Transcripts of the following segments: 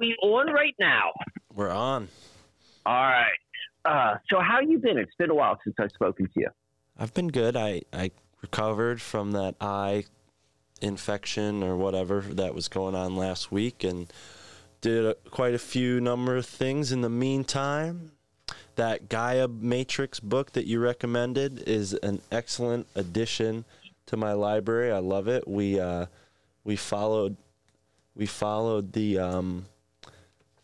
right. Are we are we on right now? We're on. All right. Uh, so how you been? It's been a while since I've spoken to you. I've been good. I, I recovered from that eye infection or whatever that was going on last week and did a, quite a few number of things in the meantime. That Gaia Matrix book that you recommended is an excellent addition to my library. I love it. We uh, we followed we followed the um,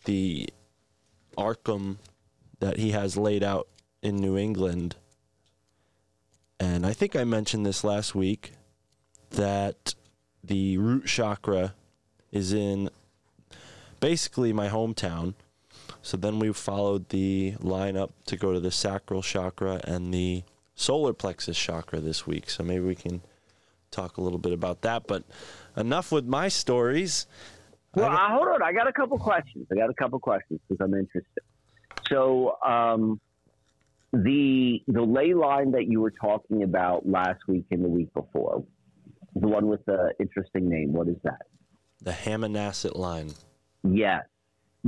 the Arkhom that he has laid out in New England. And I think I mentioned this last week that the root chakra is in basically my hometown. So then we followed the lineup to go to the sacral chakra and the solar plexus chakra this week. So maybe we can talk a little bit about that. But enough with my stories. Well, uh, hold on. I got a couple questions. I got a couple questions because I'm interested. So, um, the the ley line that you were talking about last week and the week before, the one with the interesting name, what is that? The Hammonasset line. Yes.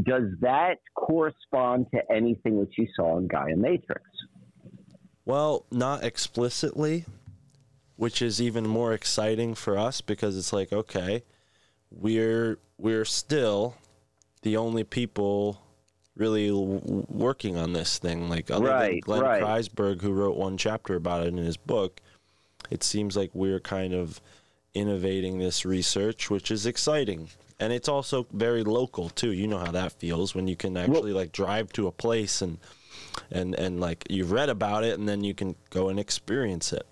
Does that correspond to anything that you saw in Gaia Matrix? Well, not explicitly, which is even more exciting for us because it's like, okay, we're we're still the only people really w- working on this thing. Like other right, than Glenn right. Kreisberg, who wrote one chapter about it in his book, it seems like we're kind of innovating this research, which is exciting. And it's also very local too. You know how that feels when you can actually like drive to a place and and and like you've read about it and then you can go and experience it.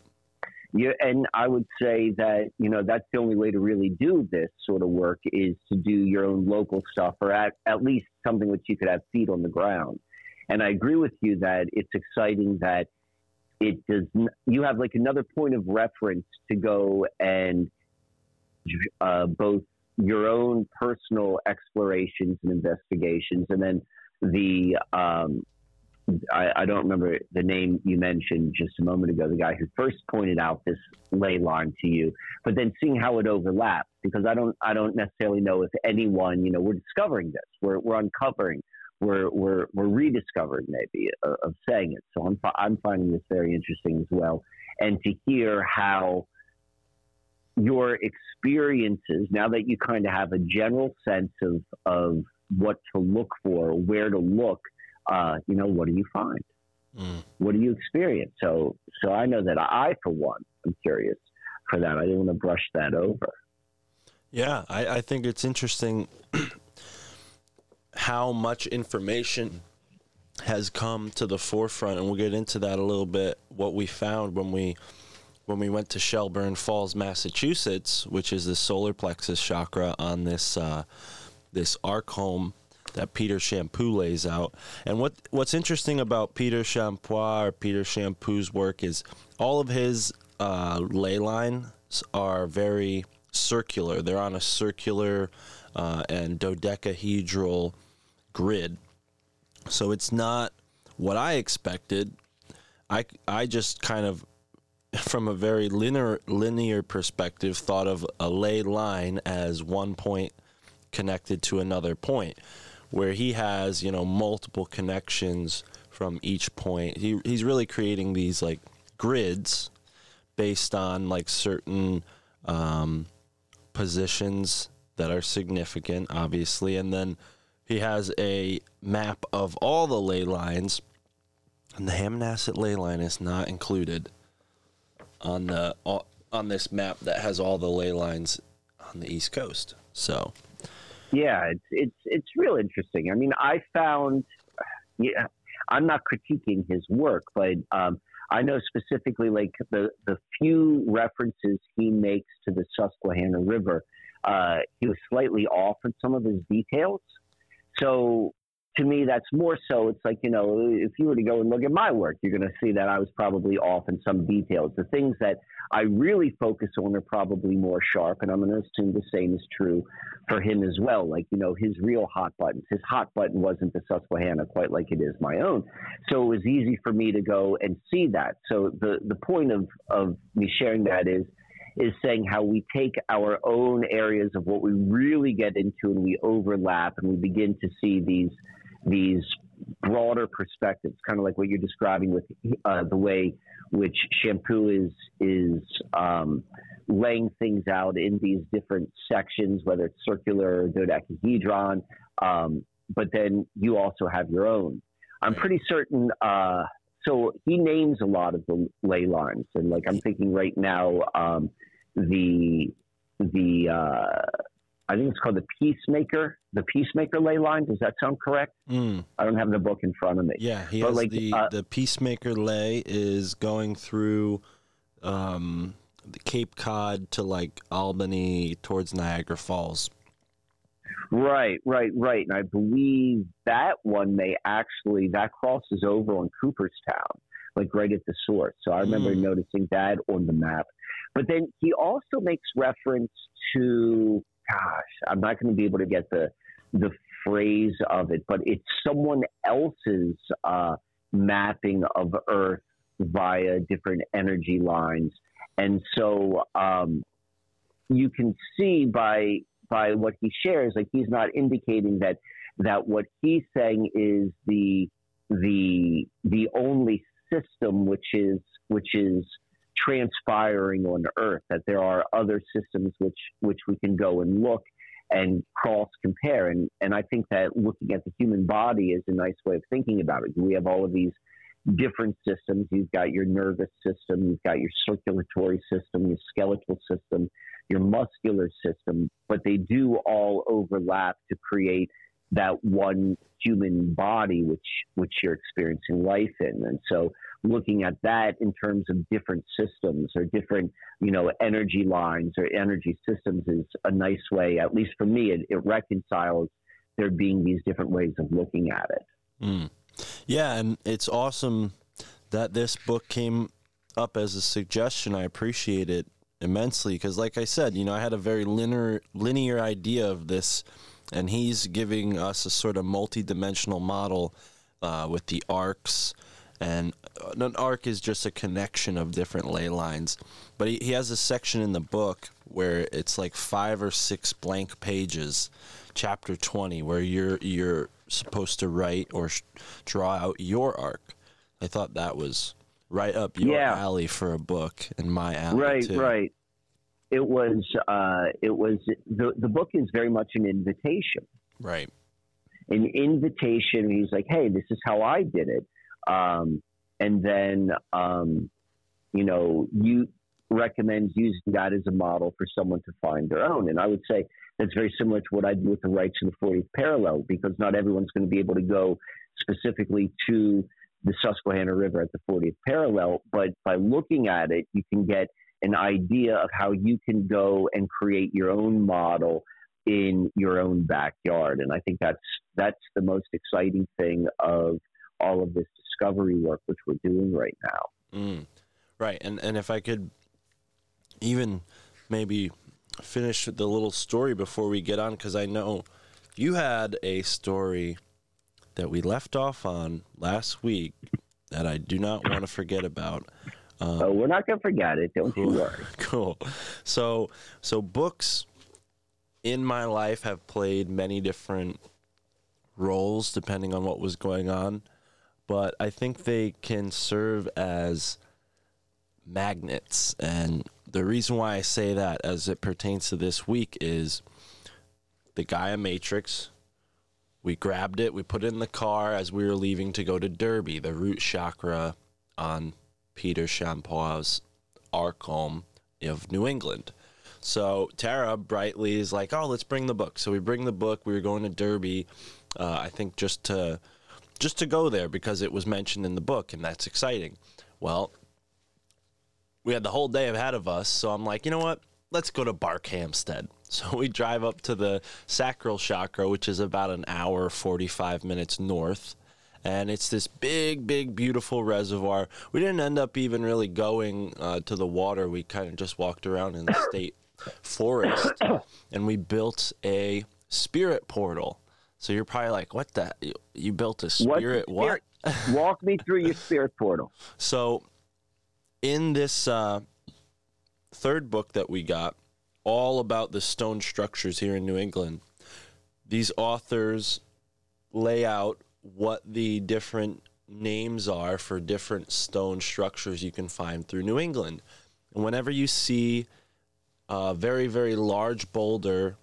Yeah, and I would say that you know that's the only way to really do this sort of work is to do your own local stuff, or at at least something which you could have feet on the ground. And I agree with you that it's exciting that it does. You have like another point of reference to go and uh, both your own personal explorations and investigations, and then the um, I, I, don't remember the name you mentioned just a moment ago, the guy who first pointed out this ley line to you, but then seeing how it overlaps, because I don't, I don't necessarily know if anyone, you know, we're discovering this, we're, we're uncovering, we're, we're, we're rediscovering maybe uh, of saying it. So I'm, I'm finding this very interesting as well. And to hear how your experiences, now that you kind of have a general sense of, of what to look for, where to look, uh, you know, what do you find? Mm. What do you experience? So, so I know that I, for one, I'm curious for that. I didn't want to brush that over. Yeah, I, I think it's interesting how much information has come to the forefront, and we'll get into that a little bit. What we found when we when we went to Shelburne Falls, Massachusetts, which is the solar plexus chakra on this uh, this Arkhom that Peter Champoux lays out. And what what's interesting about Peter Champoux or Peter Champoux's work is all of his uh, ley lines are very circular. They're on a circular uh, and dodecahedral grid. So it's not what I expected. I, I just kind of, from a very linear linear perspective, thought of a ley line as one point connected to another point where he has you know multiple connections from each point. He he's really creating these like grids based on like certain um, positions that are significant, obviously, and then he has a map of all the ley lines, and the Hammonasset ley line is not included on the on this map that has all the ley lines on the East Coast. So yeah, it's it's it's real interesting. I mean, I found, yeah, I'm not critiquing his work, but um, I know specifically like the the few references he makes to the Susquehanna River, uh, he was slightly off in some of his details. So to me, that's more so. It's like, you know, if you were to go and look at my work, you're going to see that I was probably off in some details. The things that I really focus on are probably more sharp, and I'm going to assume the same is true for him as well. Like, you know, his real hot buttons. His hot button wasn't the Susquehanna quite like it is my own. So it was easy for me to go and see that. So the, the point of, of me sharing that is is saying how we take our own areas of what we really get into and we overlap and we begin to see these these broader perspectives, kind of like what you're describing with uh, the way which Champoux is is um, laying things out in these different sections, whether it's circular or dodecahedron. Um, but then you also have your own. I'm pretty certain. Uh, so he names a lot of the ley lines, and like I'm thinking right now, um, the the uh, I think it's called the Peacemaker, the Peacemaker ley line. Does that sound correct? Mm. I don't have the book in front of me. Yeah, he but has like, the uh, the Peacemaker ley is going through um, the Cape Cod to like Albany towards Niagara Falls. Right, right, right. And I believe that one may actually that crosses over on Cooperstown, like right at the source. So I remember mm. noticing that on the map. But then he also makes reference to gosh, I'm not going to be able to get the the phrase of it, but it's someone else's uh, mapping of Earth via different energy lines, and so um, you can see by by what he shares, like he's not indicating that that what he's saying is the the the only system which is which is transpiring on Earth. That there are other systems which which we can go and look and cross compare. And and I think that looking at the human body is a nice way of thinking about it. We have all of these different systems. You've got your nervous system, you've got your circulatory system, your skeletal system, your muscular system, but they do all overlap to create that one human body which which you're experiencing life in. And so looking at that in terms of different systems or different, you know, energy lines or energy systems is a nice way, at least for me, it, it reconciles there being these different ways of looking at it. Mm. Yeah, and it's awesome that this book came up as a suggestion. I appreciate it immensely because, like I said, you know, I had a very linear linear idea of this, and he's giving us a sort of multi-dimensional model uh, with the arcs. And uh, an arc is just a connection of different ley lines. But he, he has a section in the book where it's like five or six blank pages, chapter 20, where you're you're supposed to write or sh- draw out your arc. I thought that was right up your yeah. alley for a book and my alley right too. right it was uh, it was the the book is very much an invitation. Right. An invitation he's like hey this is how i did it. Um, and then um, you know you recommends using that as a model for someone to find their own. And i would say that's very similar to what i do with the rights of the 40th parallel because not everyone's going to be able to go specifically to the Susquehanna River at the 40th parallel, but by looking at it, you can get an idea of how you can go and create your own model in your own backyard. And I think that's that's the most exciting thing of all of this discovery work which we're doing right now. Mm, right. And and if I could even maybe finish the little story before we get on because I know you had a story that we left off on last week that I do not want to forget about. Um, oh, we're not going to forget it. Don't cool, you worry. Cool. So, so books in my life have played many different roles depending on what was going on, but I think they can serve as magnets. And the reason why I say that as it pertains to this week is the Gaia Matrix we grabbed it, we put it in the car as we were leaving to go to Derby, the root chakra on Peter Champoux's arc home of New England. So Tara brightly is like, "Oh, let's bring the book." So we bring the book. We were going to Derby, uh, I think, just to just to go there because it was mentioned in the book, and that's exciting. Well, we had the whole day ahead of us, so I'm like, you know what? Let's go to Barkhamsted. So we drive up to the sacral chakra, which is about an hour, 45 minutes north. And it's this big, big, beautiful reservoir. We didn't end up even really going uh, to the water. We kind of just walked around in the state forest and we built a spirit portal. So you're probably like, what the? You built a spirit? What? what? Walk me through your spirit portal. So in this uh, third book that we got, all about the stone structures here in New England. These authors lay out what the different names are for different stone structures you can find through New England. And whenever you see a very, very large boulder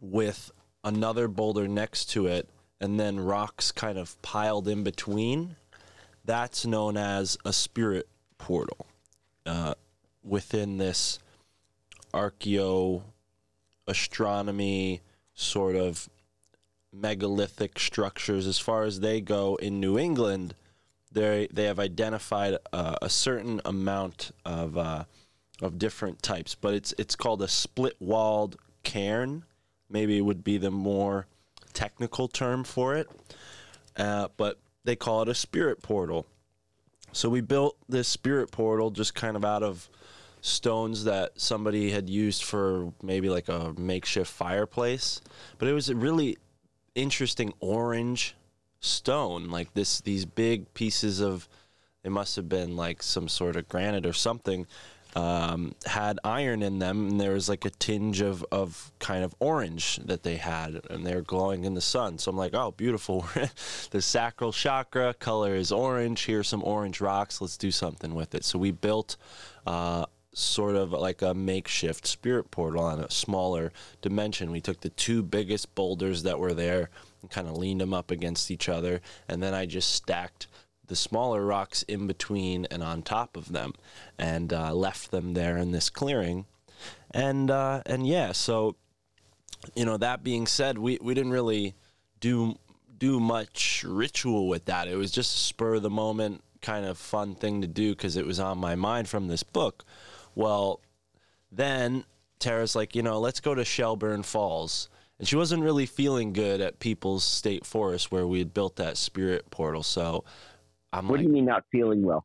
with another boulder next to it, and then rocks kind of piled in between, that's known as a spirit portal uh, within this archaeo astronomy sort of megalithic structures. As far as they go in New England they they have identified uh, a certain amount of uh, of different types but it's it's called a split walled cairn. Maybe it would be the more technical term for it. Uh, but they call it a spirit portal. So we built this spirit portal just kind of out of stones that somebody had used for maybe like a makeshift fireplace. But it was really interesting orange stone, like this these big pieces of they must have been like some sort of granite or something um, had iron in them, and there was like a tinge of, of kind of orange that they had, and they were glowing in the sun. So I'm like, oh, beautiful. the sacral chakra color is orange. Here's some orange rocks. Let's do something with it. So we built uh, sort of like a makeshift spirit portal on a smaller dimension. We took the two biggest boulders that were there and kind of leaned them up against each other, and then I just stacked the smaller rocks in between and on top of them, and uh, left them there in this clearing. And uh, and yeah, so you know that being said, we we didn't really do do much ritual with that. It was just a spur of the moment kind of fun thing to do because it was on my mind from this book. Well, then Tara's like, you know, let's go to Shelburne Falls. And she wasn't really feeling good at People's State Forest where we had built that spirit portal. So I'm what like, do you mean not feeling well?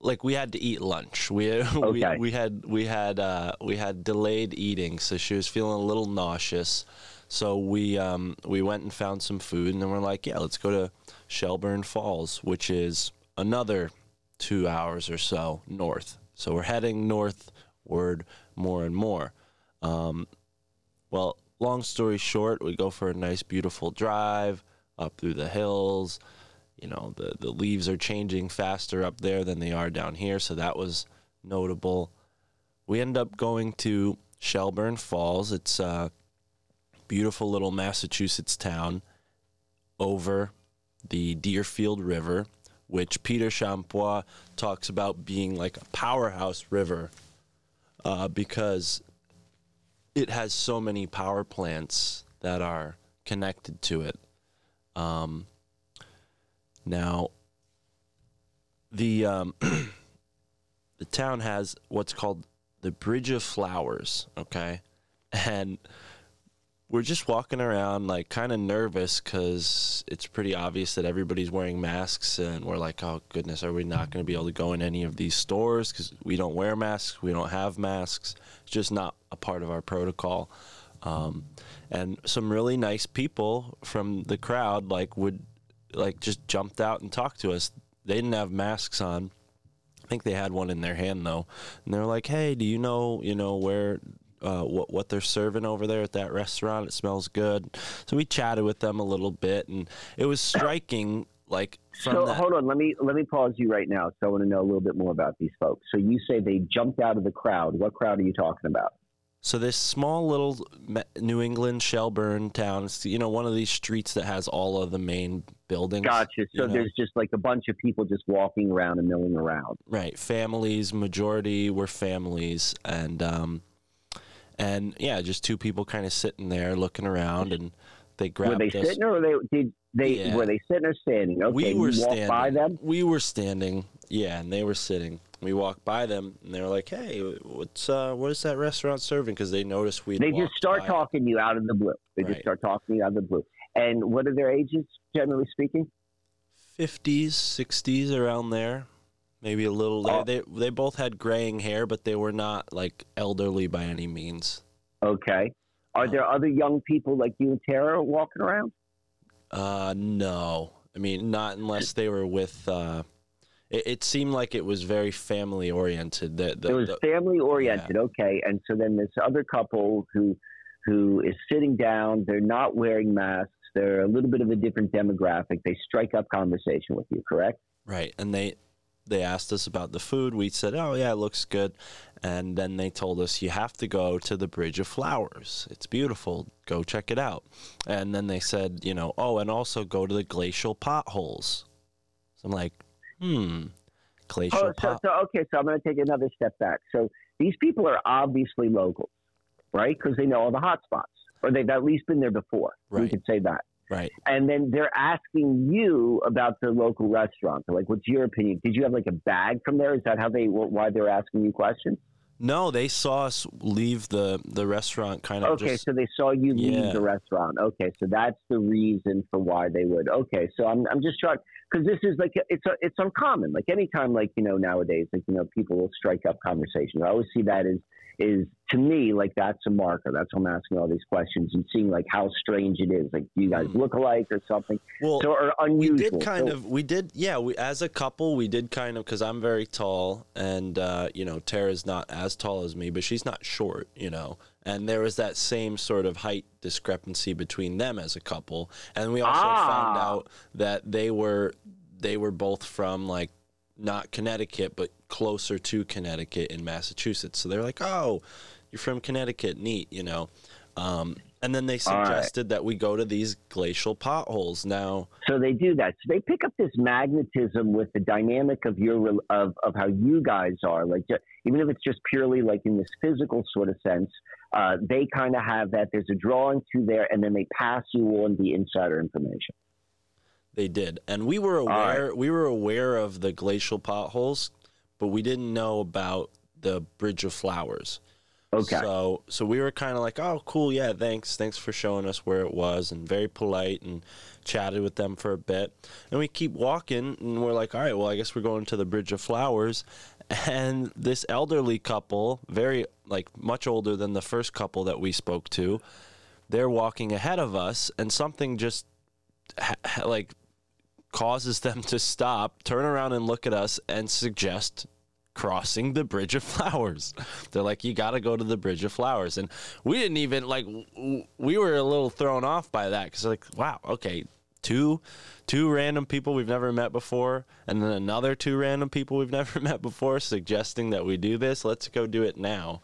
like we had to eat lunch. We Okay. we, we had we had uh, we had delayed eating, so she was feeling a little nauseous. So we um, we went and found some food, and then we're like, yeah, let's go to Shelburne Falls, which is another two hours or so north. So we're heading northward more and more. Um, well, long story short, we go for a nice, beautiful drive up through the hills. You know, the, the leaves are changing faster up there than they are down here, so that was notable. We end up going to Shelburne Falls. It's a beautiful little Massachusetts town over the Deerfield River, which Peter Champoux talks about being like a powerhouse river uh, because it has so many power plants that are connected to it. Um, now, the um, the town has what's called the Bridge of Flowers. Okay, and we're just walking around like kind of nervous because it's pretty obvious that everybody's wearing masks and we're like oh goodness are we not going to be able to go in any of these stores? Because we don't wear masks we don't have masks it's just not a part of our protocol. Um, and some really nice people from the crowd like would like just jumped out and talked to us. They didn't have masks on. I think they had one in their hand though, and they're like, "Hey, do you know, you know where, uh, what what they're serving over there at that restaurant? It smells good." So we chatted with them a little bit, and it was striking, like from So that. hold on, let me let me pause you right now. So I want to know a little bit more about these folks. So you say they jumped out of the crowd. What crowd are you talking about? So this small little New England Shelburne town, it's, you know, one of these streets that has all of the main buildings. Gotcha. So know. there's just like a bunch of people just walking around and milling around. Right, families. Majority were families, and um, and yeah, just two people kind of sitting there looking around, and they grabbed were they us. sitting or they did they Yeah. were they sitting or standing? Okay, we were standing. by them. We were standing. Yeah, and they were sitting. We walked by them, and they were like, "Hey, what's uh, what is that restaurant serving?" Because they noticed we. They just start talking to you out of the blue. They Right. just start talking to you out of the blue. And what are their ages, generally speaking? Fifties, sixties, around there, maybe a little. Oh. They, they both had graying hair, but they were not like elderly by any means. Okay. Are there other young people like you and Tara walking around? Uh, no. I mean, not unless they were with. Uh, it, it seemed like it was very family oriented. That it was family oriented. Yeah. Okay, and so then this other couple who who is sitting down, they're not wearing masks. They're a little bit of a different demographic. They strike up conversation with you, correct? Right, and they they asked us about the food. We said, "Oh yeah, it looks good." And then they told us you have to go to the Bridge of Flowers. It's beautiful. Go check it out. And then they said, you know, oh, and also go to the glacial potholes. So I'm like, hmm, glacial. Oh, so, so okay, so I'm going to take another step back. So these people are obviously locals, right? Because they know all the hot spots, or they've at least been there before. Right. We could say that. Right. And then they're asking you about the local restaurant. They're like, what's your opinion? Did you have like a bag from there? Is that how they, why they're asking you questions? No, they saw us leave the, the restaurant kind of. Okay, just, so they saw you leave the restaurant. Okay, so that's the reason for why they would. Okay, so I'm, I'm just trying because this is like it's a, it's uncommon. Like anytime, like you know nowadays, like you know people will strike up conversations. I always see that as is to me like that's a marker. That's why I'm asking all these questions and seeing like how strange it is. Like, do you guys hmm. look alike or something? Well, so, or unusual. We did kind so, of. We did. Yeah. We as a couple, we did kind of because I'm very tall and uh, you know Tara's not as tall as me, but she's not short. You know. And there was that same sort of height discrepancy between them as a couple, and we also ah. found out that they were they were both from like not Connecticut, but closer to Connecticut in Massachusetts. So they're like, "Oh, you're from Connecticut, neat," you know. Um, and then they suggested right. that we go to these glacial potholes now. So they do that. So they pick up this magnetism with the dynamic of your of of how you guys are. Like even if it's just purely like in this physical sort of sense, uh, they kind of have that. There's a drawing to there, and then they pass you on the insider information. They did, and we were aware. Right. We were aware of the glacial potholes, but we didn't know about the Bridge of Flowers. Okay. So so we were kind of like, oh, cool, yeah, thanks, thanks for showing us where it was, and very polite, and chatted with them for a bit. And we keep walking, and we're like, all right, well, I guess we're going to the Bridge of Flowers. And this elderly couple, very like much older than the first couple that we spoke to, they're walking ahead of us, and something just ha- like causes them to stop, turn around and look at us and suggest crossing the bridge of flowers. They're like you got to go to the bridge of flowers. And we didn't even like we were a little thrown off by that because like wow okay two two random people we've never met before and then another two random people we've never met before suggesting that we do this let's go do it now.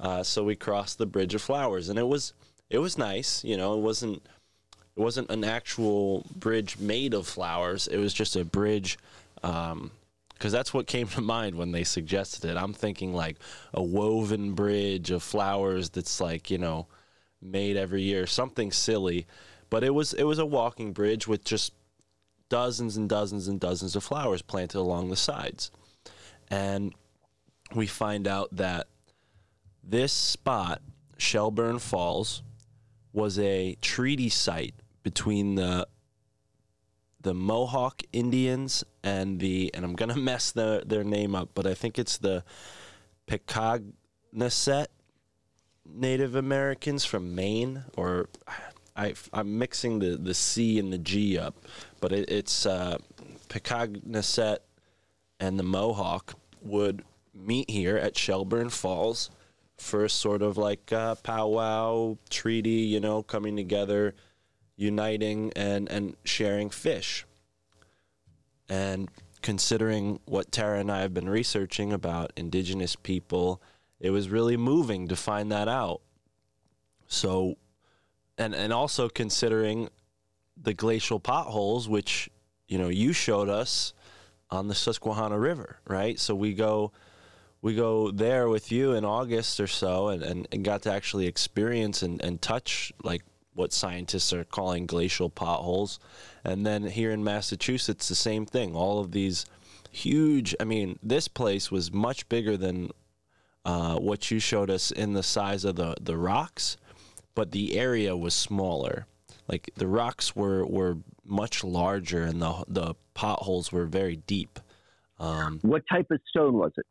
Uh, so we crossed the bridge of flowers and it was it was nice you know it wasn't it wasn't an actual bridge made of flowers. It was just a bridge, because um, that's what came to mind when they suggested it. I'm thinking like a woven bridge of flowers that's like you know made every year, something silly. But it was it was a walking bridge with just dozens and dozens and dozens of flowers planted along the sides, and we find out that this spot, Shelburne Falls, was a treaty site between the the Mohawk Indians and the and I'm gonna mess the, their name up, but I think it's the Pecognaset Native Americans from Maine, or I, I'm mixing the, the C and the G up, but it, it's uh, and the Mohawk would meet here at Shelburne Falls for sort of like powwow treaty, you know, coming together uniting and, and sharing fish. And considering what Tara and I have been researching about indigenous people, it was really moving to find that out. So, and, and also considering the glacial potholes, which, you know, you showed us on the Susquehanna River, right? So we go we go there with you in August or so and, and, and got to actually experience and, and touch like what scientists are calling glacial potholes. And then here in Massachusetts, the same thing. All of these huge, I mean, this place was much bigger than uh, what you showed us in the size of the, the rocks, but the area was smaller. Like the rocks were, were much larger and the, the potholes were very deep. Um, what type of stone was it?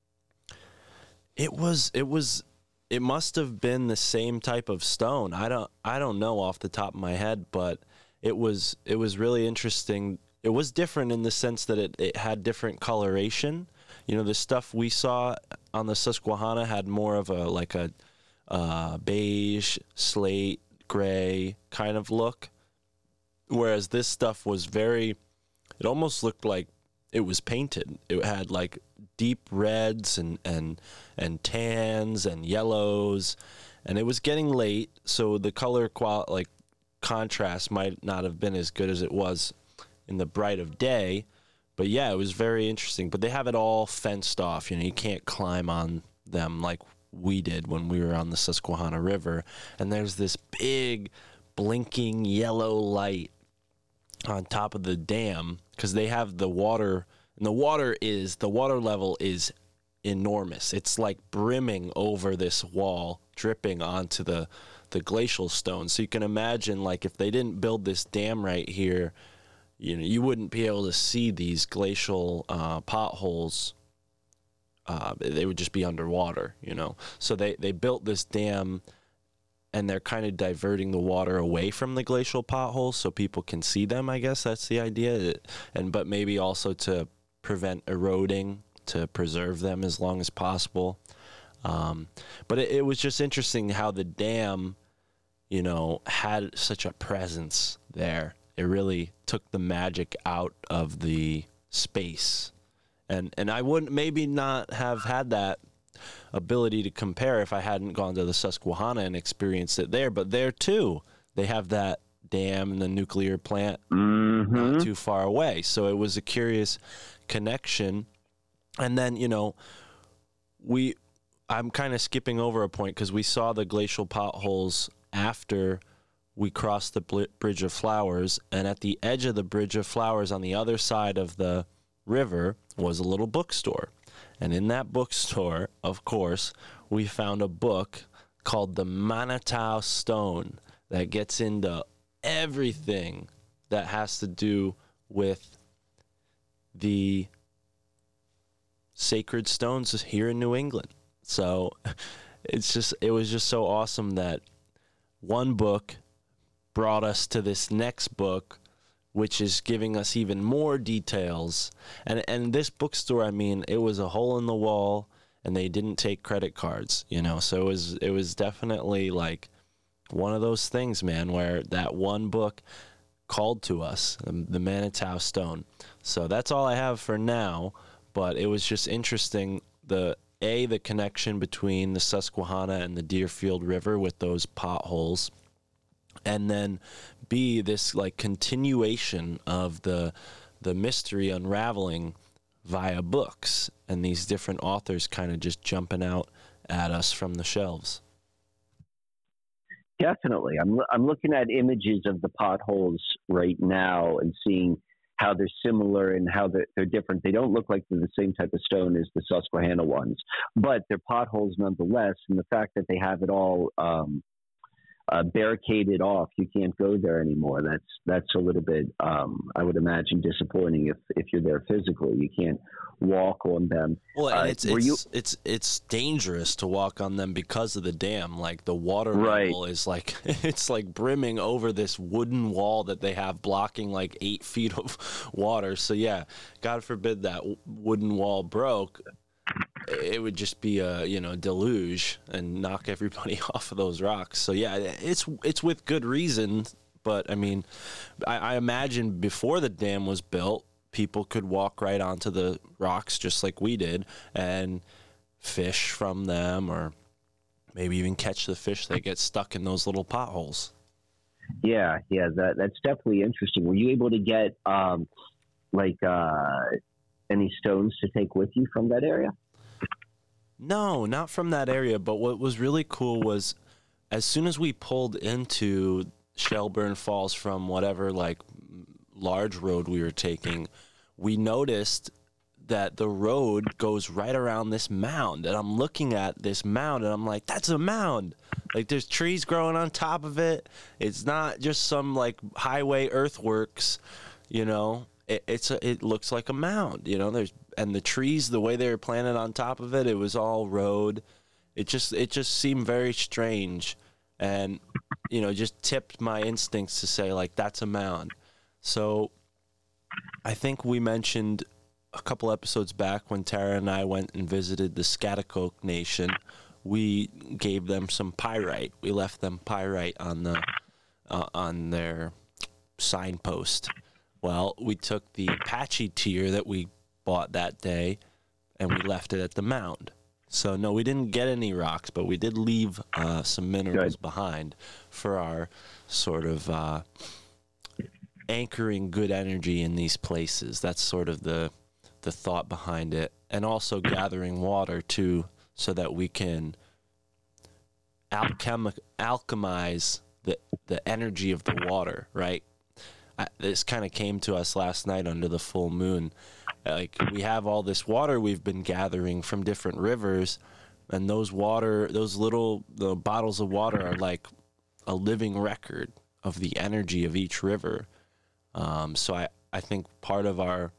It was it was it must have been the same type of stone. I don't I don't know off the top of my head, but it was it was really interesting it was different in the sense that it, it had different coloration. You know, the stuff we saw on the Susquehanna had more of a like a uh, beige, slate, gray kind of look, whereas this stuff was very. It almost looked like it was painted. It had like deep reds and and and tans and yellows, and it was getting late, so the color qual like contrast might not have been as good as it was in the bright of day. But yeah, it was very interesting. But they have it all fenced off. You know, you can't climb on them like we did when we were on the Susquehanna River. And there's this big blinking yellow light on top of the dam because they have the water and the water is the water level is enormous. It's like brimming over this wall dripping onto the the glacial stone. So you can imagine like if they didn't build this dam right here you know you wouldn't be able to see these glacial uh, potholes uh, they would just be underwater you know? So they they built this dam and they're kind of diverting the water away from the glacial potholes so people can see them i guess. That's the idea. And but maybe also to prevent eroding to preserve them as long as possible um, but it, it was just interesting how the dam you know had such a presence there it really took the magic out of the space and and i wouldn't maybe not have had that ability to compare if I hadn't gone to the Susquehanna and experienced it there. But there too, they have that dam and the nuclear plant Mm-hmm. not too far away. So it was a curious connection. And then, you know, we I'm kind of skipping over a point because we saw the glacial potholes after we crossed the Bridge of Flowers, and at the edge of the Bridge of Flowers on the other side of the river was a little bookstore. And in that bookstore, of course, we found a book called The Manitou Stone that gets into everything that has to do with the sacred stones here in New England. So it's just it was just so awesome that one book brought us to this next book which is giving us even more details. And and this bookstore, I mean, it was a hole in the wall and they didn't take credit cards, you know. So it was it was definitely like one of those things, man, where that one book called to us, the, Manitou Stone. So that's all I have for now, but it was just interesting the a the connection between the Susquehanna and the Deerfield River with those potholes and then b this like continuation of the the mystery unraveling via books and these different authors kind of just jumping out at us from the shelves Definitely. I'm I'm looking at images of the potholes right now and seeing how they're similar and how they're, they're different. They don't look like they're the same type of stone as the Susquehanna ones, but they're potholes nonetheless. And the fact that they have it all um, uh, barricaded off, you can't go there anymore. That's that's a little bit, um, I would imagine, disappointing if if you're there physically. You can't walk on them. well Uh, it's it's, you- it's it's dangerous to walk on them because of the dam like the water Right. level is like it's like brimming over this wooden wall that they have blocking like eight feet of water so yeah god forbid that wooden wall broke it would just be a you know deluge and knock everybody off of those rocks. So yeah, it's it's with good reason. But I mean, I, I imagine before the dam was built, people could walk right onto the rocks just like we did and fish from them, or maybe even catch the fish that get stuck in those little potholes. Yeah, yeah, that that's definitely interesting. Were you able to get um, like uh, any stones to take with you from that area? No, not from that area. But what was really cool was as soon as we pulled into Shelburne Falls from whatever like large road we were taking, we noticed that the road goes right around this mound. And I'm looking at this mound and I'm like, that's a mound. Like there's trees growing on top of it. It's not just some like highway earthworks, you know. It, it's a, it looks like a mound, you know. There's and the trees, the way they were planted on top of it, it was all road. It just it just seemed very strange, and you know, just tipped my instincts to say like that's a mound. So I think we mentioned a couple episodes back when Tara and I went and visited the Schaghticoke Nation. We gave them some pyrite. We left them pyrite on the uh, on their signpost. Well, we took the Apache tear that we bought that day, and we left it at the mound. So no, we didn't get any rocks, but we did leave uh, some minerals Good. behind for our sort of uh, anchoring good energy in these places. That's sort of the the thought behind it, and also gathering water too, so that we can alchemi- alchemize the the energy of the water. Right. This kind of came to us last night under the full moon. Like we have all this water we've been gathering from different rivers, and those water, those little the bottles of water are like a living record of the energy of each river. Um, so I, I think part of our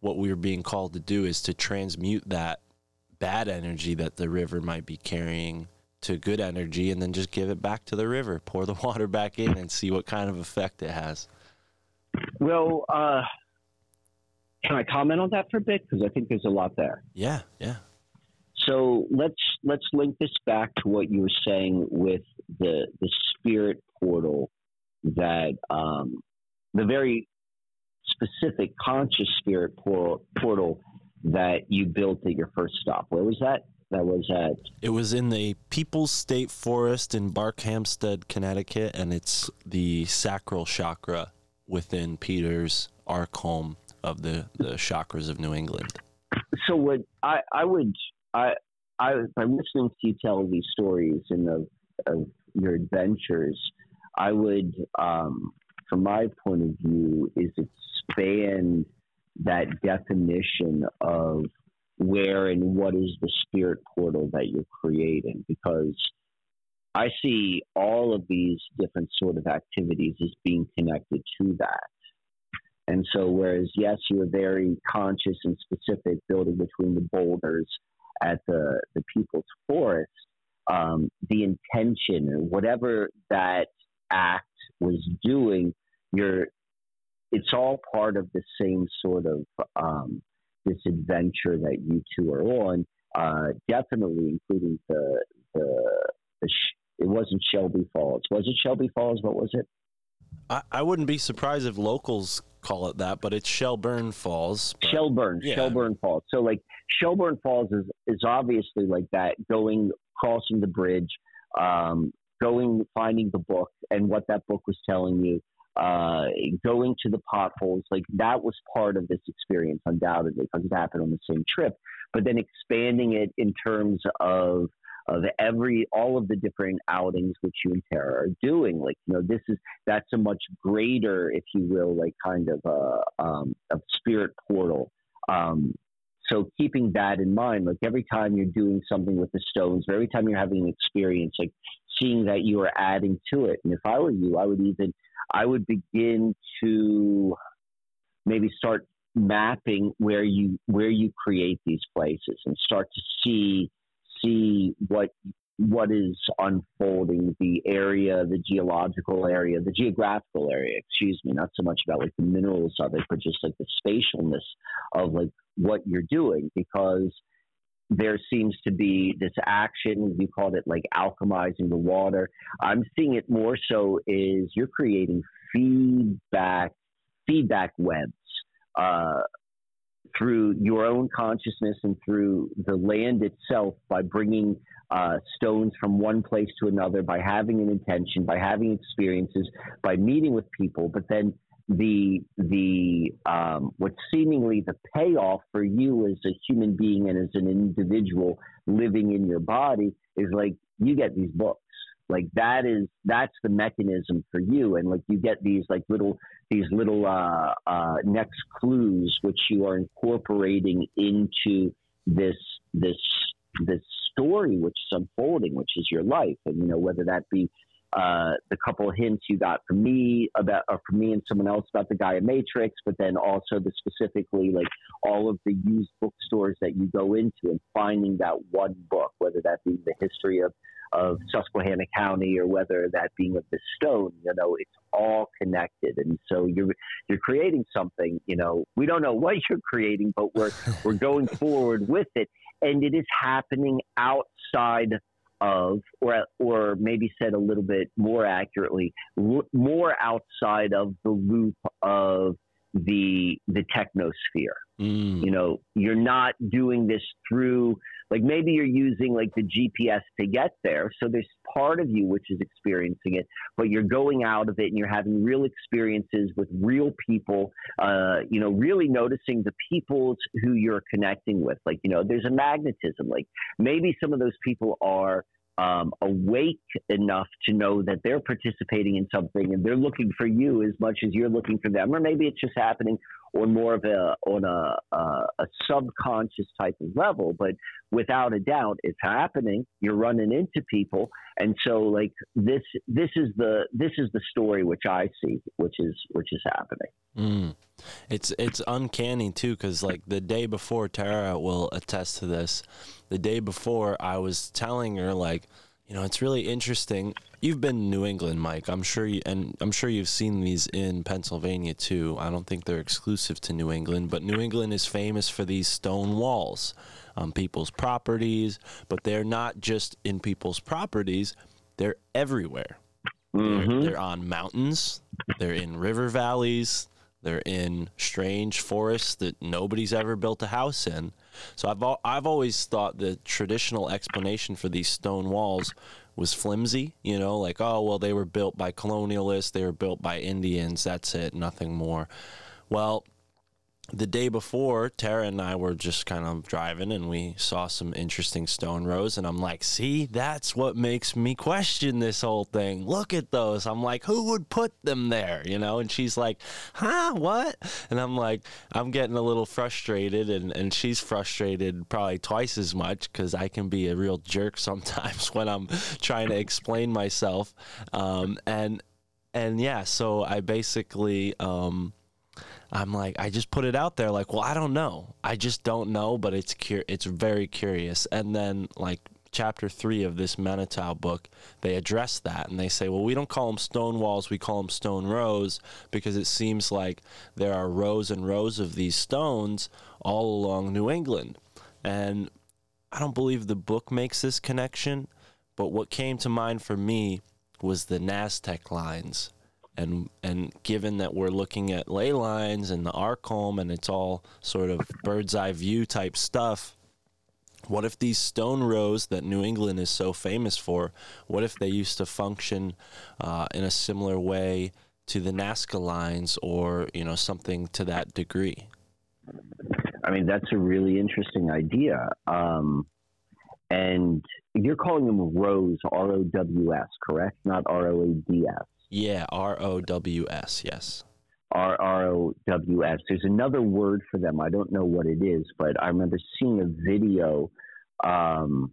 what we are being called to do is to transmute that bad energy that the river might be carrying to good energy and then just give it back to the river, pour the water back in and see what kind of effect it has. Well, uh, can I comment on that for a bit? Because I think there's a lot there. Yeah, yeah. So let's let's link this back to what you were saying with the the spirit portal that um, the very specific conscious spirit por- portal that you built at your first stop. Where was that? That was at It was in the People's State Forest in Barkhamsted, Connecticut, and it's the sacral chakra within Peter's Arkhom of the, the chakras of New England. so what I, I would I I by listening to you tell these stories and of, of your adventures, I would um, from my point of view is expand that definition of where and what is the spirit portal that you're creating because I see all of these different sort of activities as being connected to that. And so, whereas, yes, you were very conscious and specific building between the boulders at the, the People's Forest, um, the intention or whatever that act was doing, you're, it's all part of the same sort of um, this adventure that you two are on. Uh, definitely, including the the, the it wasn't Shelby Falls. Was it Shelby Falls? What was it? I, I wouldn't be surprised if locals call it that, but it's Shelburne Falls. but- Shelburne, yeah. Shelburne Falls. So like Shelburne Falls is is obviously like that going crossing the bridge, um, going finding the book and what that book was telling you, uh, going to the potholes. Like that was part of this experience, undoubtedly, because it happened on the same trip. But then expanding it in terms of of every all of the different outings which you and Tara are doing. Like, you know, this is that's a much greater, if you will, like kind of a um, a spirit portal. Um, so keeping that in mind, like every time you're doing something with the stones, or every time you're having an experience, like seeing that you are adding to it. And if I were you, I would even I would begin to maybe start mapping where you where you create these places and start to see see what what is unfolding the area the geological area the geographical area excuse me not so much about like the minerals of it but just like the spatialness of like what you're doing because there seems to be this action you called it like alchemizing the water. I'm seeing it more so is you're creating feedback feedback webs uh, through your own consciousness and through the land itself by bringing uh, stones from one place to another, by having an intention, by having experiences, by meeting with people. But then the the um, what's seemingly the payoff for you as a human being and as an individual living in your body is like you get these books. Like that is that's the mechanism for you, and like you get these like little these little uh, uh, next clues which you are incorporating into this this this story which is unfolding, which is your life, and you know whether that be uh, the couple hints you got from me about, or from me and someone else about the Gaia Matrix, but then also the specifically like all of the used bookstores that you go into and finding that one book, whether that be the history of of Susquehanna County or whether that being of the stone, you know, it's all connected. And so you're you're creating something, you know, we don't know what you're creating, but we're we're going forward with it. And it is happening outside of, or or maybe said a little bit more accurately, more outside of the loop of the the technosphere. Mm. You know, you're not doing this through like maybe you're using like the GPS to get there. So there's part of you which is experiencing it, but you're going out of it and you're having real experiences with real people. Uh, you know, really noticing the people who you're connecting with. Like you know, there's a magnetism. Like maybe some of those people are um, awake enough to know that they're participating in something and they're looking for you as much as you're looking for them, or maybe it's just happening on more of a on a, a, a subconscious type of level. But without a doubt, it's happening. You're running into people, and so like this this is the this is the story which I see, which is which is happening. Mm. It's it's uncanny too, because like the day before, Tara will attest to this. The day before, I was telling her like, you know, it's really interesting. You've been in New England, Mike. I'm sure you, and I'm sure you've seen these in Pennsylvania too. I don't think they're exclusive to New England, but New England is famous for these stone walls on people's properties. But they're not just in people's properties; they're everywhere. Mm-hmm. They're, they're on mountains. They're in river valleys. They're in strange forests that nobody's ever built a house in. So I've I've always thought the traditional explanation for these stone walls was flimsy, you know, like oh well they were built by colonialists, they were built by Indians, that's it, nothing more. Well, the day before, Tara and I were just kind of driving and we saw some interesting stone rows. And I'm like, see, that's what makes me question this whole thing. Look at those. I'm like, who would put them there? You know? And she's like, huh, what? And I'm like, I'm getting a little frustrated. And, and she's frustrated probably twice as much because I can be a real jerk sometimes when I'm trying to explain myself. Um, and, and yeah, so I basically, um, I'm like, I just put it out there, like, well, I don't know, I just don't know, but it's cur- it's very curious. And then like chapter three of this Manitou book, they address that and they say, well, we don't call them stone walls, we call them stone rows because it seems like there are rows and rows of these stones all along New England. And I don't believe the book makes this connection, but what came to mind for me was the Nazca lines and and given that we're looking at ley lines and the Arkhom and it's all sort of bird's eye view type stuff what if these stone rows that New England is so famous for, what if they used to function uh, in a similar way to the Nazca lines or, you know, something to that degree? I mean, that's a really interesting idea. Um, and you're calling them rows, R O W S, correct? Not R O A D S. Yeah, R O W S. Yes. R R O W S. There's another word for them. I don't know what it is, but I remember seeing a video, um,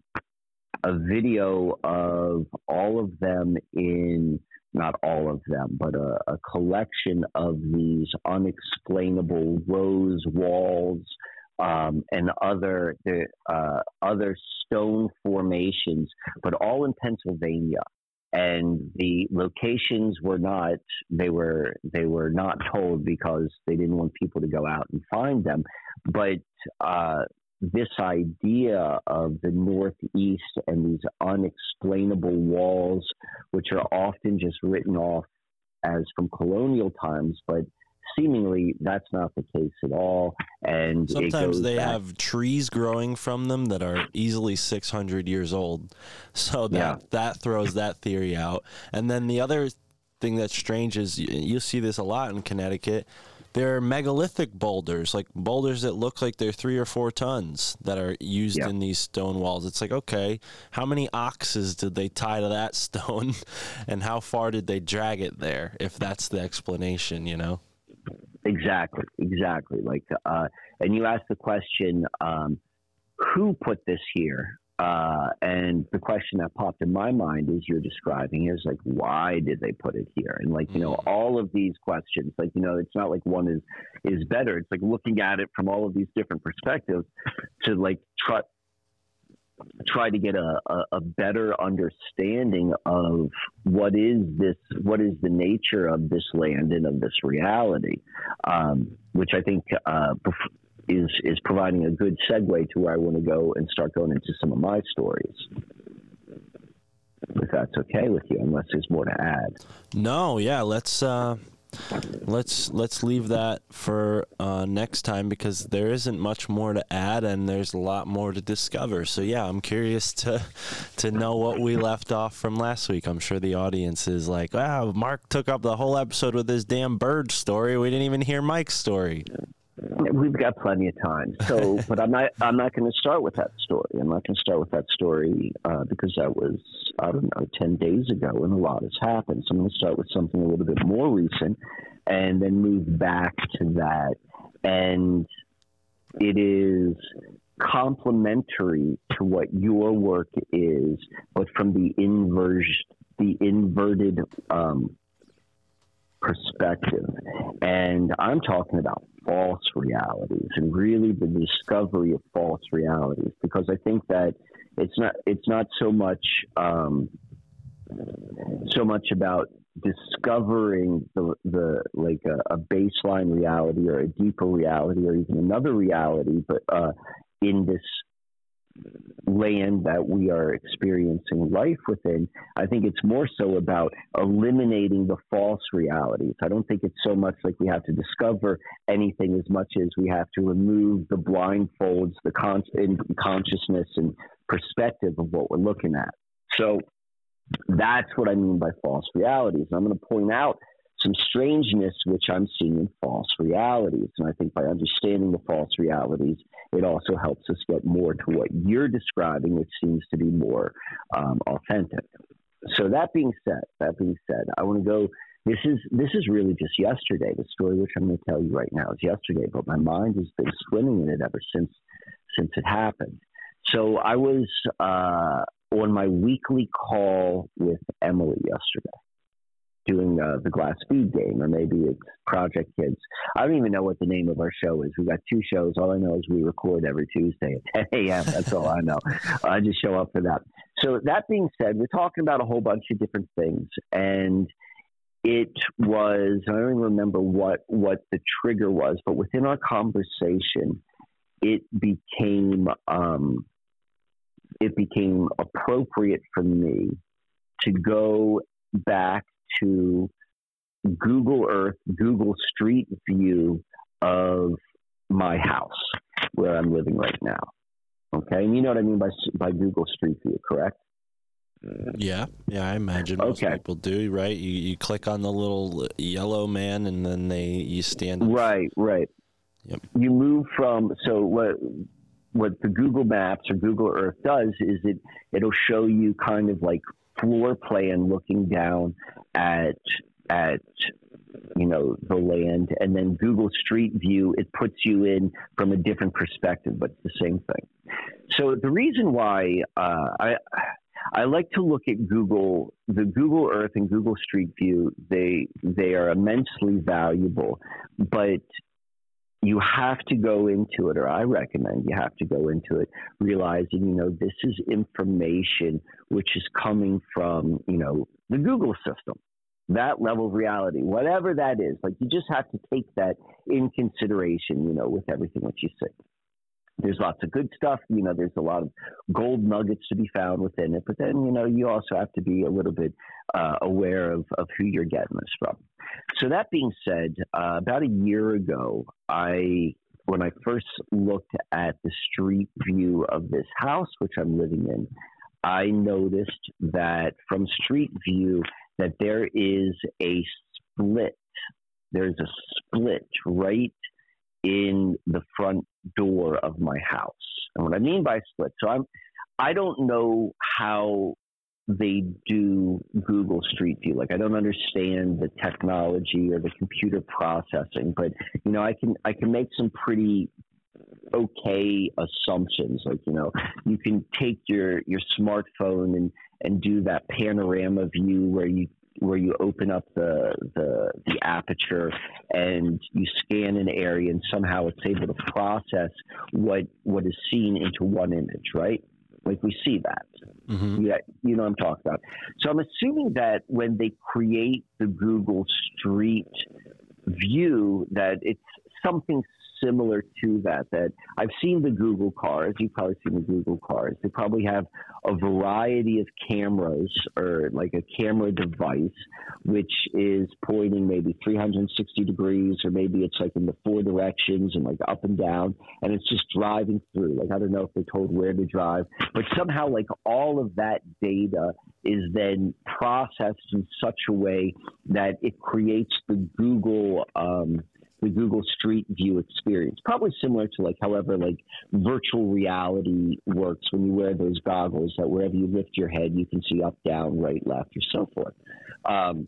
a video of all of them in not all of them, but a, a collection of these unexplainable rose walls um, and other uh, other stone formations, but all in Pennsylvania and the locations were not they were they were not told because they didn't want people to go out and find them. But uh, this idea of the northeast and these unexplainable walls which are often just written off as from colonial times but seemingly that's not the case at all. And sometimes they back. have trees growing from them that are easily 600 years old. So that yeah. that throws that theory out. And then the other thing that's strange is you see this a lot in Connecticut. There are megalithic boulders, like boulders that look like they're three or four tons that are used yeah. in these stone walls. It's like, okay, how many oxes did they tie to that stone and how far did they drag it there, if that's the explanation, you know? Exactly, exactly. Like, uh, and you asked the question, um, who put this here? Uh, and the question that popped in my mind is you're describing is like, why did they put it here? And like, you know, Mm. all of these questions, like, you know, it's not like one is, is better. It's like looking at it from all of these different perspectives to like try, try to get a, a, a better understanding of what is this, what is the nature of this land and of this reality, um, which I think, uh, is is providing a good segue to where I want to go and start going into some of my stories. If that's okay with you, unless there's more to add. No, yeah, let's uh let's let's leave that for uh next time because there isn't much more to add and there's a lot more to discover. So yeah, I'm curious to to know what we left off from last week. I'm sure the audience is like, "Wow, Mark took up the whole episode with his damn bird story. We didn't even hear Mike's story." We've got plenty of time. So, but I'm not. I'm not going to start with that story. I'm not going to start with that story uh, because that was I don't know ten days ago, and a lot has happened. So I'm going to start with something a little bit more recent, and then move back to that. And it is complementary to what your work is, but from the inversion, the inverted um, perspective. And I'm talking about false realities and really the discovery of false realities because I think that it's not it's not so much um, so much about discovering the, the like a, a, baseline reality or a deeper reality or even another reality, but uh, in this land that we are experiencing life within, I think it's more so about eliminating the false realities. I don't think it's so much like we have to discover anything as much as we have to remove the blindfolds, the con- consciousness and perspective of what we're looking at. So that's what I mean by false realities. I'm going to point out some strangeness which I'm seeing in false realities. And I think by understanding the false realities, it also helps us get more to what you're describing, which seems to be more um, authentic. So that being said, that being said, I want to go. This is this is really just yesterday. The story which I'm going to tell you right now is yesterday, but my mind has been swimming in it ever since since it happened. So I was uh, on my weekly call with Emily yesterday doing uh, the glass speed game, or maybe it's Project Kids. I don't even know what the name of our show is. We've got two shows. All I know is we record every Tuesday at 10 a.m. That's all I know. I just show up for that. So, that being said, we're talking about a whole bunch of different things. And it was, I don't even remember what, what the trigger was, but within our conversation, it became, um, it became appropriate for me to go back to Google Earth, Google Street View of my house where I'm living right now. Okay, and you know what I mean by by Google Street View, correct? Yeah, yeah, I imagine most Okay. people do. Right? You you click on the little yellow man, and then they you stand. Right, right. Yep. You move from so what what the Google Maps or Google Earth does is it it'll show you kind of like floor plan looking down at at you know the land. And then Google Street View it puts you in from a different perspective but it's the same thing. So the reason why uh, I I like to look at Google the Google Earth and Google Street View. They they are immensely valuable. But you have to go into it, or I recommend you have to go into it, realizing, you know, this is information which is coming from, you know, the Google system, that level of reality, whatever that is. Like, you just have to take that in consideration, you know, with everything that you see. There's lots of good stuff, you know, there's a lot of gold nuggets to be found within it, but then, you know, you also have to be a little bit uh, aware of, of who you're getting this from. So that being said, uh, about a year ago, I when I first looked at the street view of this house which I'm living in, I noticed that from street view that there is a split. There's a split right in the front door of my house. And what I mean by split, so I'm I don't know how they do Google Street View. Like I don't understand the technology or the computer processing, but you know I can I can make some pretty okay assumptions. Like you know, you can take your your smartphone and and do that panorama view where you where you open up the, the the aperture and you scan an area and somehow it's able to process what what is seen into one image, right? Like we see that. Mm-hmm. Yeah, you know what I'm talking about. So I'm assuming that when they create the Google Street view, that it's something similar to that. That I've seen the Google cars. You've probably seen the Google cars. They probably have a variety of cameras or like a camera device, which is pointing maybe 360 degrees, or maybe it's like in the four directions and like up and down, and it's just driving through. Like I don't know if they're told where to drive, but somehow like all of that data is then processed in such a way that it creates the Google. Um, the Google Street View experience. Probably similar to like however like virtual reality works when you wear those goggles that wherever you lift your head you can see up, down, right, left, or so forth. Um,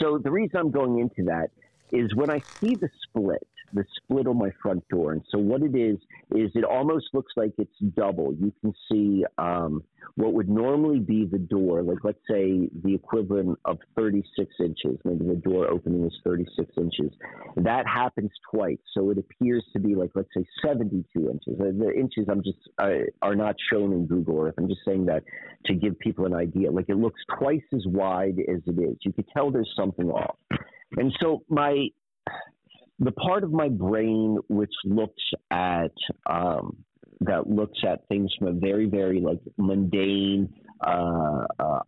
so the reason I'm going into that is when I see the split, the split on my front door. And so what it is is it almost looks like it's double. You can see um, what would normally be the door, like let's say the equivalent of 36 inches. Maybe the door opening is 36 inches. That happens twice, so it appears to be like let's say 72 inches. The inches I'm just uh, are not shown in Google Earth. I'm just saying that to give people an idea. Like it looks twice as wide as it is. You could tell there's something off. And so my the part of my brain which looks at um, that looks at things from a very very like mundane uh, uh,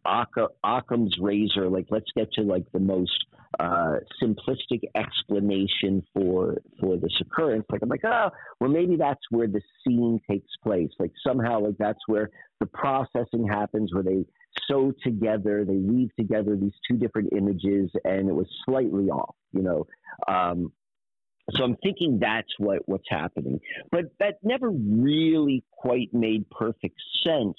Occam's razor. Like let's get to like the most uh, simplistic explanation for for this occurrence. Like I'm like, oh, well maybe that's where the scene takes place. Like somehow like that's where the processing happens, where they sew together, they weave together these two different images, and it was slightly off. You know, um, so I'm thinking that's what, what's happening. But that never really quite made perfect sense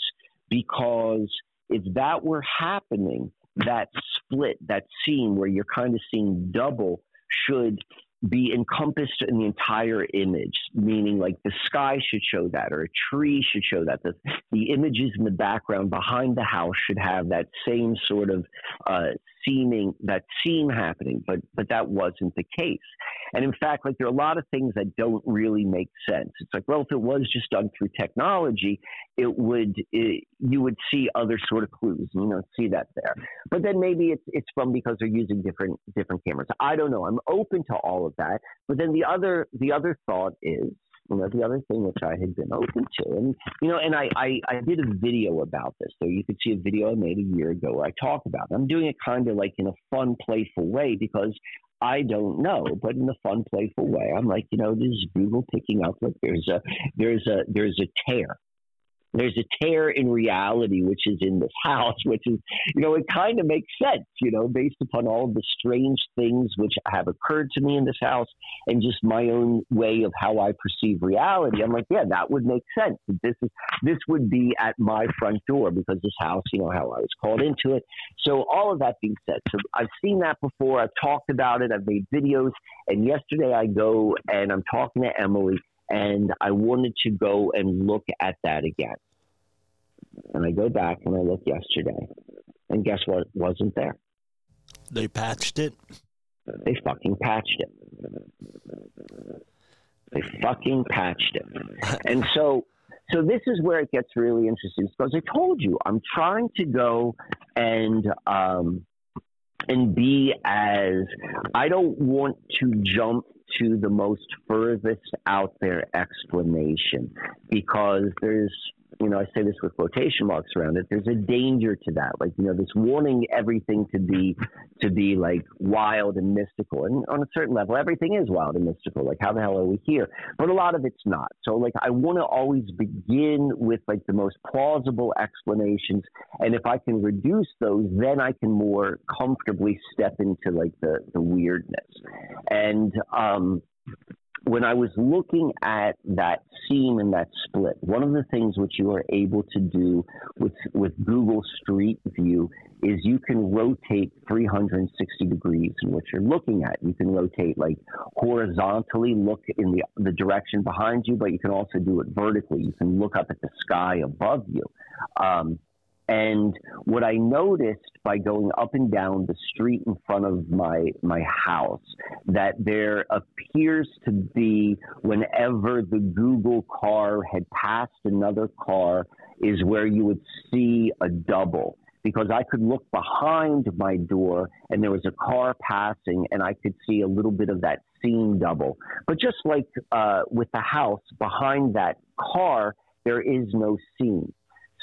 because if that were happening, that split, that scene where you're kind of seeing double should be encompassed in the entire image, meaning like the sky should show that, or a tree should show that. The, the images in the background behind the house should have that same sort of uh, seeming, that seem happening, but but that wasn't the case. And in fact, like there are a lot of things that don't really make sense. It's like, well, if it was just done through technology, it would it, you would see other sort of clues. You don't see that there. But then maybe it's it's from because they're using different different cameras. I don't know. I'm open to all of that. But then the other the other thought is know, the other thing which I had been open to. And, you know, and I, I, I did a video about this. So you could see a video I made a year ago where I talk about it. I'm doing it kind of like in a fun, playful way because I don't know, but in a fun, playful way. I'm like, you know, this is Google picking up like there's a there's a there's a tear there's a tear in reality which is in this house, which is, you know, it kind of makes sense, you know, based upon all of the strange things which have occurred to me in this house and just my own way of how I perceive reality. I'm like, yeah, that would make sense. This is this would be at my front door because this house, you know, how I was called into it. So all of that being said, so I've seen that before. I've talked about it. I've made videos. And yesterday I go and I'm talking to Emily and I wanted to go and look at that again. And I go back and I look yesterday, and guess what? wasn't there. They patched it. They fucking patched it. They fucking patched it. And so, so this is where it gets really interesting because I told you I'm trying to go and um, and be as I don't want to jump to the most furthest out there explanation because there's you know, I say this with quotation marks around it. There's a danger to that, like you know, this wanting everything to be to be like wild and mystical, and on a certain level, everything is wild and mystical. Like, how the hell are we here? But a lot of it's not. So, like, I want to always begin with like the most plausible explanations, and if I can reduce those, then I can more comfortably step into like the the weirdness, and um, when I was looking at that seam and that split, one of the things which you are able to do with with Google Street View is you can rotate 360 degrees in what you're looking at. You can rotate like horizontally, look in the the direction behind you, but you can also do it vertically. You can look up at the sky above you. Um, and what I noticed by going up and down the street in front of my my house that there appears to be whenever the Google car had passed another car is where you would see a double because I could look behind my door and there was a car passing and I could see a little bit of that seam double. But just like uh, with the house behind that car, there is no seam.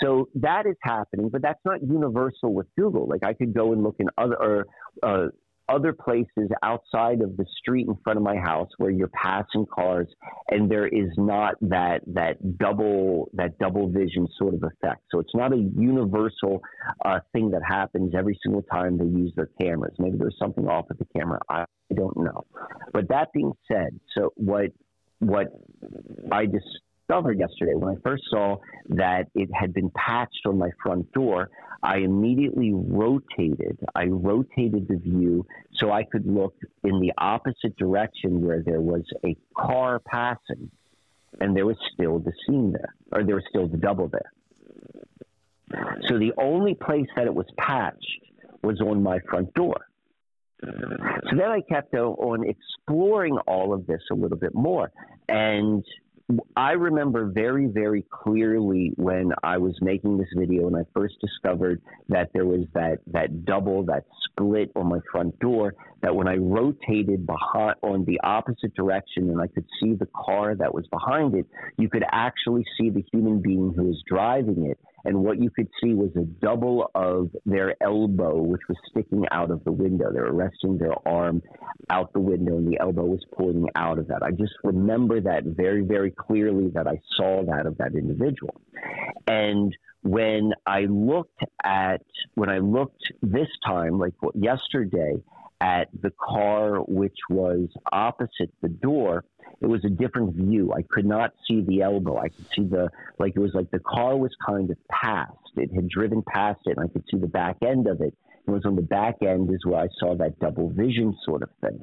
So that is happening, but that's not universal with Google. Like I could go and look in other or, uh, other places outside of the street in front of my house where you're passing cars and there is not that that double that double vision sort of effect. So it's not a universal uh, thing that happens every single time they use their cameras. Maybe there's something off with the camera. I, don't know. But that being said, so what what I just discovered yesterday when I first saw that it had been patched on my front door. I immediately rotated. I rotated the view so I could look in the opposite direction where there was a car passing, and there was still the seam there, or there was still the double there. So the only place that it was patched was on my front door. So then I kept on exploring all of this a little bit more. And I remember very, very clearly when I was making this video and I first discovered that there was that, that double, that split on my front door, that when I rotated behind on the opposite direction and I could see the car that was behind it, you could actually see the human being who was driving it and what you could see was a double of their elbow, which was sticking out of the window. They were resting their arm out the window, and the elbow was pointing out of that. I just remember that very, very clearly that I saw that of that individual. And when I looked at, when I looked this time, like yesterday, at the car which was opposite the door, it was a different view. I could not see the elbow. I could see the like it was like the car was kind of past. It had driven past it, and I could see the back end of it. It was on the back end is where I saw that double vision sort of thing.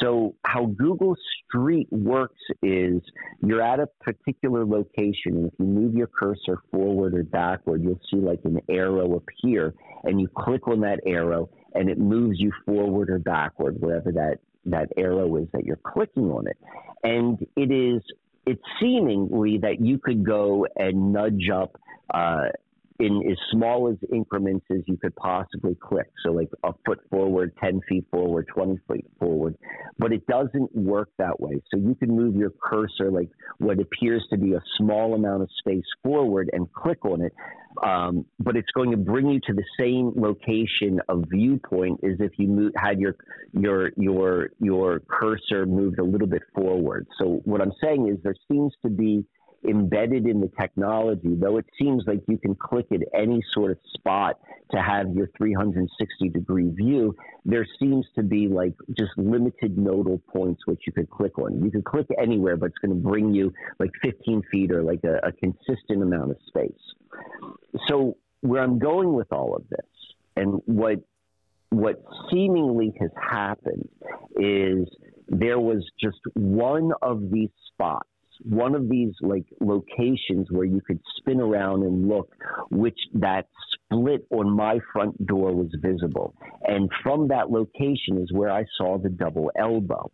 So how Google Street works is you're at a particular location, and if you move your cursor forward or backward, you'll see like an arrow appear, and you click on that arrow, and it moves you forward or backward wherever that that arrow is that you're clicking on it. And it is it's seemingly that you could go and nudge up uh, in as small as increments as you could possibly click. So, like a foot forward, 10 feet forward, 20 feet forward. But it doesn't work that way. So, you can move your cursor like what appears to be a small amount of space forward and click on it. Um, but it's going to bring you to the same location of viewpoint as if you move, had your your your your cursor moved a little bit forward. So what I'm saying is there seems to be embedded in the technology, though it seems like you can click at any sort of spot to have your 360 degree view, there seems to be like just limited nodal points which you could click on. You could click anywhere, but it's going to bring you like 15 feet or like a, a consistent amount of space. So where I'm going with all of this and what what seemingly has happened is there was just one of these spots one of these like locations where you could spin around and look, which that split on my front door was visible. And from that location is where I saw the double elbow.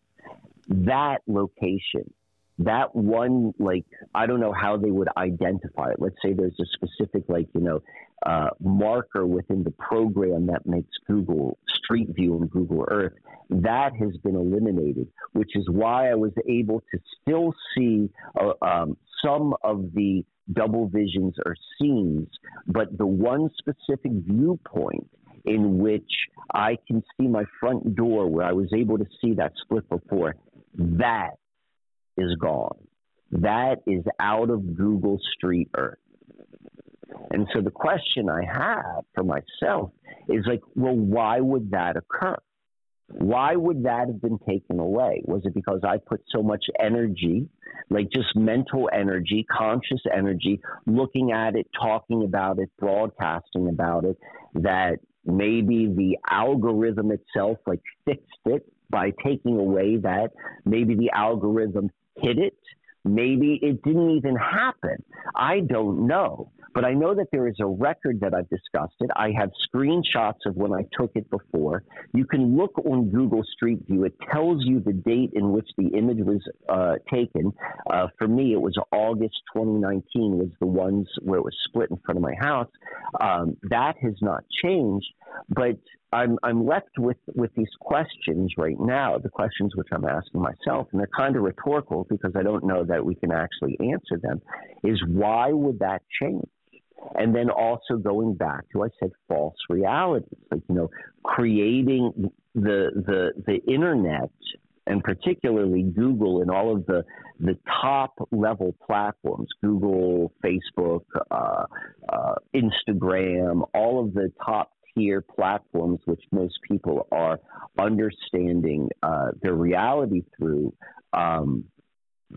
That location that one like i don't know how they would identify it. Let's say there's a specific like you know uh, marker within the program that makes google street view and google earth. That has been eliminated which is why i was able to still see uh, um, some of the double visions or scenes but the one specific viewpoint in which i can see my front door where i was able to see that split before that is gone. That is out of Google Street Earth. And so the question I have for myself is like, well, why would that occur? why would that have been taken away? Was it because I put so much energy, like just mental energy, conscious energy, looking at it, talking about it, broadcasting about it, that maybe the algorithm itself like fixed it by taking away that maybe the algorithm hit it maybe it didn't even happen i don't know but I know that there is a record that I've discussed it. I have screenshots of when I took it before. You can look on Google Street View. It tells you the date in which the image was uh, taken. Uh, for me, it was August 2019 was the ones where it was split in front of my house. Um, that has not changed, but I'm I'm left with with these questions right now. The questions which I'm asking myself, and they're kind of rhetorical because I don't know that we can actually answer them. Is why would that change? And then also going back to, I said, false realities, like, you know, creating the, the, the internet and particularly Google and all of the, the top level platforms, Google, Facebook, uh, uh, Instagram, all of the top tier platforms, which most people are understanding uh, their reality through, um,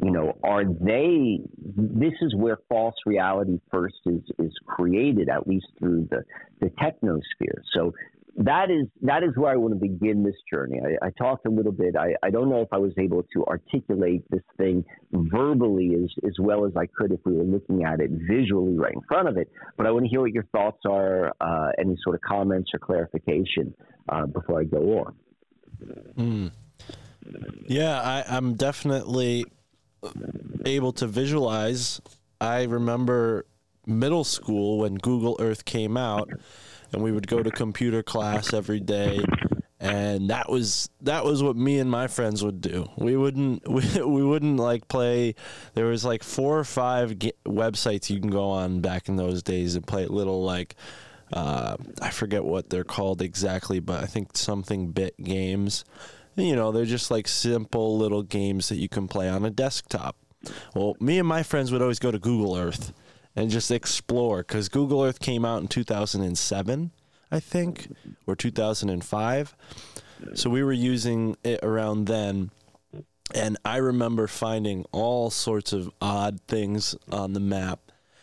you know, are they? This is where false reality first is is created, at least through the the technosphere. So that is that is where I want to begin this journey. I, I talked a little bit. I, I don't know if I was able to articulate this thing verbally as as well as I could if we were looking at it visually right in front of it. But I want to hear what your thoughts are, uh, any sort of comments or clarification uh, before I go on. Mm. Yeah, I, I'm definitely able to visualize. I remember middle school when Google Earth came out, and we would go to computer class every day. And that was that was what me and my friends would do. We wouldn't we, we wouldn't like play. There was like four or five websites you can go on back in those days and play little like uh, I forget what they're called exactly, but I think something bit games you know, they're just like simple little games that you can play on a desktop. Well, me and my friends would always go to Google Earth and just explore because Google Earth came out in 2007, I think, or 2005. So we were using it around then. And I remember finding all sorts of odd things on the map.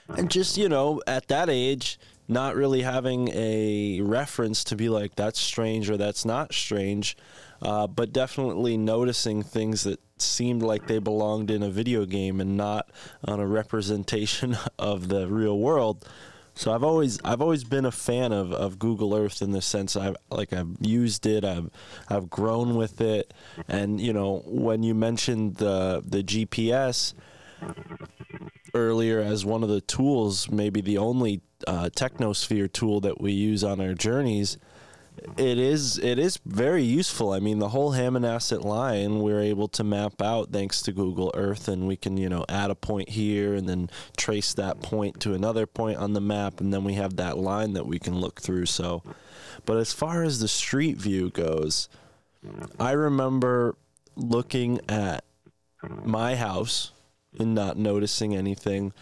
And just, you know, at that age, not really having a reference to be like, that's strange or that's not strange uh, but definitely noticing things that seemed like they belonged in a video game and not on a representation of the real world. So I've always I've always been a fan of, of Google Earth in the sense I've like I've used it I've I've grown with it and you know when you mentioned the the GPS earlier as one of the tools maybe the only uh, technosphere tool that we use on our journeys it is it is very useful. I mean, the whole Hammonasset line we're able to map out thanks to Google Earth, and we can you know add a point here and then trace that point to another point on the map, and then we have that line that we can look through. So, but as far as the street view goes, I remember looking at my house and not noticing anything.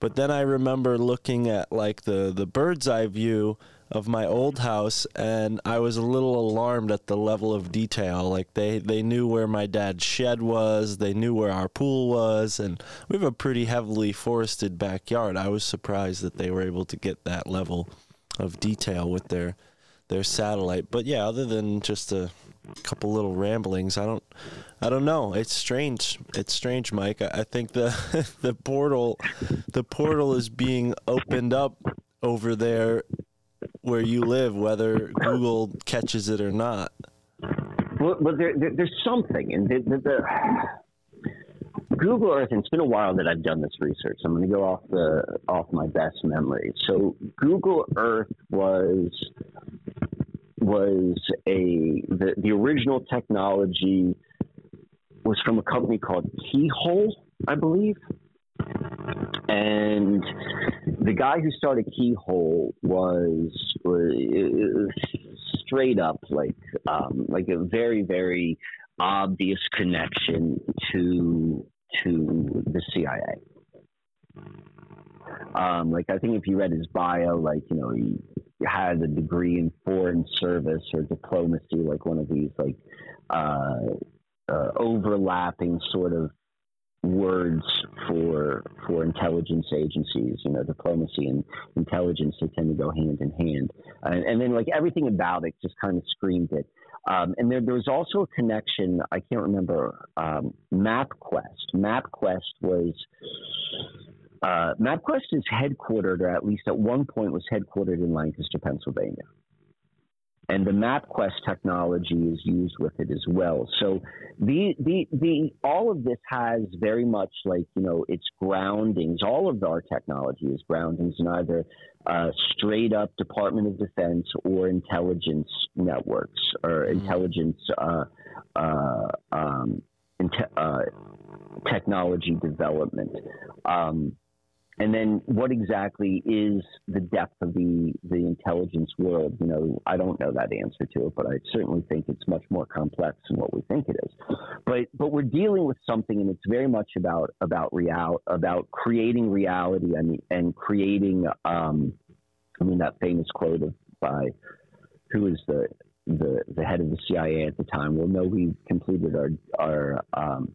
But then I remember looking at like the the bird's eye view of my old house and I was a little alarmed at the level of detail. Like they, they knew where my dad's shed was, they knew where our pool was, and we have a pretty heavily forested backyard. I was surprised that they were able to get that level of detail with their their satellite. But yeah, other than just a couple little ramblings, I don't I don't know. It's strange. It's strange, Mike. I, I think the the portal the portal is being opened up over there where you live, whether Google catches it or not. Well, there, there, there's something, and the, the, the, Google Earth. And it's been a while that I've done this research. I'm going to go off the off my best memory. So Google Earth was was a the, the original technology was from a company called Keyhole, I believe. And the guy who started Keyhole was, was straight up like um, like a very very obvious connection to to the CIA. Um, like I think if you read his bio, like you know he had a degree in foreign service or diplomacy, like one of these like uh, uh, overlapping sort of words for for intelligence agencies. You know, diplomacy and intelligence they tend to go hand in hand, and, and then like everything about it just kind of screamed it. Um, and there, there was also a connection. I can't remember. Um, MapQuest. MapQuest was. Uh, MapQuest is headquartered, or at least at one point was headquartered in Lancaster, Pennsylvania and the MapQuest technology is used with it as well. So the the the all of this has very much like you know its groundings. All of our technology is groundings in either uh, straight up Department of Defense or intelligence networks or mm-hmm. intelligence uh, uh, um, uh, technology development. Um, and then what exactly is the depth of the the intelligence world? You know i don't know that answer to it but i certainly think it's much more complex than what we think it is. But but we're dealing with something and it's very much about about real about creating reality and and creating um i mean that famous quote of by who is the the the head of the cia at the time? Well no we completed our our um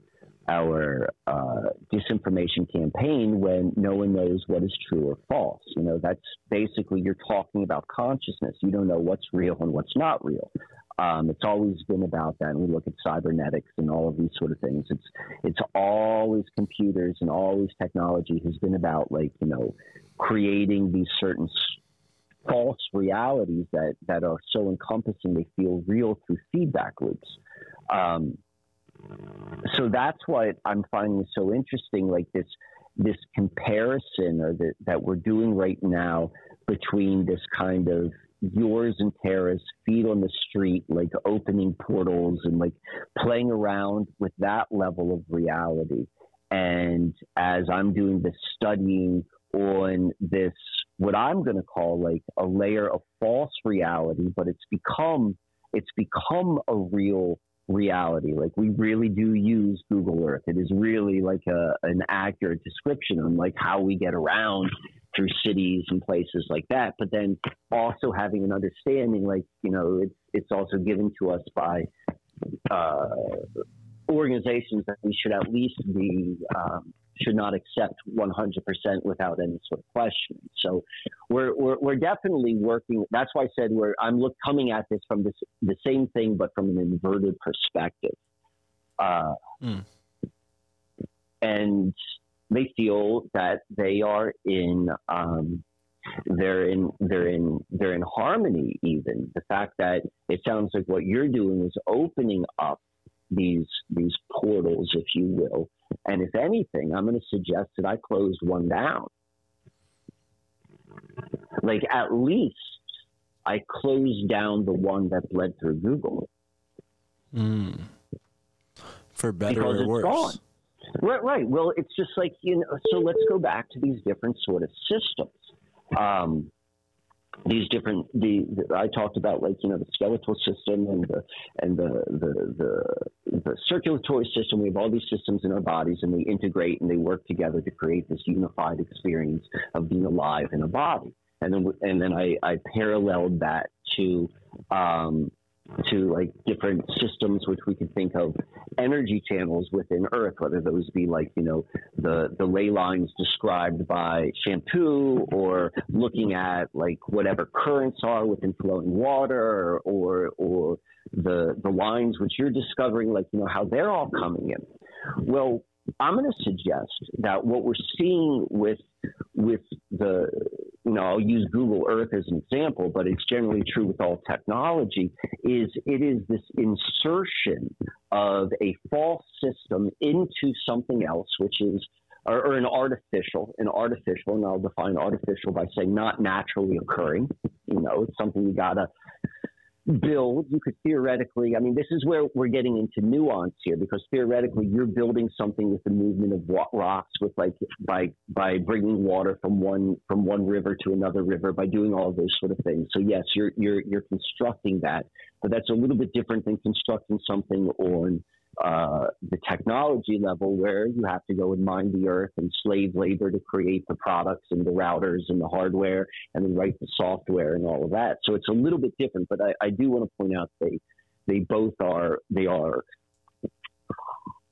our uh, disinformation campaign when no one knows what is true or false. You know, that's basically you're talking about consciousness. You don't know what's real and what's not real. Um, it's always been about that. And we look at cybernetics and all of these sort of things. It's it's always computers and always technology has been about like you know creating these certain false realities that that are so encompassing they feel real through feedback loops. Um, so that's what I'm finding so interesting, like this this comparison or the, that we're doing right now between this kind of yours and Tara's feet on the street, like opening portals and like playing around with that level of reality. And as I'm doing this studying on this, what I'm going to call like a layer of false reality, but it's become it's become a real reality. Like we really do use Google Earth. It is really like a, an accurate description on like how we get around through cities and places like that. But then also having an understanding, like you know, it's it's also given to us by uh, organizations that we should at least be um, should not accept 100% without any sort of questioning. So we're, we're, we're, definitely working. That's why I said we're, I'm look, coming at this from this, the same thing, but from an inverted perspective. Uh, mm. And they feel that they are in, um, they're in they're in they're in harmony even the fact that it sounds like what you're doing is opening up these these portals if you will and if anything, I'm going to suggest that I closed one down. Like at least I closed down the one that bled through Google. Mm. For better because or worse. Gone. Right, right. Well, it's just like you know. So let's go back to these different sort of systems. Um, these different the, the, I talked about like you know the skeletal system and the and the, the the the circulatory system. We have all these systems in our bodies, and they integrate and they work together to create this unified experience of being alive in a body. And then and then I, I paralleled that to um, to like different systems which we could think of energy channels within earth whether those be like you know the the ley lines described by Champoux or looking at like whatever currents are within flowing water or or the the lines which you're discovering like you know how they're all coming in. Well I'm going to suggest that what we're seeing with with the you know I'll use Google Earth as an example, but it's generally true with all technology is it is this insertion of a false system into something else, which is or, or an artificial, an artificial, and I'll define artificial by saying not naturally occurring. You know, it's something you gotta build, you could theoretically, I mean, this is where we're getting into nuance here because theoretically you're building something with the movement of rocks with like by by bringing water from one from one river to another river by doing all those sort of things. So yes, you're you're you're constructing that, but that's a little bit different than constructing something on uh, the technology level where you have to go and mine the earth and slave labor to create the products and the routers and the hardware and then write the software and all of that. So it's a little bit different, but I, I do want to point out they they both are they are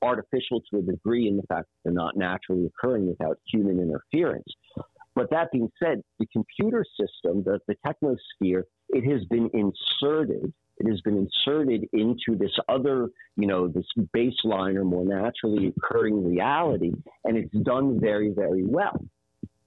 artificial to a degree in the fact that they're not naturally occurring without human interference. But that being said, the computer system, the, the technosphere, it has been inserted it has been inserted into this other, you know, this baseline or more naturally occurring reality, and it's done very, very well.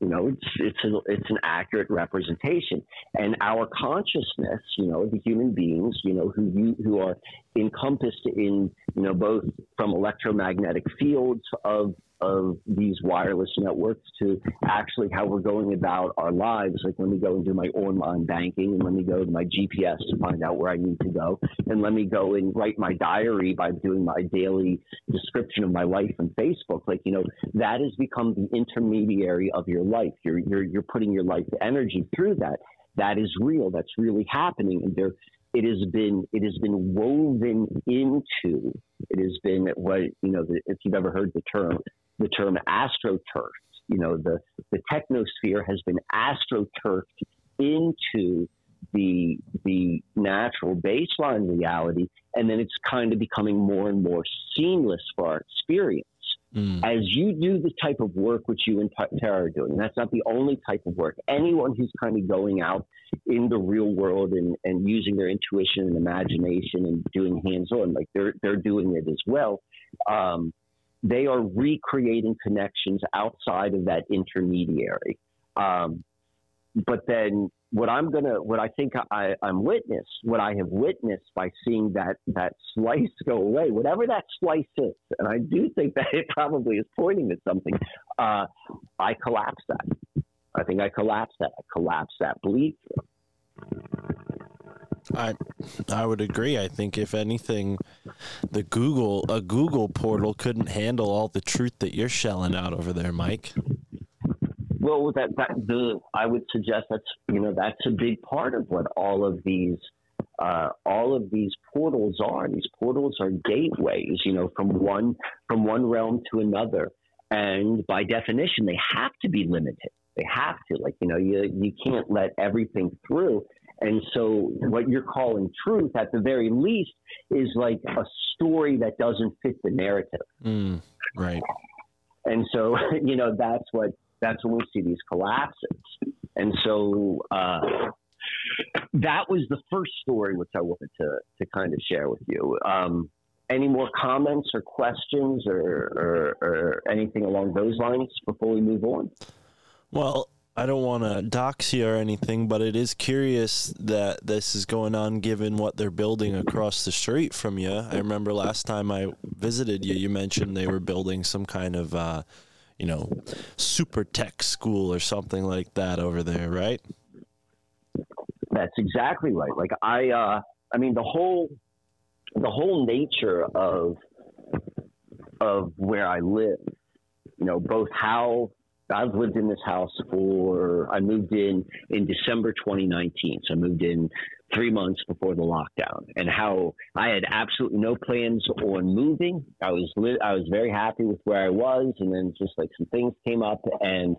You know, it's it's it's an accurate representation, and our consciousness, you know, the human beings, you know, who you, who are encompassed in, you know, both from electromagnetic fields of of these wireless networks to actually how we're going about our lives. Like let me go and do my online banking and let me go to my GPS to find out where I need to go. And let me go and write my diary by doing my daily description of my life on Facebook. Like, you know, that has become the intermediary of your life. You're, you're, you're putting your life energy through that. That is real. That's really happening. And there, it has been it has been woven into it has been what you know if you've ever heard the term the term astroturf. You know, the, the technosphere has been astroturfed into the the natural baseline reality, and then it's kind of becoming more and more seamless for our experience. Mm. As you do the type of work which you and Tara are doing, that's not the only type of work. Anyone who's kind of going out in the real world and, and using their intuition and imagination and doing hands on, like they're they're doing it as well. Um, they are recreating connections outside of that intermediary. Um, but then what I'm gonna, what I think I, I'm witness, what I have witnessed by seeing that that slice go away, whatever that slice is, and I do think that it probably is pointing at something. Uh, I collapse that. I think I collapse that. I collapse that belief. I I would agree. I think if anything, the Google a Google portal couldn't handle all the truth that you're shelling out over there, Mike. Well, that that the I would suggest that's you know that's a big part of what all of these uh, all of these portals are. These portals are gateways, you know, from one from one realm to another, and by definition, they have to be limited. They have to, like you know, you you can't let everything through and so, what you're calling truth, at the very least, is like a story that doesn't fit the narrative. Mm, right. And so, you know, that's what that's when we see these collapses. And so, uh, that was the first story which I wanted to to kind of share with you. Um, any more comments or questions or, or, or anything along those lines before we move on? Well, I don't want to dox you or anything, but it is curious that this is going on given what they're building across the street from you. I remember last time I visited you, you mentioned they were building some kind of, uh, you know, super tech school or something like that over there, right? That's exactly right. Like I, uh, I mean, the whole, the whole nature of, of where I live, you know, both how I've lived in this house for, I moved in in December 2019. So I moved in three months before the lockdown and how I had absolutely no plans on moving. I was, li- I was very happy with where I was. And then just like some things came up and,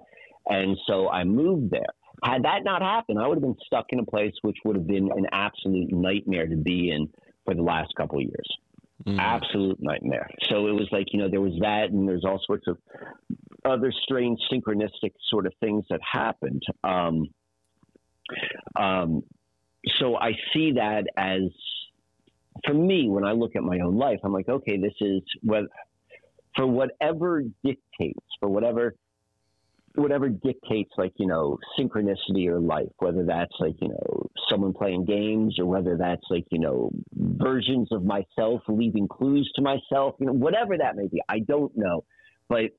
and so I moved there. Had that not happened, I would have been stuck in a place which would have been an absolute nightmare to be in for the last couple of years. Mm. Absolute nightmare. So it was like, you know, there was that, and there's all sorts of other strange synchronistic sort of things that happened. Um, um, so I see that as, for me, when I look at my own life, I'm like, okay, this is what, for whatever dictates, for whatever whatever dictates like you know synchronicity or life whether that's like you know someone playing games or whether that's like you know versions of myself leaving clues to myself you know whatever that may be i don't know but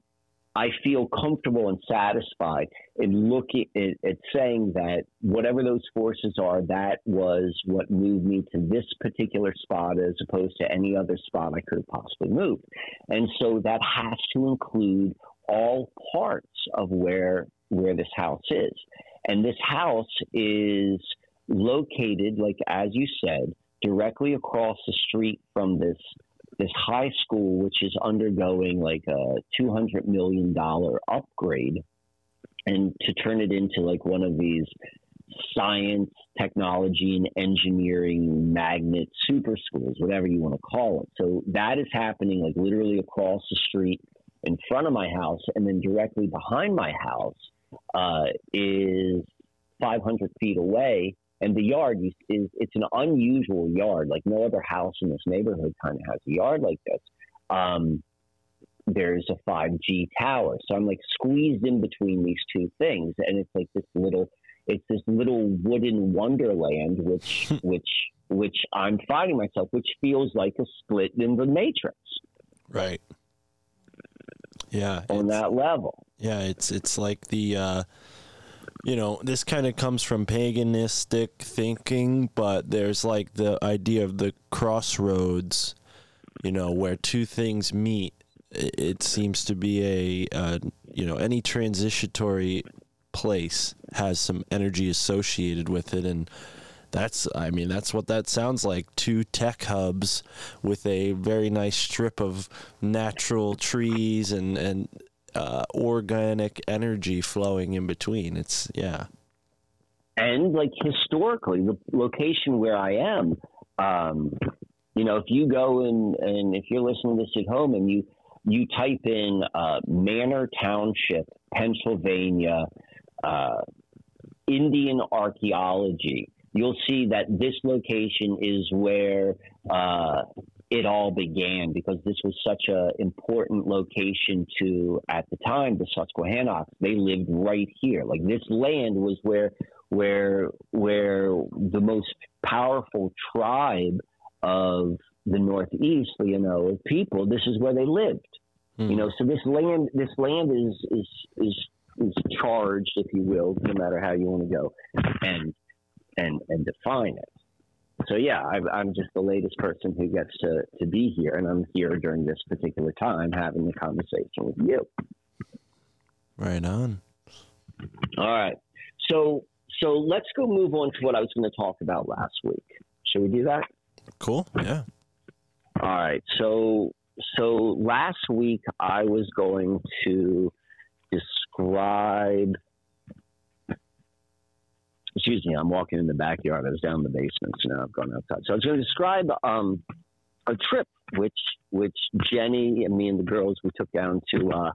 i feel comfortable and satisfied in looking at, at saying that whatever those forces are that was what moved me to this particular spot as opposed to any other spot i could have possibly moved and so that has to include all parts of where where this house is. And this house is located, like as you said, directly across the street from this this high school which is undergoing like a two hundred million dollar upgrade, and to turn it into like one of these science, technology, and engineering magnet super schools, whatever you want to call it. So that is happening like literally across the street in front of my house, and then directly behind my house uh, is 500 feet away. And the yard is, is it's an unusual yard. Like no other house in this neighborhood kind of has a yard like this. Um, there's a 5G tower. So I'm like squeezed in between these two things. And it's like this little it's this little wooden wonderland, which which which I'm finding myself, which feels like a split in the matrix. Right. Yeah. On that level. Yeah, it's it's like the uh you know, this kind of comes from paganistic thinking, but there's like the idea of the crossroads, you know, where two things meet. It, seems to be a, uh, you know, any transitory place has some energy associated with it and that's i mean that's what that sounds like two tech hubs with a very nice strip of natural trees and and uh, organic energy flowing in between. It's yeah. And like historically the location where i am um, you know if you go and and if you're listening to this at home and you you type in uh, manor township pennsylvania uh, Indian archaeology, you'll see that this location is where uh, it all began because this was such an important location to, at the time, the Susquehannocks. They lived right here. Like this land was where, where, where the most powerful tribe of the Northeast, you know, of people. This is where they lived. Hmm. You know, so this land, this land is is is is charged, if you will, no matter how you want to go, and and and define it. So yeah, I, am just the latest person who gets to to be here, and I'm here during this particular time having the conversation with you. Right on. All right. So so let's go move on to what I was going to talk about last week. Should we do that? Cool. Yeah. All right. So so last week I was going to describe. Excuse me, I'm walking in the backyard. I was down in the basement, so now I've gone outside. So I was going to describe um, a trip which which Jenny and me and the girls we took down to uh,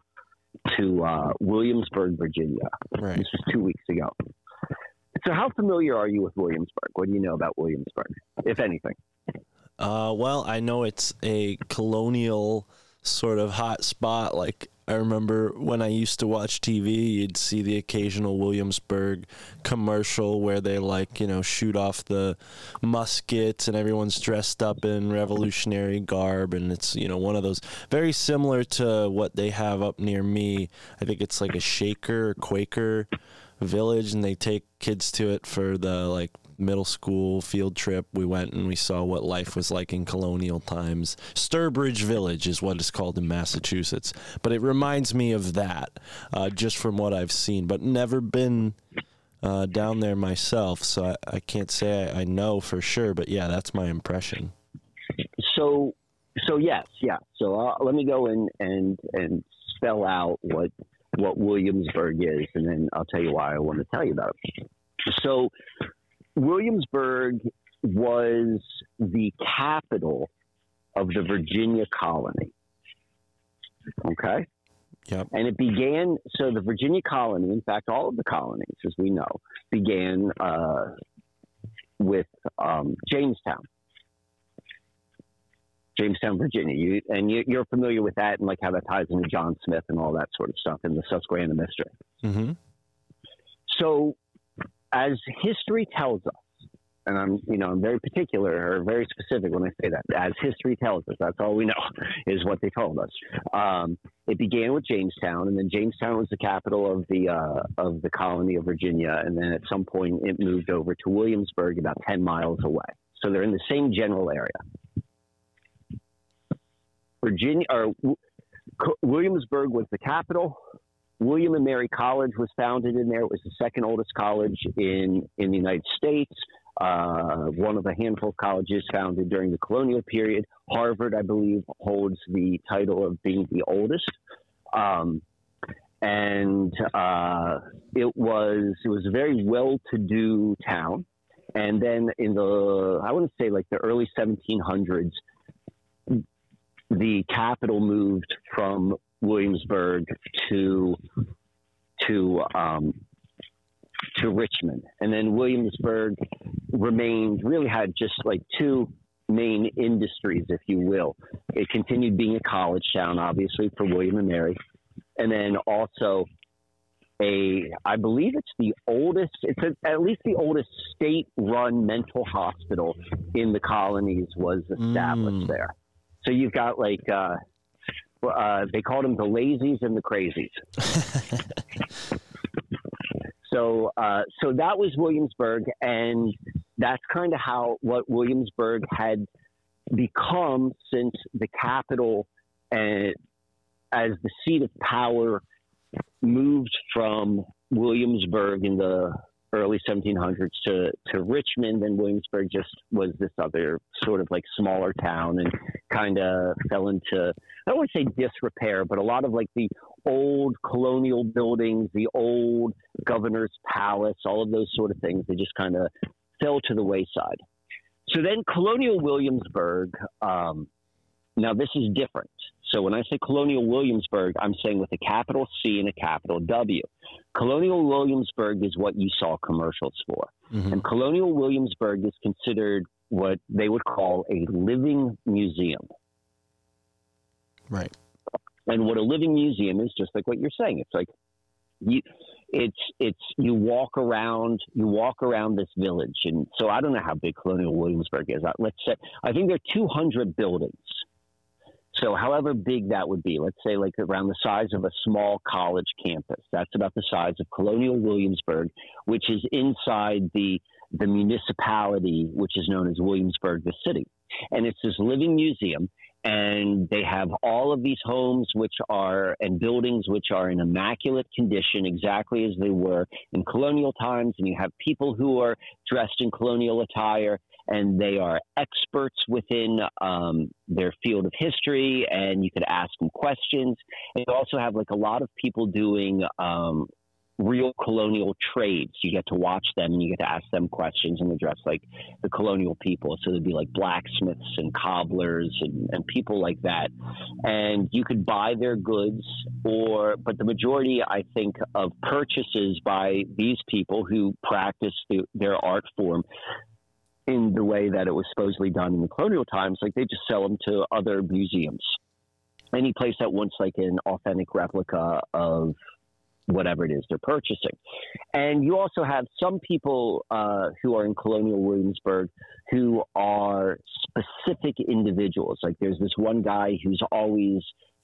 to uh, Williamsburg, Virginia. Right. This was two weeks ago. So, how familiar are you with Williamsburg? What do you know about Williamsburg, if anything? Uh, well, I know it's a colonial sort of hot spot. Like I remember when I used to watch TV, you'd see the occasional Williamsburg commercial where they like, you know, shoot off the muskets and everyone's dressed up in revolutionary garb. And it's, you know, one of those very similar to what they have up near me. I think it's like a Shaker or Quaker village and they take kids to it for the like middle school field trip, we went and we saw what life was like in colonial times. Sturbridge Village is what it's called in Massachusetts, but it reminds me of that uh, just from what I've seen, but never been uh, down there myself, so I, I can't say I, I, know for sure, but yeah, that's my impression. So, so yes, yeah. So uh, let me go in and and spell out what what Williamsburg is, and then I'll tell you why I want to tell you about it. So, Williamsburg was the capital of the Virginia colony. Okay? Yep. And it began, so the Virginia colony, in fact, all of the colonies, as we know, began uh, with um, Jamestown. Jamestown, Virginia. You, and you, are familiar with that and like how that ties into John Smith and all that sort of stuff in the Susquehanna Mystery. Mm-hmm. So as history tells us, and I'm, you know, I'm very particular or very specific when I say that. As history tells us, that's all we know is what they told us. Um, it began with Jamestown, and then Jamestown was the capital of the uh, of the colony of Virginia, and then at some point it moved over to Williamsburg, about ten miles away. So they're in the same general area. Virginia or Williamsburg was the capital. William and Mary College was founded in there. It was the second oldest college in, in the United States. uh, one of a handful of colleges founded during the colonial period. Harvard, I believe, holds the title of being the oldest. Um, and uh, it was it was a very well-to-do town. And then in the I want to say like the early 1700s, the capital moved from Williamsburg to to um, to Richmond, and then Williamsburg remained really had just like two main industries, if you will. It continued being a college town, obviously for William and Mary, and then also a I believe it's the oldest it's a, at least the oldest state-run mental hospital in the colonies was established mm. there. So you've got like uh, uh, they called them the lazies and the crazies. so uh, so that was Williamsburg, and that's kind of how what Williamsburg had become since the capital and as the seat of power moved from Williamsburg in the early 1700s to, to Richmond, and Williamsburg just was this other sort of like smaller town and kind of fell into, I don't want to say disrepair, but a lot of like the old colonial buildings, the old governor's palace, all of those sort of things, they just kind of fell to the wayside. So then colonial Williamsburg, um, now this is different. So when I say Colonial Williamsburg, I'm saying with a capital C and a capital W. Colonial Williamsburg is what you saw commercials for. Mm-hmm. And Colonial Williamsburg is considered what they would call a living museum. Right. And what a living museum is, just like what you're saying, it's like you, it's it's you walk around you walk around this village, and so I don't know how big Colonial Williamsburg is. Let's say I think there are 200 buildings so, however big that would be, let's say like around the size of a small college campus, that's about the size of Colonial Williamsburg, which is inside the the municipality, which is known as Williamsburg, the city. And it's this living museum, and they have all of these homes, which are and buildings, which are in immaculate condition, exactly as they were in colonial times. And you have people who are dressed in colonial attire and they are experts within um, their field of history, and you could ask them questions. And you also have like a lot of people doing um, real colonial trades. You get to watch them and you get to ask them questions and address like the colonial people. So there'd be like blacksmiths and cobblers and, and people like that. And you could buy their goods or, but the majority, I think, of purchases by these people who practice the, their art form in the way that it was supposedly done in the colonial times, like they just sell them to other museums. Any place that wants like an authentic replica of whatever it is they're purchasing. And you also have some people uh, who are in colonial Williamsburg who are specific individuals. Like there's this one guy who's always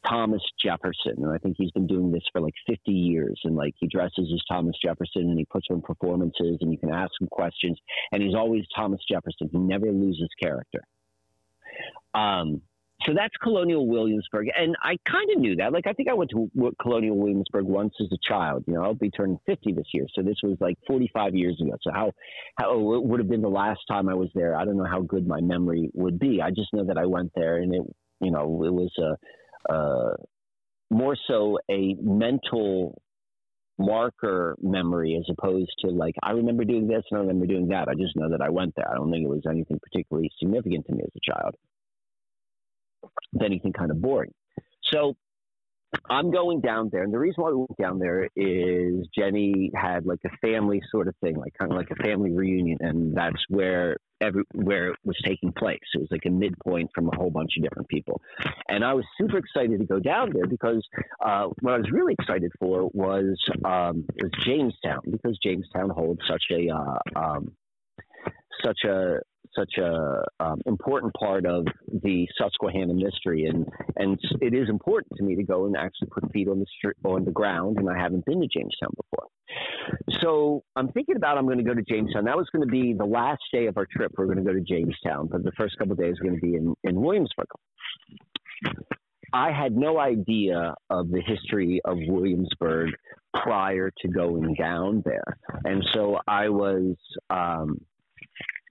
Thomas Jefferson, and I think he's been doing this for like 50 years. And like he dresses as Thomas Jefferson, and he puts on performances, and you can ask him questions. And he's always Thomas Jefferson. He never loses character. Um, so that's Colonial Williamsburg, and I kind of knew that. Like I think I went to Colonial Williamsburg once as a child. You know, I'll be turning 50 this year, so this was like 45 years ago. So how how it would have been the last time I was there? I don't know how good my memory would be. I just know that I went there, and it you know it was a uh, more so a mental marker memory as opposed to like I remember doing this and I remember doing that. I just know that I went there. I don't think it was anything particularly significant to me as a child. Anything kind of boring. So I'm going down there, and the reason why we went down there is Jenny had like a family sort of thing, like kind of like a family reunion, and that's where every where it was taking place. It was like a midpoint from a whole bunch of different people, and I was super excited to go down there because uh, what I was really excited for was um, was Jamestown because Jamestown holds such a uh, um, such a such a um, important part of the Susquehanna mystery, and and it is important to me to go and actually put feet on the street, on the ground, and I haven't been to Jamestown before. So I'm thinking about I'm going to go to Jamestown. That was going to be the last day of our trip. We're going to go to Jamestown, but the first couple days are going to be in in Williamsburg. I had no idea of the history of Williamsburg prior to going down there, and so I was. Um,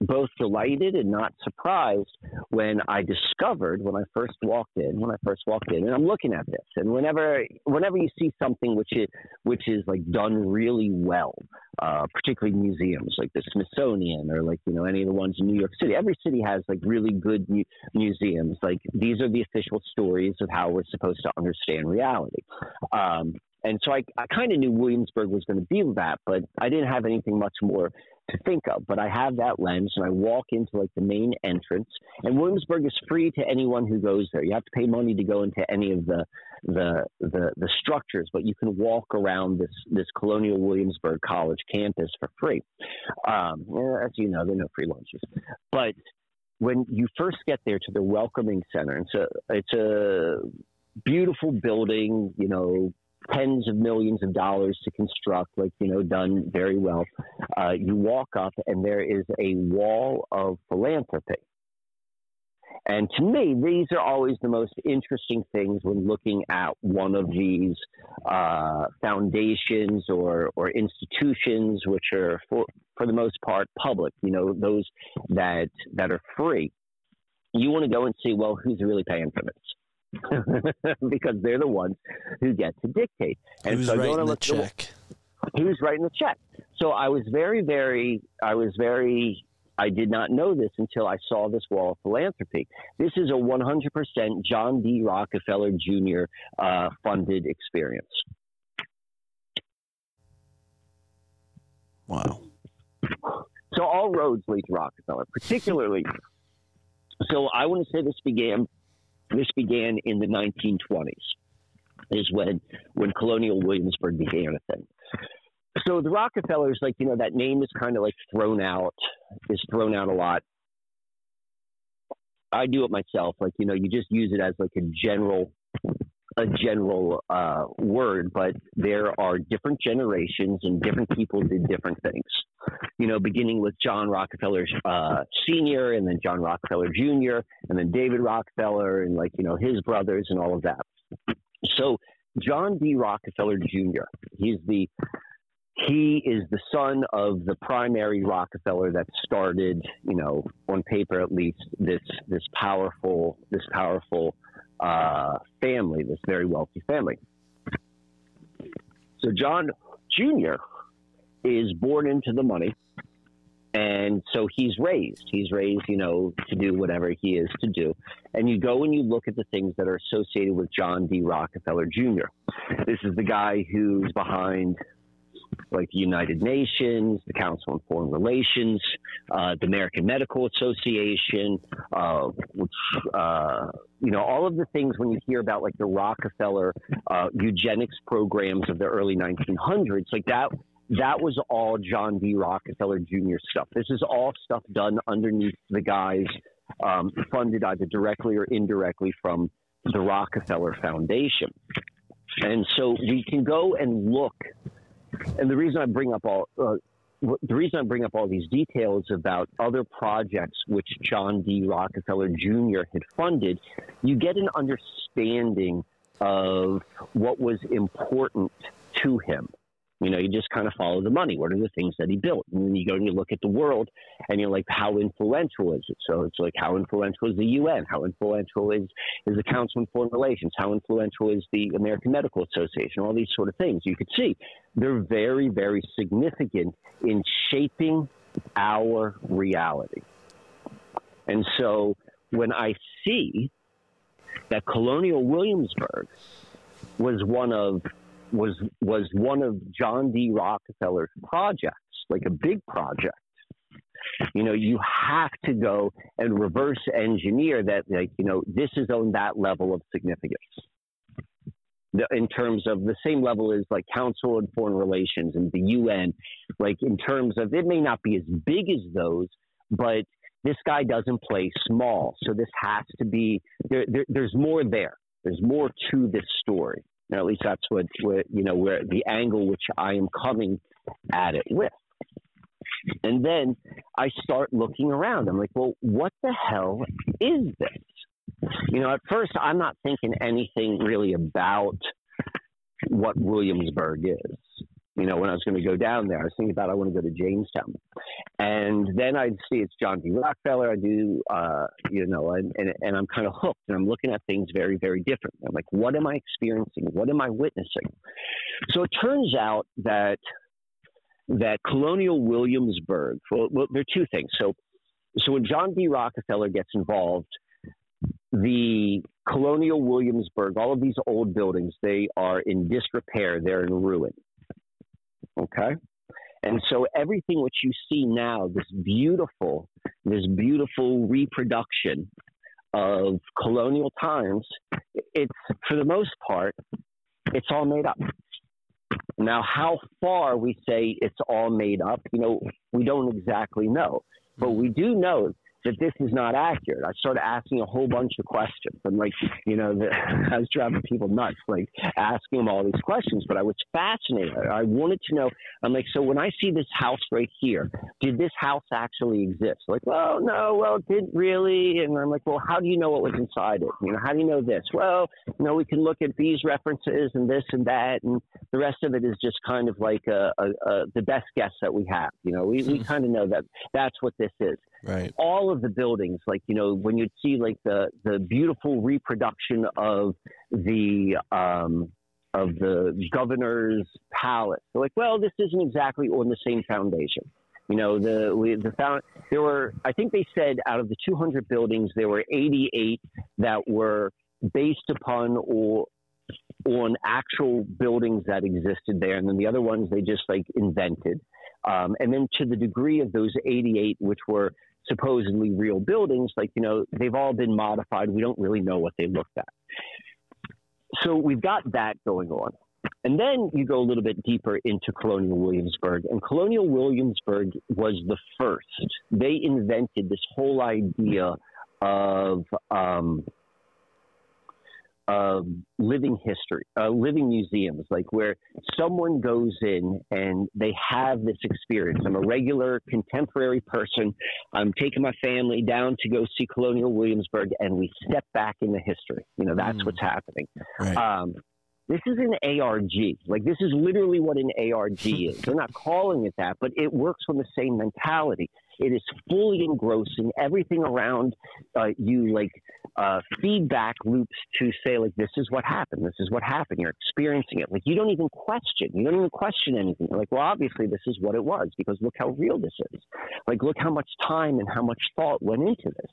both delighted and not surprised when I discovered when I first walked in, when I first walked in, and I'm looking at this, and whenever whenever you see something which is which is like done really well, uh, particularly museums like the Smithsonian or like you know any of the ones in New York City, every city has like really good mu- museums. Like these are the official stories of how we're supposed to understand reality. Um, and so I, I kind of knew Williamsburg was going to be that, but I didn't have anything much more to think of. But I have that lens, and I walk into like the main entrance. And Williamsburg is free to anyone who goes there. You have to pay money to go into any of the the the, the structures, but you can walk around this this Colonial Williamsburg College campus for free. Um, as you know, there are no free lunches, but when you first get there to the welcoming center, it's a it's a beautiful building, you know, tens of millions of dollars to construct, like, you know, done very well. Uh, you walk up and there is a wall of philanthropy. And to me, these are always the most interesting things when looking at one of these uh, foundations or, or institutions, which are for, for the most part public, you know, those that, that are free. You want to go and see, well, who's really paying for this? because they're the ones who get to dictate. And Who's so writing the check? Who's writing the check? So I was very, very, I was very, I did not know this until I saw this wall of philanthropy. This is a 100% John D. Rockefeller Jr. Uh, funded experience. Wow. So all roads lead to Rockefeller, particularly. So I want to say this began this began in the 1920s, is when when Colonial Williamsburg began a thing. So the Rockefellers, like you know, that name is kind of like thrown out, is thrown out a lot. I do it myself, like you know, you just use it as like a general a general uh, word, but there are different generations and different people did different things. You know, beginning with John Rockefeller uh, Sr. and then John Rockefeller Jr. and then David Rockefeller and like, you know, his brothers and all of that. So John D. Rockefeller Jr., he's the he is the son of the primary Rockefeller that started, you know, on paper at least, this this powerful this powerful uh, family, this very wealthy family. So John Jr. is born into the money. And so he's raised. He's raised, you know, to do whatever he is to do. And you go and you look at the things that are associated with John D. Rockefeller Jr. This is the guy who's behind like the United Nations, the Council on Foreign Relations, uh, the American Medical Association, uh, which, uh, you know, all of the things when you hear about like the Rockefeller uh, eugenics programs of the early 1900s, like that. That was all John D. Rockefeller Jr. stuff. This is all stuff done underneath the guys um, funded either directly or indirectly from the Rockefeller Foundation. And so we can go and look and the reason I bring up all uh, the reason I bring up all these details about other projects which John D. Rockefeller Jr. had funded, you get an understanding of what was important to him. You know, you just kind of follow the money. What are the things that he built? And then you go and you look at the world and you're like, how influential is it? So it's like, how influential is the UN? How influential is, is the Council on Foreign Relations? How influential is the American Medical Association? All these sort of things. You could see they're very, very significant in shaping our reality. And so when I see that Colonial Williamsburg was one of was was one of John D. Rockefeller's projects, like a big project. You know, you have to go and reverse engineer that, like, you know, this is on that level of significance. The, in terms of the same level as like Council on Foreign Relations and the UN, like in terms of it may not be as big as those, but this guy doesn't play small. So this has to be there, there, there's more there. There's more to this story. And at least that's what, what you know where the angle which I am coming at it with. And then I start looking around. I'm like, well, what the hell is this? You know, at first I'm not thinking anything really about what Williamsburg is. You know, when I was going to go down there, I was thinking about I want to go to Jamestown. And then I'd see it's John D. Rockefeller. I do, uh, you know, and, and, and I'm kind of hooked and I'm looking at things very, very different. I'm like, what am I experiencing? What am I witnessing? So it turns out that that Colonial Williamsburg, well, well there are two things. So, so when John D. Rockefeller gets involved, the Colonial Williamsburg, all of these old buildings, they are in disrepair. They're in ruin. Okay. And so everything which you see now, this beautiful, this beautiful reproduction of colonial times, it's for the most part, it's all made up. Now, how far we say it's all made up, you know, we don't exactly know. But mm. we do know that this is not accurate. I started asking a whole bunch of questions. I'm like, you know, the, I was driving people nuts, like asking them all these questions, but I was fascinated. I wanted to know. I'm like, so when I see this house right here, did this house actually exist? Like, well, no, well, it didn't really. And I'm like, well, how do you know what was inside it? You know, how do you know this? Well, you know, we can look at these references and this and that, and the rest of it is just kind of like a, a, a, the best guess that we have. You know, we, we kind of know that that's what this is. Right. All of the buildings, like you know, when you'd see like the the beautiful reproduction of the um, of the governor's palace, they're like, well, this isn't exactly on the same foundation. You know, the we, the found there were I think they said out of the 200 buildings there were 88 that were based upon or on actual buildings that existed there, and then the other ones they just like invented. Um, and then to the degree of those 88, which were supposedly real buildings, like, you know, they've all been modified. We don't really know what they looked at. So we've got that going on. And then you go a little bit deeper into Colonial Williamsburg. And Colonial Williamsburg was the first. They invented this whole idea of um, of living history, uh, living museums, like where someone goes in and they have this experience. I'm a regular contemporary person. I'm taking my family down to go see Colonial Williamsburg, and we step back in the history. You know, that's mm. what's happening. Right. Um, this is an ARG. Like this is literally what an ARG is. They're not calling it that, but it works on the same mentality. It is fully engrossing. Everything around uh, you, like uh, feedback loops to say, like, this is what happened. This is what happened. You're experiencing it. Like, you don't even question. You don't even question anything. You're like, well, obviously, this is what it was because look how real this is. Like, look how much time and how much thought went into this.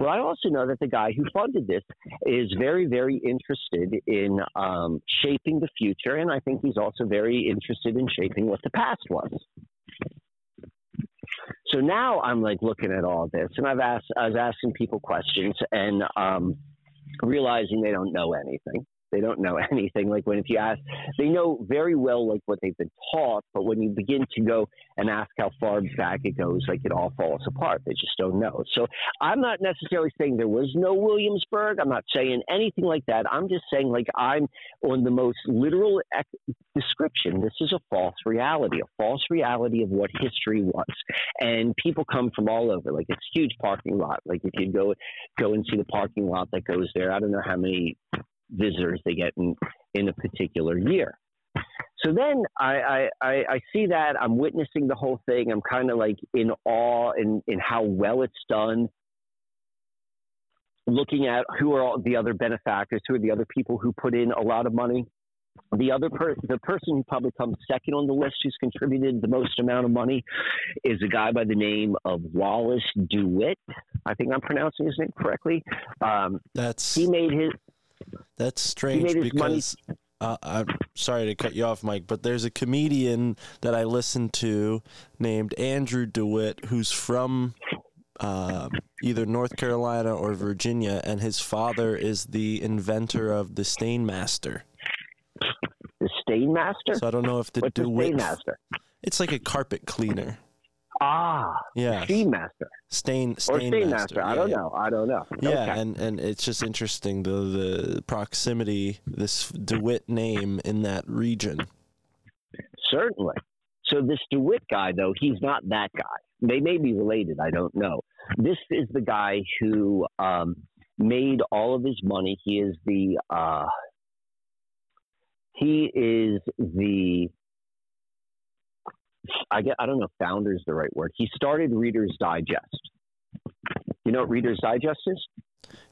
Well, I also know that the guy who funded this is very, very interested in um, shaping the future. And I think he's also very interested in shaping what the past was. So now I'm like looking at all this, and I've asked, I was asking people questions, and um, realizing they don't know anything. They don't know anything. Like when if you ask, they know very well like what they've been taught, but when you begin to go and ask how far back it goes, like it all falls apart. They just don't know. So I'm not necessarily saying there was no Williamsburg. I'm not saying anything like that. I'm just saying like I'm on the most literal description. This is a false reality, a false reality of what history was. And people come from all over. Like it's huge parking lot. Like if you go go and see the parking lot that goes there, I don't know how many visitors they get in, in a particular year. So then I, I, I, see that I'm witnessing the whole thing. I'm kind of like in awe in, in how well it's done. Looking at who are all the other benefactors, who are the other people who put in a lot of money. The other per- the person who probably comes second on the list, who's contributed the most amount of money, is a guy by the name of Wallace DeWitt. I think I'm pronouncing his name correctly. Um, That's he made his that's strange because uh, I'm sorry to cut you off, Mike, but there's a comedian that I listen to named Andrew DeWitt who's from uh, either North Carolina or Virginia, and his father is the inventor of the Stainmaster. The Stainmaster? So I don't know if the What's DeWitt. The Stainmaster? It's like a carpet cleaner. Ah, yeah, Steam Master. Stain, stain or Stain Master. master. I don't know. I don't know. Yeah, okay. and and it's just interesting the the proximity, this Dewitt name in that region. Certainly. So this Dewitt guy, though, he's not that guy. They may be related. I don't know. This is the guy who um, made all of his money. He is the uh, he is the I get I don't know if founder is the right word. He started Reader's Digest. You know what Reader's Digest is?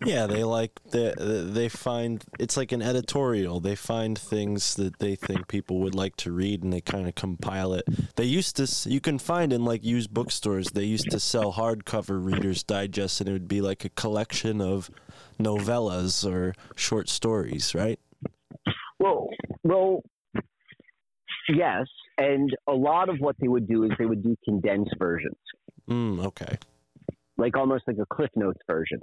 Yeah, they like they they find it's like an editorial. They find things that they think people would like to read, and they kind of compile it. They used to you can find in like used bookstores. They used to sell hardcover Reader's Digest, and it would be like a collection of novellas or short stories, right? Well, well, yes, and a lot of what they would do is they would do condensed versions. Mm, okay. Like almost like a Cliff Notes version.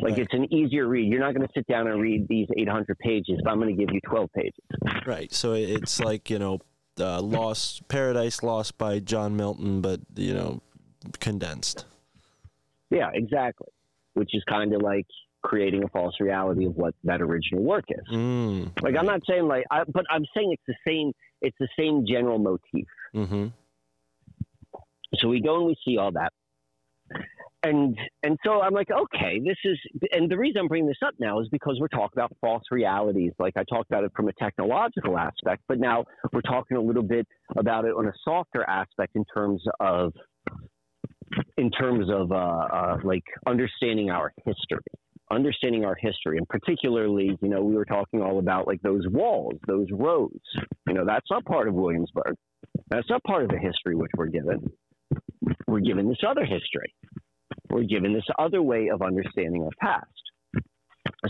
Like Right. it's an easier read. You're not going to sit down and read these 800 pages, but I'm going to give you 12 pages. Right. So it's like you know, uh, Lost Paradise Lost by John Milton, but you know, condensed. Yeah, exactly. Which is kind of like creating a false reality of what that original work is. Mm, Like I'm not saying like, I, but I'm saying it's the same. It's the same general motif. Mm-hmm. So we go and we see all that, and and so I'm like, okay, this is. And the reason I'm bringing this up now is because we're talking about false realities. Like I talked about it from a technological aspect, but now we're talking a little bit about it on a softer aspect in terms of in terms of uh, uh, like understanding our history understanding our history and particularly you know we were talking all about like those walls those roads. You know that's not part of williamsburg. That's not part of the history which we're given. We're given this other history. We're given this other way of understanding our past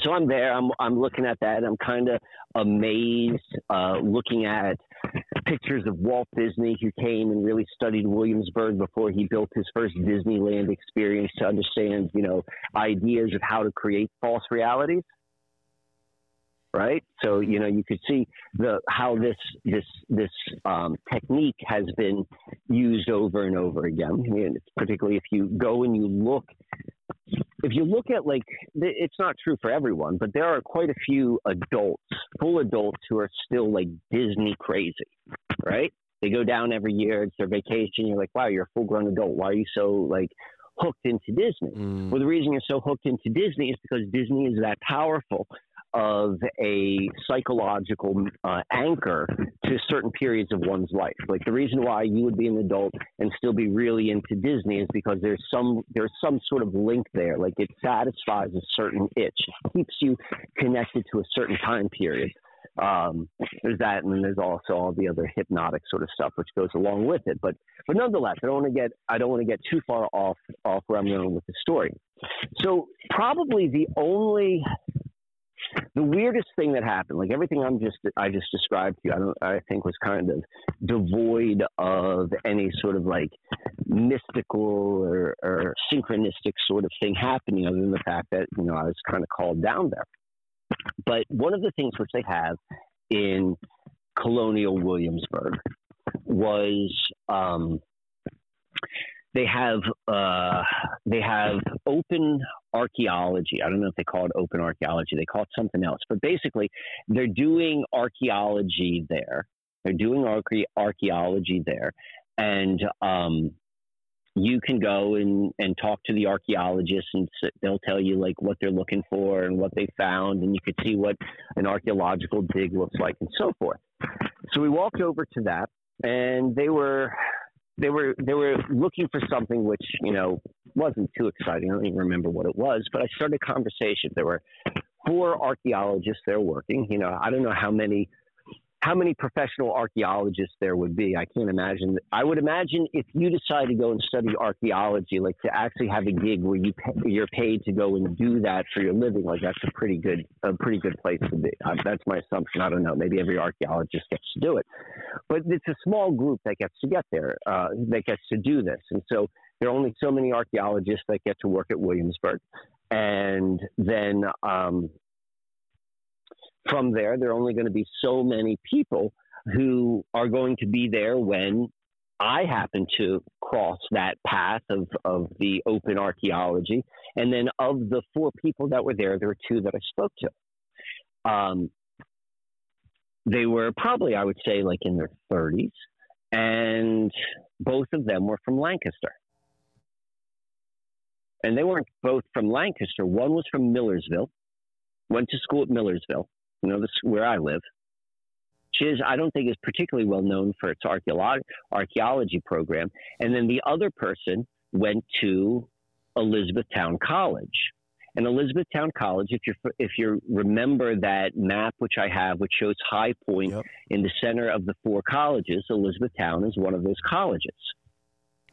so i'm there i'm, I'm looking at that i'm kind of amazed uh, looking at pictures of Walt Disney, who came and really studied Williamsburg before he built his first Disneyland experience to understand, you know, ideas of how to create false realities. Right, so you know you could see the how this this this um, technique has been used over and over again. Mean, particularly if you go and you look, if you look at like it's not true for everyone, but there are quite a few adults, full adults, who are still like Disney crazy right? They go down every year. It's their vacation. You're like, wow, you're a full grown adult. Why are you so like hooked into Disney? Mm, Well, the reason you're so hooked into Disney is because Disney is that powerful of a psychological uh, anchor to certain periods of one's life. Like the reason why you would be an adult and still be really into Disney is because there's some there's some sort of link there. Like it satisfies a certain itch, it keeps you connected to a certain time period. Um, there's that, and then there's also all the other hypnotic sort of stuff which goes along with it. But but nonetheless, I don't want to get I don't want to get too far off off where I'm going with the story. So probably the only the weirdest thing that happened, like everything I'm just I just described to you, I don't I think was kind of devoid of any sort of like mystical or, or synchronistic sort of thing happening, other than the fact that you know I was kind of called down there. But one of the things which they have in colonial Williamsburg was um, they have uh, they have open archaeology. I don't know if they call it open archaeology. They call it something else. But basically, they're doing archaeology there. They're doing archae- archaeology there, and um, you can go and, and talk to the archaeologists, and they'll tell you like what they're looking for and what they found, and you could see what an archaeological dig looks like, and so forth. So we walked over to that, and they were they were they were looking for something which you know wasn't too exciting. I don't even remember what it was, but I started a conversation. There were four archaeologists there working. You know, I don't know how many how many professional archaeologists there would be. I can't imagine. I would imagine if you decide to go and study archaeology, like to actually have a gig where you pay, you're paid to go and do that for your living, like that's a pretty good a pretty good place to be. That's my assumption. I don't know. Maybe every archaeologist gets to do it, but it's a small group that gets to get there, uh, that gets to do this, and so there are only so many archaeologists that get to work at Williamsburg, and then. Um, from there, there are only going to be so many people who are going to be there when I happen to cross that path of, of the open archaeology. And then of the four people that were there, there were two that I spoke to. Um, they were probably, I would say, like in their 30s, and both of them were from Lancaster. And they weren't both from Lancaster. One was from Millersville, went to school at Millersville, you know, this is where I live. is I don't think is particularly well known for its archaeology program. And then the other person went to Elizabethtown College. And Elizabethtown College, if you if you remember that map which I have, which shows High Point yep. in the center of the four colleges, Elizabethtown is one of those colleges.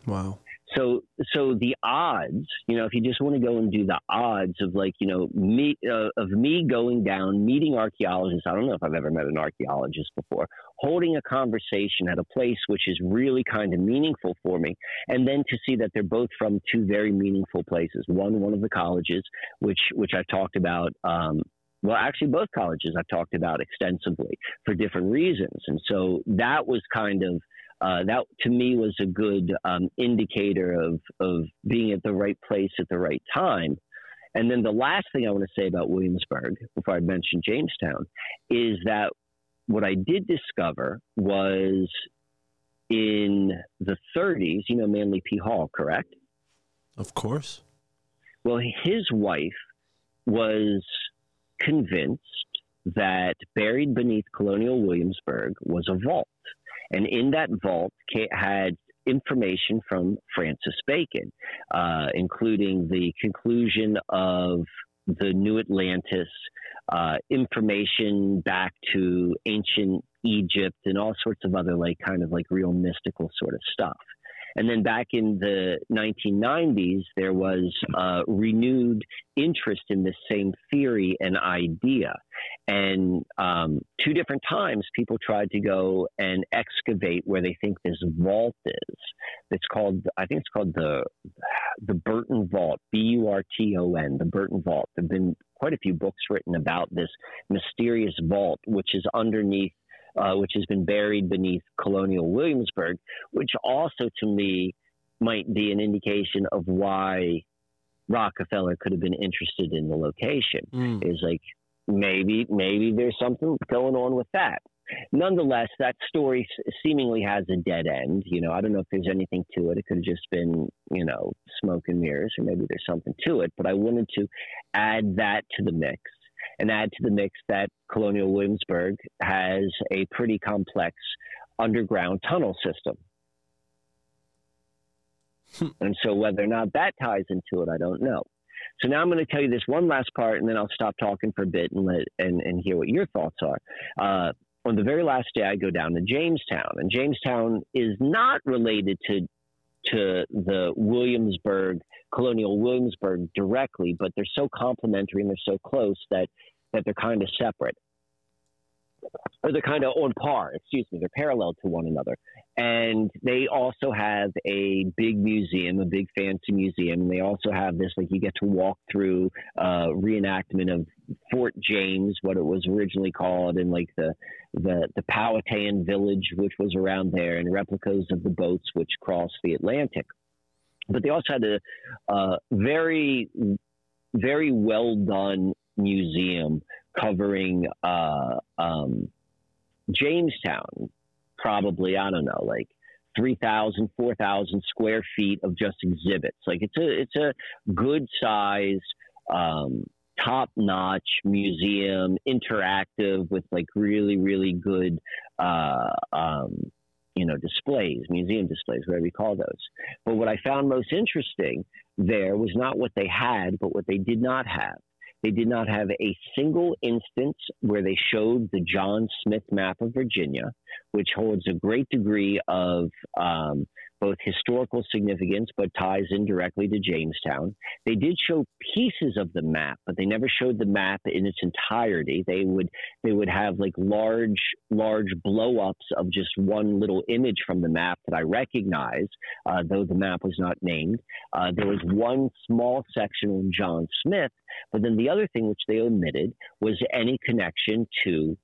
Wow. So, so the odds, you know, if you just want to go and do the odds of like, you know, me uh, of me going down, meeting archaeologists. I don't know if I've ever met an archaeologist before. Holding a conversation at a place which is really kind of meaningful for me, and then to see that they're both from two very meaningful places. One, one of the colleges, which which I've talked about. Um, well, actually, both colleges I've talked about extensively for different reasons, and so that was kind of uh, that to me was a good um, indicator of of being at the right place at the right time. And then the last thing I want to say about Williamsburg, before I mention Jamestown, is that what I did discover was in the 30s. You know Manly P. Hall, correct? Of course. Well, his wife was convinced that buried beneath colonial Williamsburg was a vault. And in that vault had information from Francis Bacon, uh, including the conclusion of the New Atlantis, uh, information back to ancient Egypt, and all sorts of other like kind of like real mystical sort of stuff. And then back in the 1990s, there was uh, renewed interest in this same theory and idea. And um, two different times, people tried to go and excavate where they think this vault is. It's called, I think it's called the the Burton Vault, B U R T O N, the Burton Vault. There've been quite a few books written about this mysterious vault, which is underneath uh, which has been buried beneath colonial Williamsburg, which also to me might be an indication of why Rockefeller could have been interested in the location. Mm. Is like maybe maybe there's something going on with that. Nonetheless, that story seemingly has a dead end. You know, I don't know if there's anything to it. It could have just been, you know, smoke and mirrors, or maybe there's something to it. But I wanted to add that to the mix and add to the mix that Colonial Williamsburg has a pretty complex underground tunnel system. Hmm. and so whether or not that ties into it, I don't know. So now I'm going to tell you this one last part, and then I'll stop talking for a bit and let and, and hear what your thoughts are. Uh, on the very last day, I go down to Jamestown, and Jamestown is not related to to the Williamsburg, Colonial Williamsburg directly, but they're so complementary and they're so close that that they're kind of separate. Or they're kind of on par, excuse me, they're parallel to one another. And they also have a big museum, a big fancy museum. And they also have this, like, you get to walk through uh, reenactment of Fort James, what it was originally called, and like the, the, the Powhatan village, which was around there, and replicas of the boats which crossed the Atlantic. But they also had a uh, very, very well done museum covering uh, um, Jamestown, probably, I don't know, like 3,000, 4,000 square feet of just exhibits. Like it's a, it's a good size, um, top notch museum, interactive with like really, really good, uh, um, you know, displays, museum displays, whatever you call those. But what I found most interesting there was not what they had, but what they did not have. They did not have a single instance where they showed the John Smith map of Virginia, which holds a great degree of um, both historical significance, but ties in directly to Jamestown. They did show pieces of the map, but they never showed the map in its entirety. They would they would have like large large blow ups of just one little image from the map that I recognize, uh, though the map was not named. Uh, there was one small section on John Smith, but then the other thing which they omitted was any connection to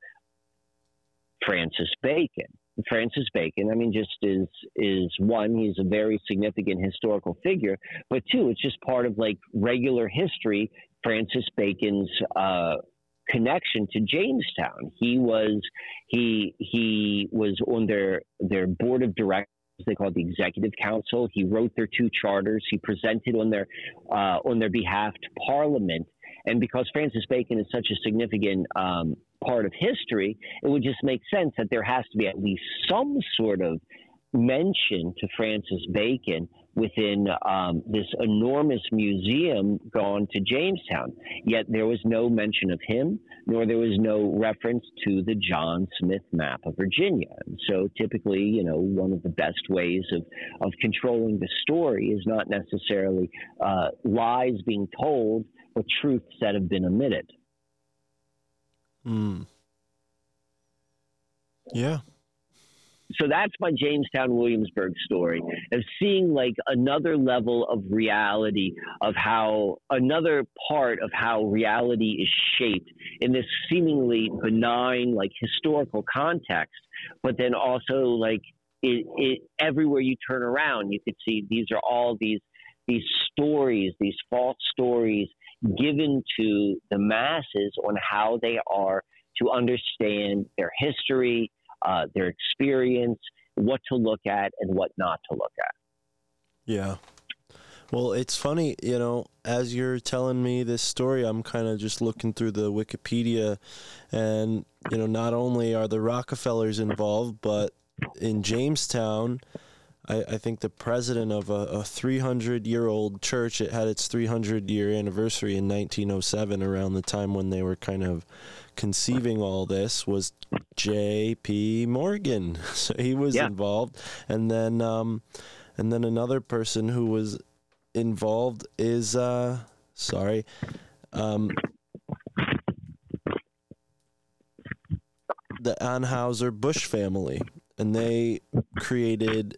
Francis Bacon. Francis Bacon, I mean, just is is one, he's a very significant historical figure, but two, it's just part of like regular history. Francis Bacon's uh, connection to Jamestown. He was he he was on their their board of directors. They call it the executive council. He wrote their two charters. He presented on their uh, on their behalf to Parliament. And because Francis Bacon is such a significant um, part of history, it would just make sense that there has to be at least some sort of mention to Francis Bacon within um, this enormous museum gone to Jamestown. Yet there was no mention of him, nor there was no reference to the John Smith map of Virginia. And so typically, you know, one of the best ways of, of controlling the story is not necessarily uh, lies being told, but truths that have been omitted. Hmm. Yeah, so that's my Jamestown Williamsburg story of seeing like another level of reality of how another part of how reality is shaped in this seemingly benign like historical context, but then also like it, it everywhere you turn around you could see these are all these these stories, these false stories given to the masses on how they are to understand their history, uh, their experience, what to look at and what not to look at. Yeah. Well, it's funny, you know, as you're telling me this story, I'm kind of just looking through the Wikipedia, and, you know, not only are the Rockefellers involved, but in Jamestown, I, I think the president of a 300 year old church, it had its 300 year anniversary in 1907, around the time when they were kind of conceiving all this was J.P. Morgan. So he was yeah. involved, and then um, and then another person who was involved is uh, sorry. Um, the Anheuser Busch family, and they created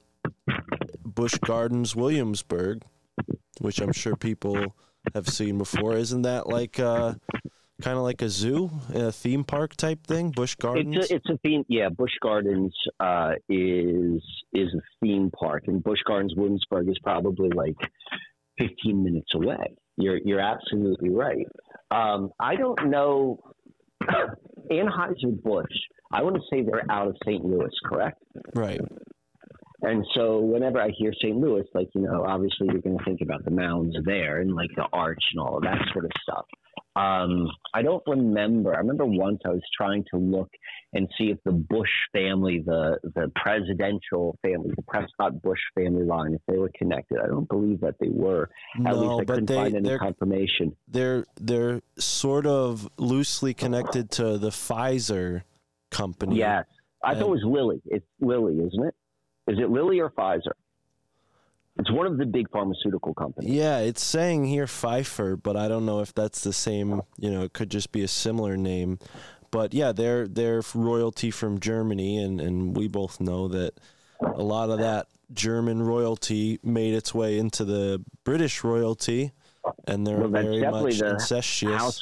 Busch Gardens Williamsburg, which I'm sure people have seen before. Isn't that like uh, kind of like a zoo, a theme park type thing. Busch Gardens. It's a, it's a theme. Yeah, Busch Gardens uh, is is a theme park, and Busch Gardens Williamsburg is probably like 15 minutes away. You're you're absolutely right. Um, I don't know Anheuser Busch. I want to say they're out of St. Louis, correct? Right. And so whenever I hear St. Louis, like, you know, obviously you're going to think about the mounds there and like the arch and all of that sort of stuff. Um, I don't remember. I remember once I was trying to look and see if the Bush family, the the presidential family, the Prescott Bush family line, if they were connected. I don't believe that they were. No, At least I couldn't they, find any confirmation. They're they're sort of loosely connected to the Pfizer company. Yes, I and, thought it was Lilly. It's Lilly, isn't it? Is it Lilly or Pfizer? It's one of the big pharmaceutical companies. Yeah, it's saying here Pfeiffer, but I don't know if that's the same. You know, it could just be a similar name. But yeah, they're they're royalty from Germany, and and we both know that a lot of that German royalty made its way into the British royalty, and they're well, very much the incestuous. House,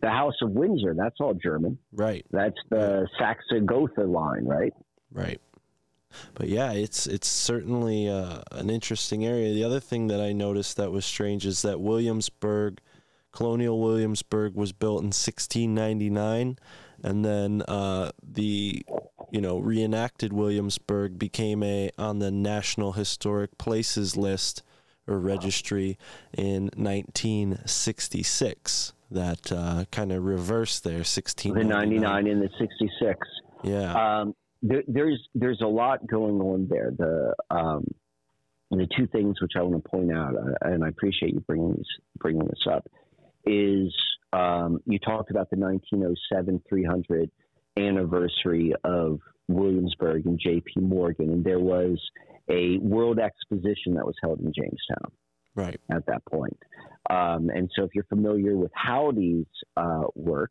the House of Windsor, that's all German. Right. That's the Saxe Gotha line, right? Right but yeah, it's it's certainly uh, an interesting area. The other thing that I noticed that was strange is that Williamsburg, Colonial Williamsburg, was built in 1699, and then uh, the you know reenacted Williamsburg became a on the National Historic Places list or registry in 1966. That uh, kind of reversed there, 16. The 99 in the 66. Yeah. Um, there, there's there's a lot going on there. The um, the two things which I want to point out, uh, and I appreciate you bringing this bringing this up, is um, you talked about the 1907 300 anniversary of Williamsburg and J.P. Morgan, and there was a World Exposition that was held in Jamestown. Right at that point. Um, and so, if you're familiar with Howdy's uh, work,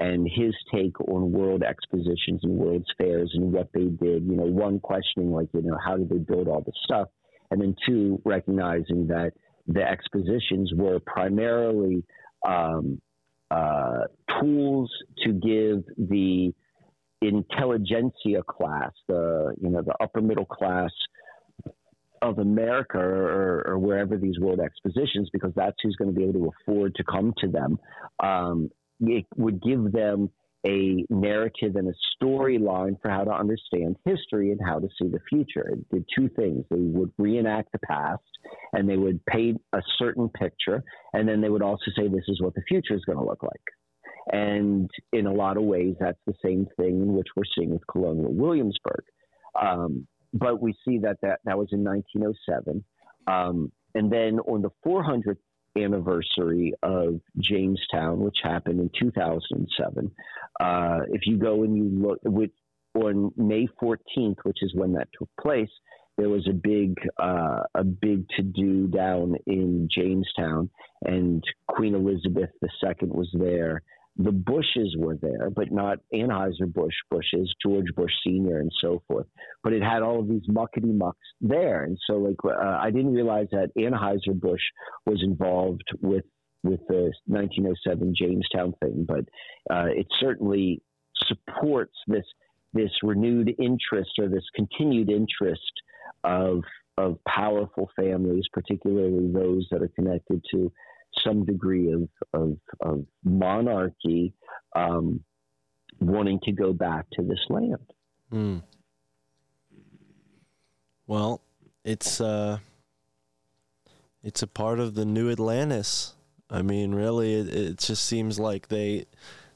and his take on world expositions and world's fairs and what they did. You know, one questioning like, you know, how did they build all this stuff? And then two, recognizing that the expositions were primarily um, uh, tools to give the intelligentsia class, the you know the upper middle class of America or, or, wherever these world expositions, because that's who's going to be able to afford to come to them, um, it would give them a narrative and a storyline for how to understand history and how to see the future. It did two things. They would reenact the past and they would paint a certain picture, and then they would also say, This is what the future is going to look like. And in a lot of ways, that's the same thing in which we're seeing with Colonial Williamsburg. Um, but we see that, that that was in 1907. Um, and then on the 400th anniversary of Jamestown, which happened in 2007, uh, if you go and you look, with, on May 14th, which is when that took place, there was a big uh, a big to do down in Jamestown, and Queen Elizabeth II was there. The Bushes were there, but not Anheuser Busch Bushes, George Bush Senior, and so forth. But it had all of these muckety mucks there, and so like uh, I didn't realize that Anheuser Busch was involved with with the 1907 Jamestown thing, but uh, it certainly supports this this renewed interest or this continued interest of of powerful families, particularly those that are connected to some degree of of, of monarchy, um, wanting to go back to this land. Mm. Well, it's uh, it's a part of the new Atlantis. I mean, really, it, it just seems like they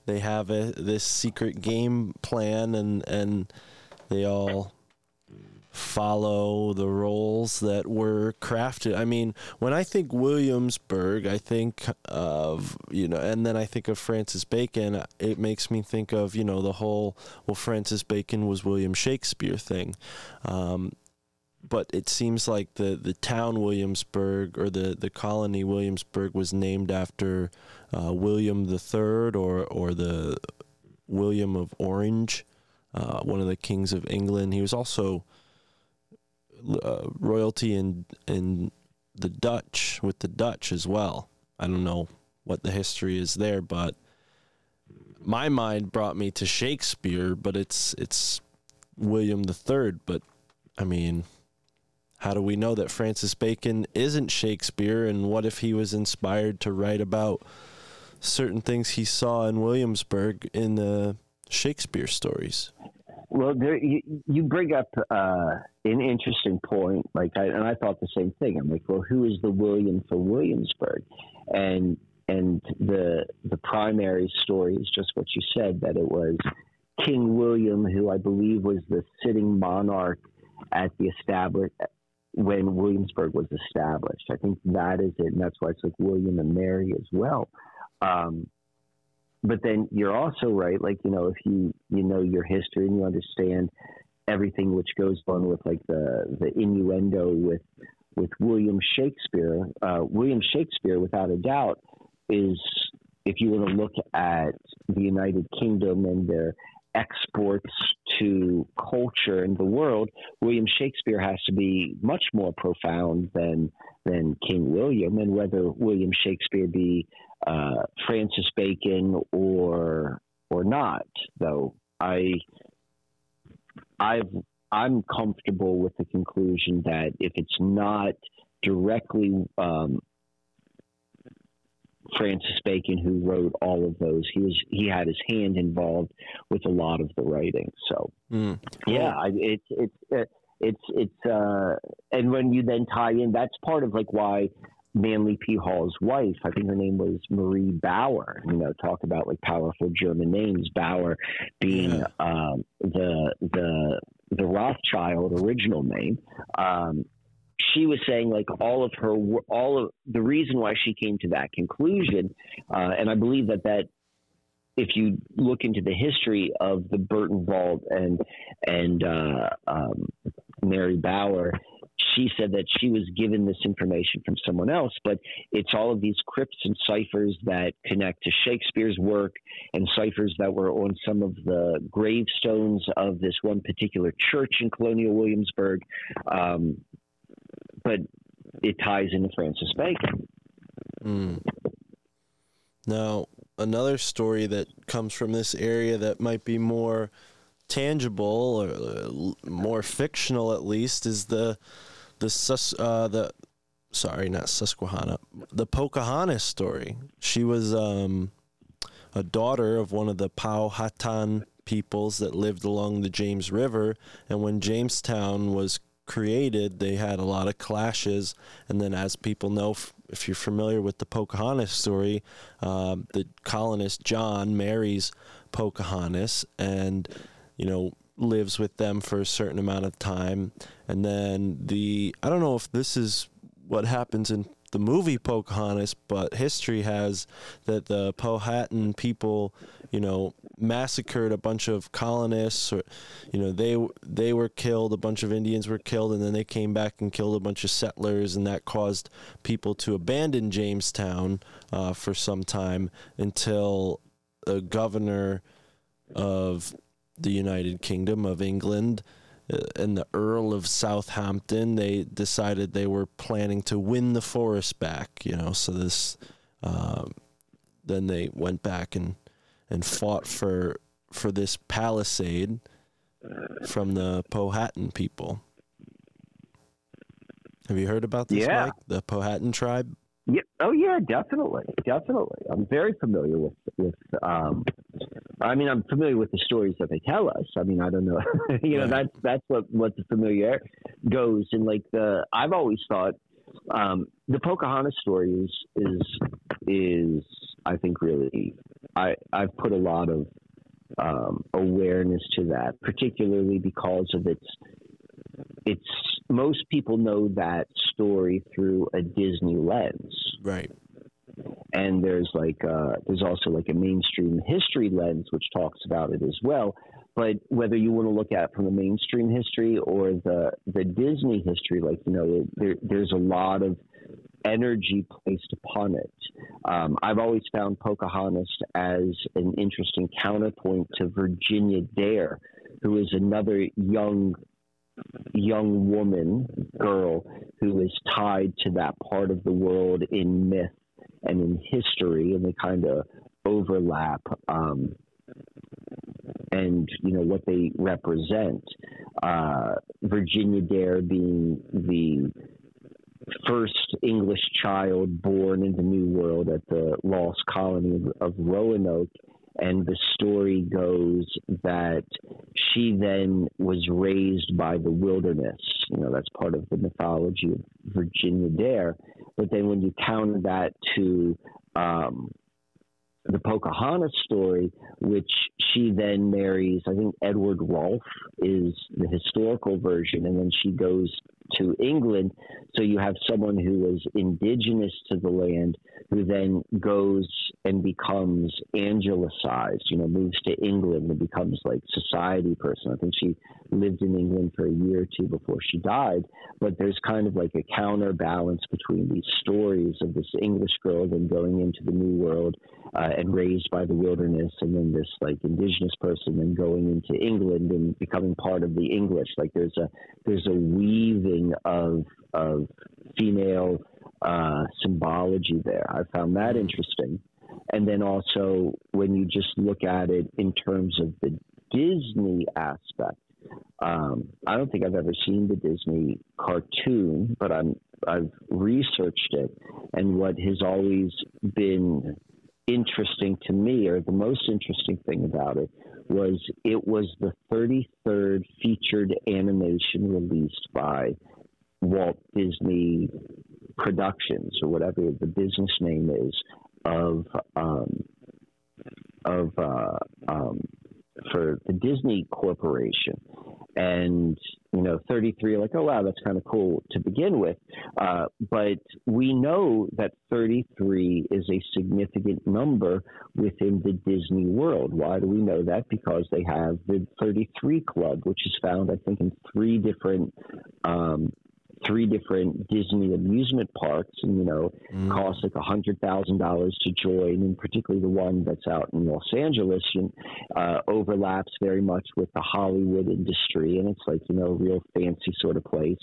they have a this secret game plan, and and they all follow the roles that were crafted. I mean, when I think Williamsburg, I think of, you know, and then I think of Francis Bacon, it makes me think of, you know, the whole, well, Francis Bacon was William Shakespeare thing. Um, but it seems like the, the town Williamsburg or the, the colony Williamsburg was named after uh, William the Third or or the William of Orange, uh, one of the kings of England. He was also uh, royalty in in the Dutch with the Dutch as well. I don't know what the history is there, but my mind brought me to Shakespeare, but it's it's William the Third. But I mean, how do we know that Francis Bacon isn't Shakespeare? And what if he was inspired to write about certain things he saw in Williamsburg in the Shakespeare stories? Well, there you, you bring up uh, an interesting point. Like, I, and I thought the same thing. I'm like, well, who is the William for Williamsburg? And and the the primary story is just what you said that it was King William, who I believe was the sitting monarch at the established when Williamsburg was established. I think that is it, and that's why it's like William and Mary as well. Um, but then you're also right like you know if you you know your history and you understand everything which goes on with like the the innuendo with with William Shakespeare uh, William Shakespeare without a doubt is if you want to look at the United Kingdom and their exports to culture in the world, William Shakespeare has to be much more profound than than King William, and whether William Shakespeare be uh, Francis Bacon or or not, though I I've I'm comfortable with the conclusion that if it's not directly um, Francis Bacon who wrote all of those, he was he had his hand involved with a lot of the writing. So mm, cool. yeah, it's it's uh, it's it's uh, and when you then tie in, that's part of like why Manly P. Hall's wife, I think her name was Marie Bauer. You know, talk about like powerful German names. Bauer being yeah. um, the the the Rothschild original name. Um, she was saying like all of her all of the reason why she came to that conclusion, uh, and I believe that that if you look into the history of the Burton Vault and and uh, um, Mary Bauer, she said that she was given this information from someone else, but it's all of these crypts and ciphers that connect to Shakespeare's work and ciphers that were on some of the gravestones of this one particular church in colonial Williamsburg. Um, but it ties into Francis Bacon. Mm. Now, another story that comes from this area that might be more tangible or uh, more fictional at least is the the sus uh, the sorry not Susquehanna the Pocahontas story. She was um, a daughter of one of the Powhatan peoples that lived along the James River, and when Jamestown was created, they had a lot of clashes. And then, as people know, if you're familiar with the Pocahontas story, um, the colonist John marries Pocahontas and, you know, lives with them for a certain amount of time. And then the, I don't know if this is what happens in the movie Pocahontas, but history has that the Powhatan people, you know, massacred a bunch of colonists, or you know, they they were killed, a bunch of Indians were killed, and then they came back and killed a bunch of settlers, and that caused people to abandon Jamestown uh, for some time until a governor of the United Kingdom of England uh, and the Earl of Southampton, they decided they were planning to win the forest back. You know, so this, um, then they went back and and fought for for this palisade from the Powhatan people. Have you heard about this, yeah. Mike? The Powhatan tribe. Yeah. Oh, yeah. Definitely. Definitely. I'm very familiar with with. Um, I mean, I'm familiar with the stories that they tell us. I mean, I don't know. you know, that's that's what what the familiar goes. And like the, I've always thought um, the Pocahontas story is is is I think really I I've put a lot of um, awareness to that, particularly because of its it's most people know that story through a Disney lens. Right. And there's like uh, there's also like a mainstream history lens which talks about it as well. But whether you want to look at it from the mainstream history or the the Disney history, like you know, there, there's a lot of energy placed upon it. Um, I've always found Pocahontas as an interesting counterpoint to Virginia Dare, who is another young young woman, girl, who is tied to that part of the world in myth and in history, and they kind of overlap. Um, and you know what they represent. Uh, Virginia Dare being the first English child born in the New World at the lost colony of, of Roanoke, and the story goes that she then was raised by the wilderness. You know, that's part of the mythology of Virginia Dare. But then when you counter that to um, the Pocahontas story, which she then marries, I think Edward Rolfe is the historical version, and then she goes to England. So you have someone who was indigenous to the land who then goes and becomes angelicized, you know, moves to England and becomes like society person. I think she lived in England for a year or two before she died. But there's kind of like a counterbalance between these stories of this English girl then going into the New World uh, and raised by the wilderness, and then this like indigenous person then going into England and becoming part of the English. Like there's a there's a weaving of of female uh, symbology there. I found that interesting. And then also when you just look at it in terms of the Disney aspect, um, I don't think I've ever seen the Disney cartoon, but I'm I've researched it, and what has always been interesting to me, or the most interesting thing about it, was it was the 33rd featured animation released by Walt Disney Productions, or whatever the business name is, of um, of uh, um, for the Disney Corporation, and you know, 33, like, oh, wow, that's kind of cool to begin with. Uh, but we know that 33 is a significant number within the Disney world. Why do we know that? Because they have the 33 Club, which is found, I think, in three different um, three different Disney amusement parks, and you know, mm. costs like a hundred thousand dollars to join, and particularly the one that's out in Los Angeles, and uh, overlaps very much with the Hollywood industry, and it's like you know, a real fancy sort of place.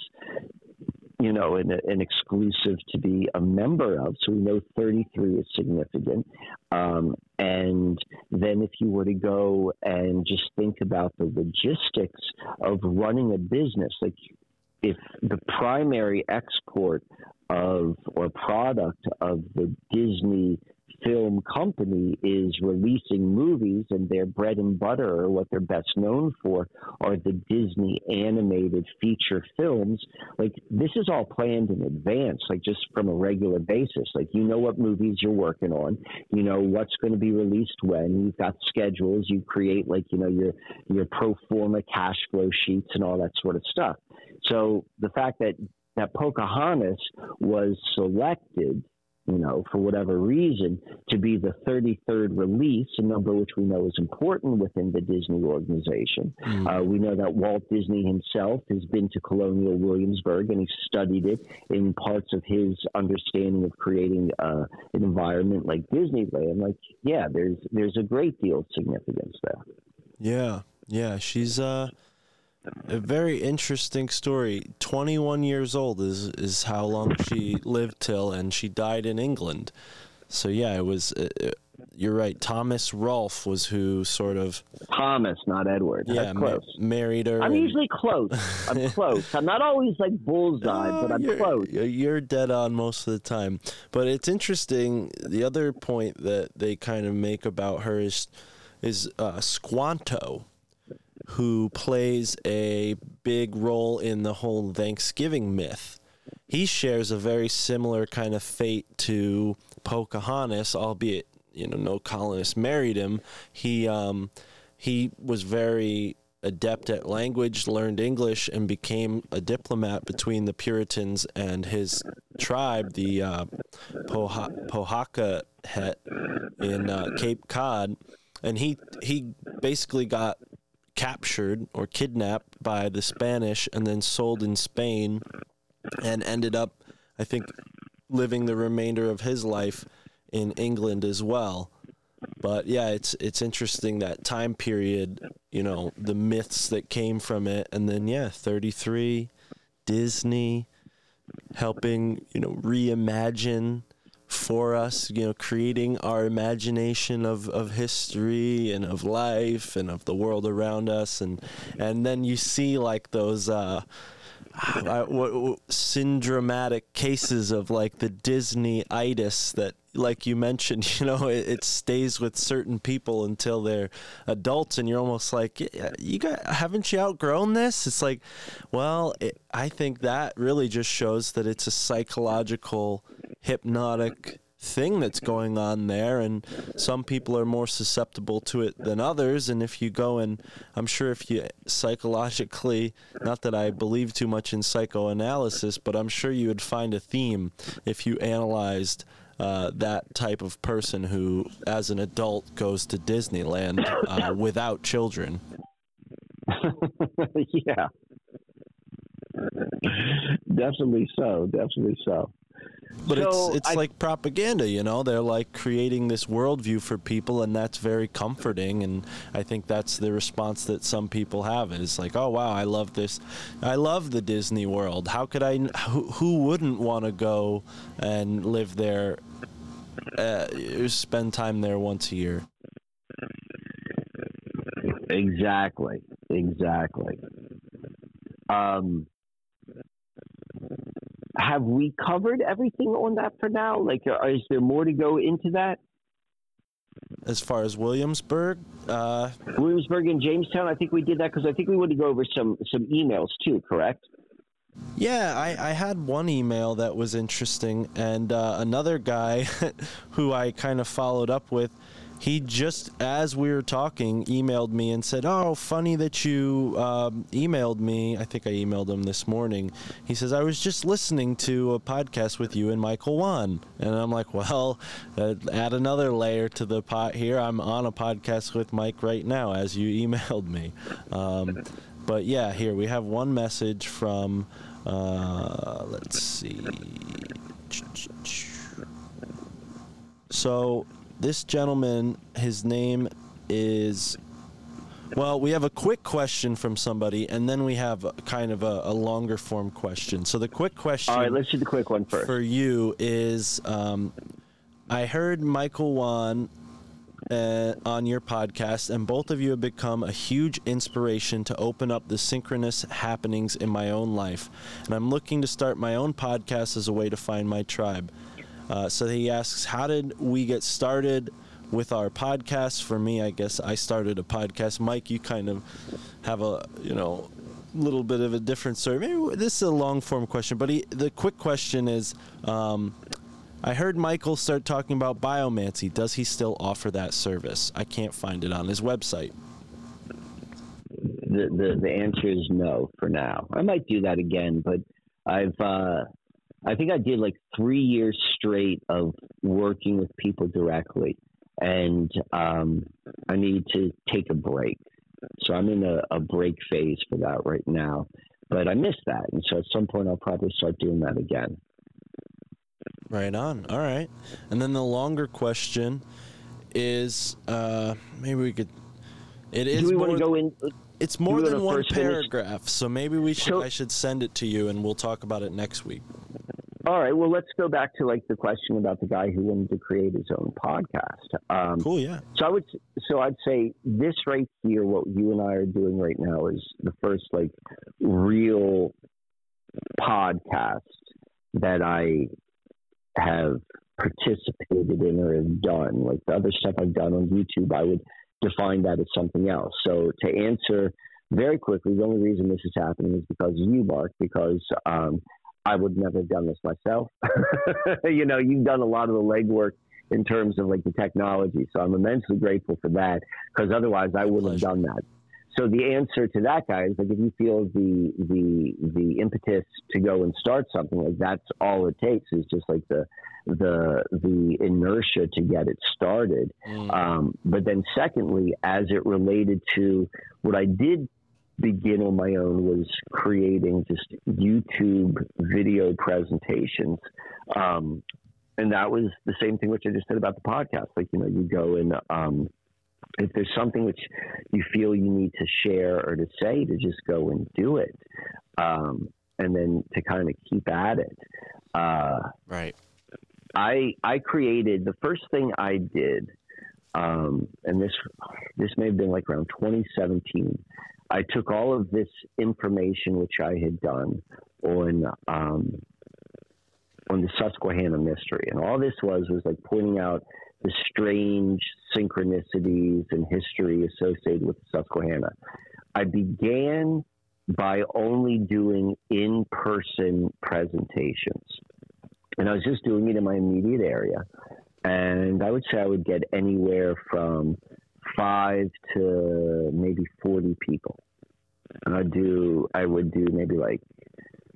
You know, and, an exclusive to be a member of. So we know 33 is significant. Um, and then if you were to go and just think about the logistics of running a business, like if the primary export of or product of the Disney film company is releasing movies and their bread and butter or what they're best known for are the Disney animated feature films, like this is all planned in advance, like just from a regular basis. Like you know what movies you're working on, you know what's going to be released when, you've got schedules, you create like, you know, your your pro forma cash flow sheets and all that sort of stuff. So the fact that that Pocahontas was selected you know, for whatever reason, to be the 33rd release, a number which we know is important within the Disney organization. Mm. Uh, we know that Walt Disney himself has been to Colonial Williamsburg and he studied it in parts of his understanding of creating uh, an environment like Disneyland. Like, yeah, there's there's a great deal of significance there. Yeah, yeah, she's uh a very interesting story. 21 years old is is how long she lived till, and she died in England. So yeah, it was. Uh, uh you're right. Thomas Rolfe was who sort of Thomas, not Edward. Yeah, ma- married her. I'm and... usually close. I'm close. I'm not always like bullseye, but I'm you're, close. You're dead on most of the time. But it's interesting. The other point that they kind of make about her is is uh, Squanto who plays a big role in the whole Thanksgiving myth. He shares a very similar kind of fate to Pocahontas, albeit you know no colonist married him. He um, he was very adept at language, learned English, and became a diplomat between the Puritans and his tribe, the uh, Pohaca Het in uh, Cape Cod. And he he basically got captured or kidnapped by the Spanish and then sold in Spain and ended up, I think, living the remainder of his life in England as well. But yeah, it's it's interesting that time period, you know, the myths that came from it, and then yeah, thirty three, Disney, helping you know reimagine for us, you know, creating our imagination of, of history and of life and of the world around us. And, and then you see like those, uh, what, what, syndromatic cases of like the Disney itis that, like you mentioned, you know, it, it, stays with certain people until they're adults, and you're almost like, you got haven't you outgrown this? It's like, well, it, I think that really just shows that it's a psychological hypnotic thing that's going on there and some people are more susceptible to it than others and if you go and I'm sure if you psychologically not that I believe too much in psychoanalysis but I'm sure you would find a theme if you analyzed uh, that type of person who as an adult goes to Disneyland uh, without children. Yeah. Definitely so definitely so but so it's it's I, like propaganda, you know. They're like creating this worldview for people, and that's very comforting. And I think that's the response that some people have is like, "Oh wow, I love this. I love the Disney World. How could I? Who, who wouldn't want to go and live there? Uh, spend time there once a year." Exactly. Exactly. Um, have we covered everything on that for now? Like, uh, is there more to go into that? As far as Williamsburg, uh... Williamsburg and Jamestown, I think we did that because I think we wanted to go over some some emails too. Correct? Yeah, I, I had one email that was interesting, and uh, another guy who I kind of followed up with he just as we were talking emailed me and said oh funny that you um, emailed me. I think i emailed him this morning. He says i was just listening to a podcast with you and michael Wann. And i'm like well uh, add another layer to the pot here. I'm on a podcast with mike right now as you emailed me. Um, but yeah here we have one message from uh, let's see. So this gentleman, his name is. Well, we have a quick question from somebody, and then we have kind of a, a, longer form question. So the quick question. All right, let's do the quick one first. For you is, um, I heard Michael Wann uh, on your podcast, and both of you have become a huge inspiration to open up the synchronous happenings in my own life. And I'm looking to start my own podcast as a way to find my tribe. Uh, so he asks, How did we get started with our podcast? For me, I guess I started a podcast. Mike, you kind of have a, you know, little bit of a different story. Maybe this is a long form question, but he, the quick question is um, I heard Michael start talking about biomancy. Does he still offer that service? I can't find it on his website. The, the, the answer is no for now. I might do that again, but I've uh, I think I did like three years straight of working with people directly, and um, I need to take a break. So I'm in a, a break phase for that right now. But I miss that, and so at some point I'll probably start doing that again. Right on. All right. And then the longer question is uh, maybe we could. It is. Do we want to go in? It's more than one first finish? paragraph, so maybe we should. So- I should send it to you, and we'll talk about it next week. All right. Well, let's go back to like the question about the guy who wanted to create his own podcast. Um, Cool. Yeah. So I would, so I'd say this right here, what you and I are doing right now, is the first like real podcast that I have participated in or have done. Like the other stuff I've done on YouTube, I would define that as something else. So to answer very quickly, the only reason this is happening is because of you, Mark, because um, I would never have done this myself. you know, you've done a lot of the legwork in terms of like the technology. So I'm immensely grateful for that because otherwise I wouldn't have done that. So the answer to that, guy, is like if you feel the the the impetus to go and start something, like that's all it takes is just like the the the inertia to get it started. Mm. Um, but then secondly, as it related to what I did begin on my own was creating just YouTube video presentations. Um, and that was the same thing which I just said about the podcast. Like, you know, you go and um, if there's something which you feel you need to share or to say, to just go and do it. Um, and then to kind of keep at it. Uh, Right. I I created the first thing I did, um, and this this may have been like around 2017. I took all of this information which I had done on um, on the Susquehanna mystery, and all this was was like pointing out the strange synchronicities and history associated with the Susquehanna. I began by only doing in person presentations and I was just doing it in my immediate area. And I would say I would get anywhere from five to maybe 40 people. And I do, I would do maybe like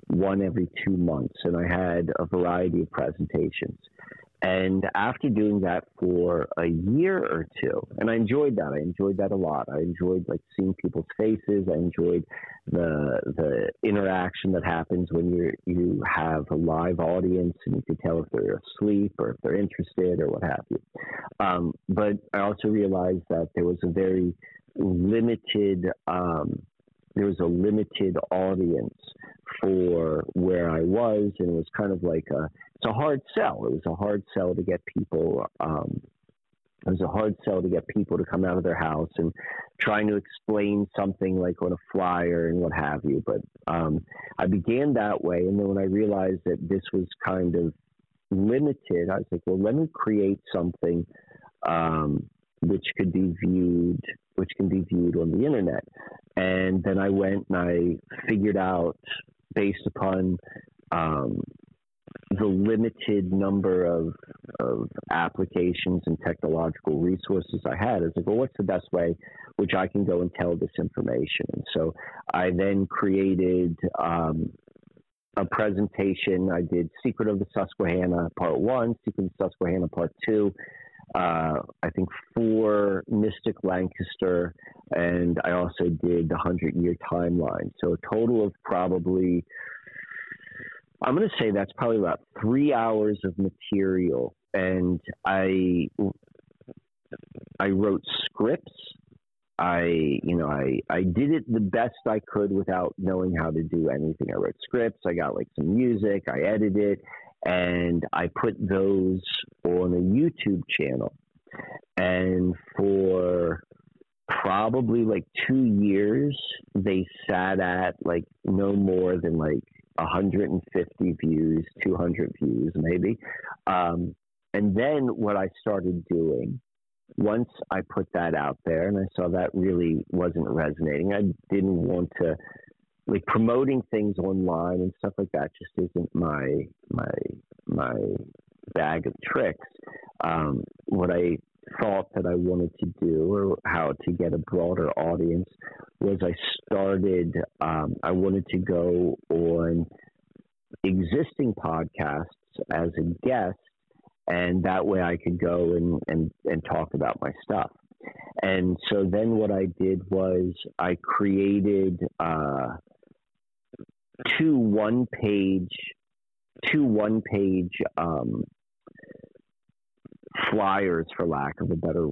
one every two months. And I had a variety of presentations. And after doing that for a year or two, and I enjoyed that. I enjoyed that a lot. I enjoyed like seeing people's faces. I enjoyed the the interaction that happens when you you have a live audience and you can tell if they're asleep or if they're interested or what have you. Um, but I also realized that there was a very limited um, there was a limited audience for where I was, and it was kind of like a it's a hard sell. It was a hard sell to get people. Um, it was a hard sell to get people to come out of their house and trying to explain something like on a flyer and what have you. But um, I began that way, and then when I realized that this was kind of limited, I was like, well, let me create something um, which could be viewed, which can be viewed on the internet. And then I went and I figured out, based upon um, the limited number of of applications and technological resources I had. I was like, well, what's the best way which I can go and tell this information? And so I then created um, a presentation. I did Secret of the Susquehanna Part One, Secret of the Susquehanna Part Two. Uh, I think four Mystic Lancaster, and I also did the Hundred Year Timeline. So a total of probably I'm going to say that's probably about three hours of material, and I I wrote scripts. I you know I I did it the best I could without knowing how to do anything. I wrote scripts. I got like some music. I edited it, and I put those on a YouTube channel. And for probably like two years, they sat at like no more than like 150 views, 200 views, maybe. Um, and then what I started doing once I put that out there and I saw that really wasn't resonating, I didn't want to like promoting things online and stuff like that just isn't my my my bag of tricks. Um, what I thought that I wanted to do or how to get a broader audience was I started um, I wanted to go on existing podcasts as a guest and that way I could go and, and, and talk about my stuff. And so then what I did was I created uh, two one page, two one page um, flyers, for lack of a better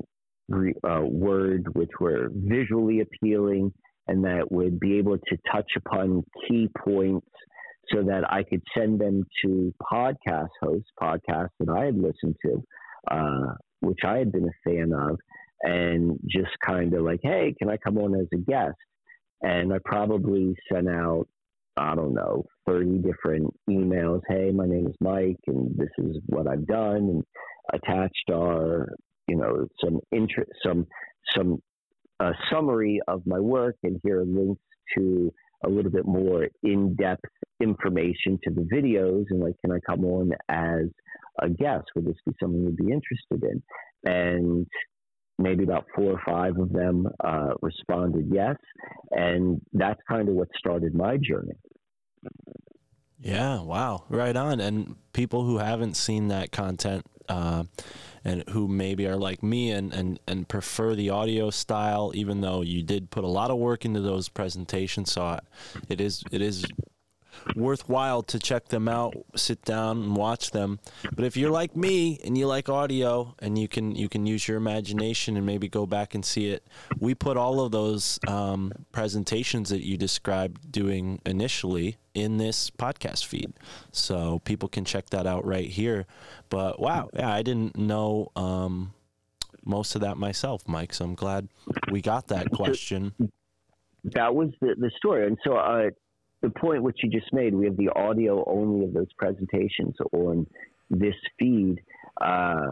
re- uh, word, which were visually appealing and that would be able to touch upon key points so that I could send them to podcast hosts, podcasts that I had listened to, uh, which I had been a fan of, and just kind of like, hey, can I come on as a guest? And I probably sent out, I don't know, 30 different emails. Hey, my name is Mike, and this is what I've done, and attached are, you know, some interest, some, some summary of my work, and here are links to a little bit more in-depth information to the videos and like can i come on as a guest would this be something you'd be interested in and maybe about four or five of them uh, responded yes. And that's kind of what started my journey. Yeah wow. Right on. And people who haven't seen that content uh, and who maybe are like me and, and, and prefer the audio style, even though you did put a lot of work into those presentations. So it is it is worthwhile to check them out, sit down and watch them. But if you're like me and you like audio and you can you can use your imagination and maybe go back and see it, we put all of those um, presentations that you described doing initially in this podcast feed, so people can check that out right here. But wow, yeah, I didn't know. Um, most of that myself, Mike. So I'm glad we got that question. That was the, the story. And so uh, the point which you just made, we have the audio only of those presentations on this feed. Uh,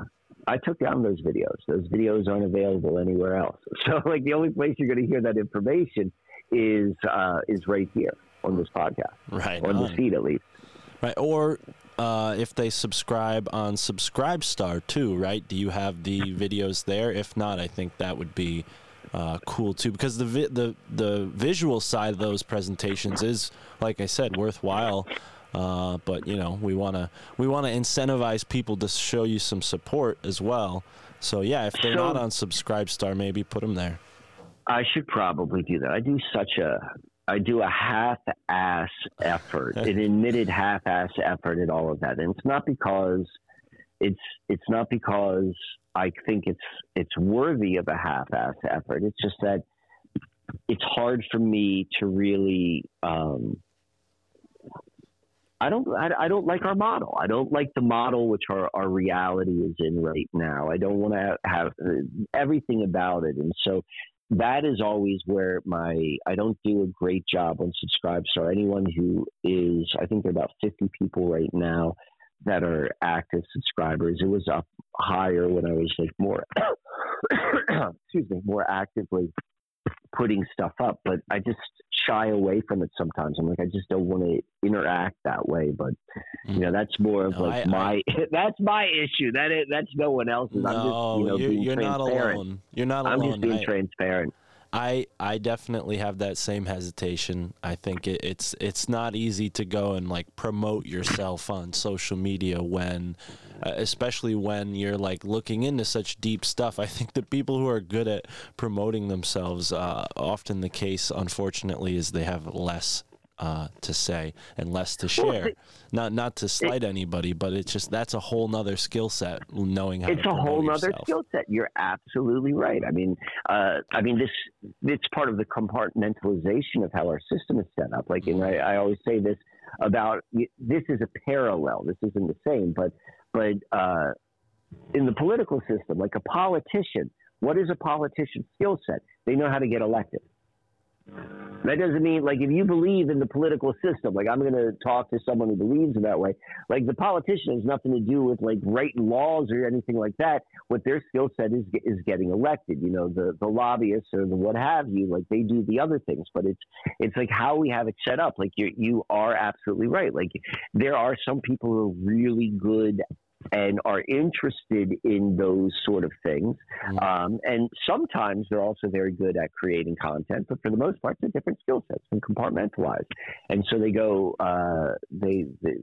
I took down those videos. Those videos aren't available anywhere else. So, like, the only place you're going to hear that information is uh, is right here on this podcast, right on, on. this feed at least. Right, or uh, if they subscribe on Subscribestar too, right? Do you have the videos there? If not, I think that would be uh, cool too because the vi- the the visual side of those presentations is like I said worthwhile. Uh, but you know we want to we want to incentivize people to show you some support as well. So yeah, if they're so, not on Subscribestar, maybe put them there. I should probably do that. I do such a I do a half-ass effort, an admitted half-ass effort at all of that, and it's not because it's it's not because I think it's it's worthy of a half-ass effort. It's just that it's hard for me to really. Um, I don't. I, I, don't like our model. I don't like the model which our, our reality is in right now. I don't want to have uh, everything about it, and so that is always where my I don't do a great job on Subscribestar. Anyone who is, I think there are about fifty people right now that are active subscribers. It was up higher when I was like more, excuse me, more actively putting stuff up. But I just shy away from it sometimes. I'm like, I just don't want to interact that way. But you know, mm. that's more of no, like I, my I, that's my issue. That is, that's no one else's. No, I'm just you know you're, being you're transparent. not alone. You're not alone. I'm just being transparent. I I definitely have that same hesitation. I think it, it's it's not easy to go and like promote yourself on social media when, uh, especially when you're like looking into such deep stuff. I think the people who are good at promoting themselves, uh, often the case, unfortunately, is they have less uh, to say and less to share. not not to slight it, anybody, but it's just that's a whole nother skill set. Knowing how to. it's a whole nother skill set. You're absolutely right. I mean, uh, I mean this it's part of the compartmentalization of how our system is set up. Like, and I, I always say this about this is a parallel. This isn't the same, but but uh, in the political system, like a politician, what is a politician's skill set? They know how to get elected That doesn't mean like if you believe in the political system, like I'm going to talk to someone who believes in that way. Like the politician has nothing to do with like writing laws or anything like that. What their skill set is is getting elected. You know, the the lobbyists or the what have you, like they do the other things. But it's it's like how we have it set up. Like you you are absolutely right. Like there are some people who are really good and are interested in those sort of things. Mm-hmm. Um, and sometimes they're also very good at creating content, but for the most part, they're different skill sets and compartmentalized. And so they go, uh, they, they,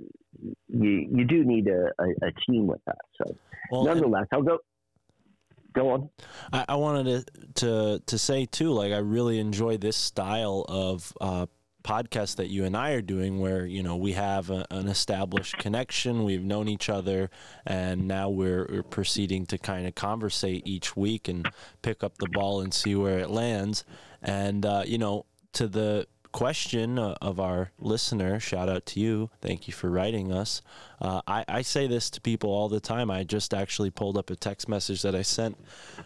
you, you do need a, a, a team with that. So, well, nonetheless, I'll go go on. I, I, wanted to, to to say too, like I really enjoy this style of uh, podcast that you and I are doing, where you know we have a, an established connection, we've known each other, and now we're, we're proceeding to kind of conversate each week and pick up the ball and see where it lands. And uh, you know, to the question uh, of our listener, shout out to you. Thank you for writing us. Uh, I, I, say this to people all the time. I just actually pulled up a text message that I sent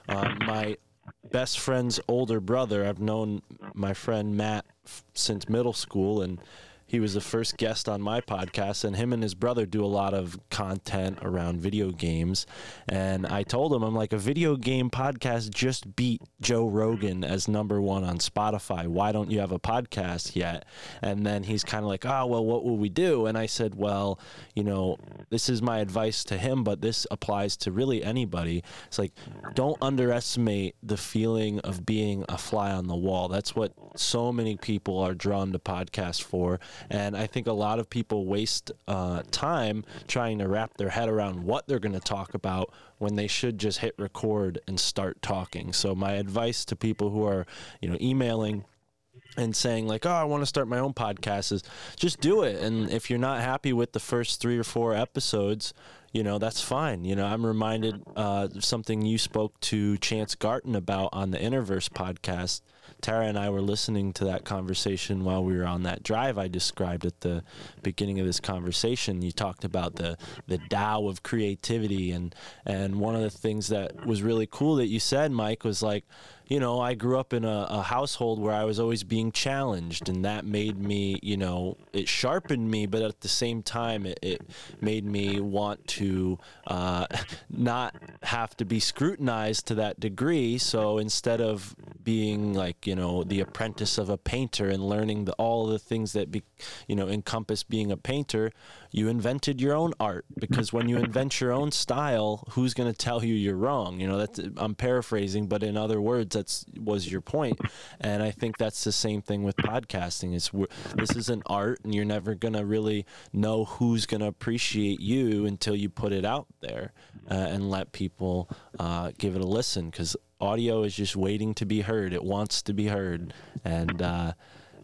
uh, my best friend's older brother. I've known my friend Matt f- since middle school, and he was the first guest on my podcast, and him and his brother do a lot of content around video games. And I told him, I'm like, a video game podcast just beat Joe Rogan as number one on Spotify. Why don't you have a podcast yet? And then he's kind of like, oh, well, what will we do? And I said, well, you know, this is my advice to him, but this applies to really anybody. It's like, don't underestimate the feeling of being a fly on the wall. That's what so many people are drawn to podcasts for and I think a lot of people waste uh, time trying to wrap their head around what they're going to talk about when they should just hit record and start talking. So my advice to people who are, you know, emailing and saying like, "Oh, I want to start my own podcast," is just do it. And if you're not happy with the first three or four episodes, you know that's fine. You know, I'm reminded uh, something you spoke to Chance Garton about on the Interverse podcast Tara and I were listening to that conversation while we were on that drive I described at the beginning of this conversation. You talked about the the Tao of creativity and and one of the things that was really cool that you said, Mike, was like, you know, I grew up in a, a, household where I was always being challenged, and that made me, you know, it sharpened me, but at the same time, it, it made me want to uh, not have to be scrutinized to that degree. So instead of being like, you know, the apprentice of a painter and learning the, all the things that, be, you know, encompass being a painter, you invented your own art because when you invent your own style, who's going to tell you you're wrong? You know, that's I'm paraphrasing, but in other words, that's was your point. And I think that's the same thing with podcasting. It's this is an art, and you're never going to really know who's going to appreciate you until you put it out there uh, and let people uh, give it a listen because audio is just waiting to be heard. It wants to be heard, and uh,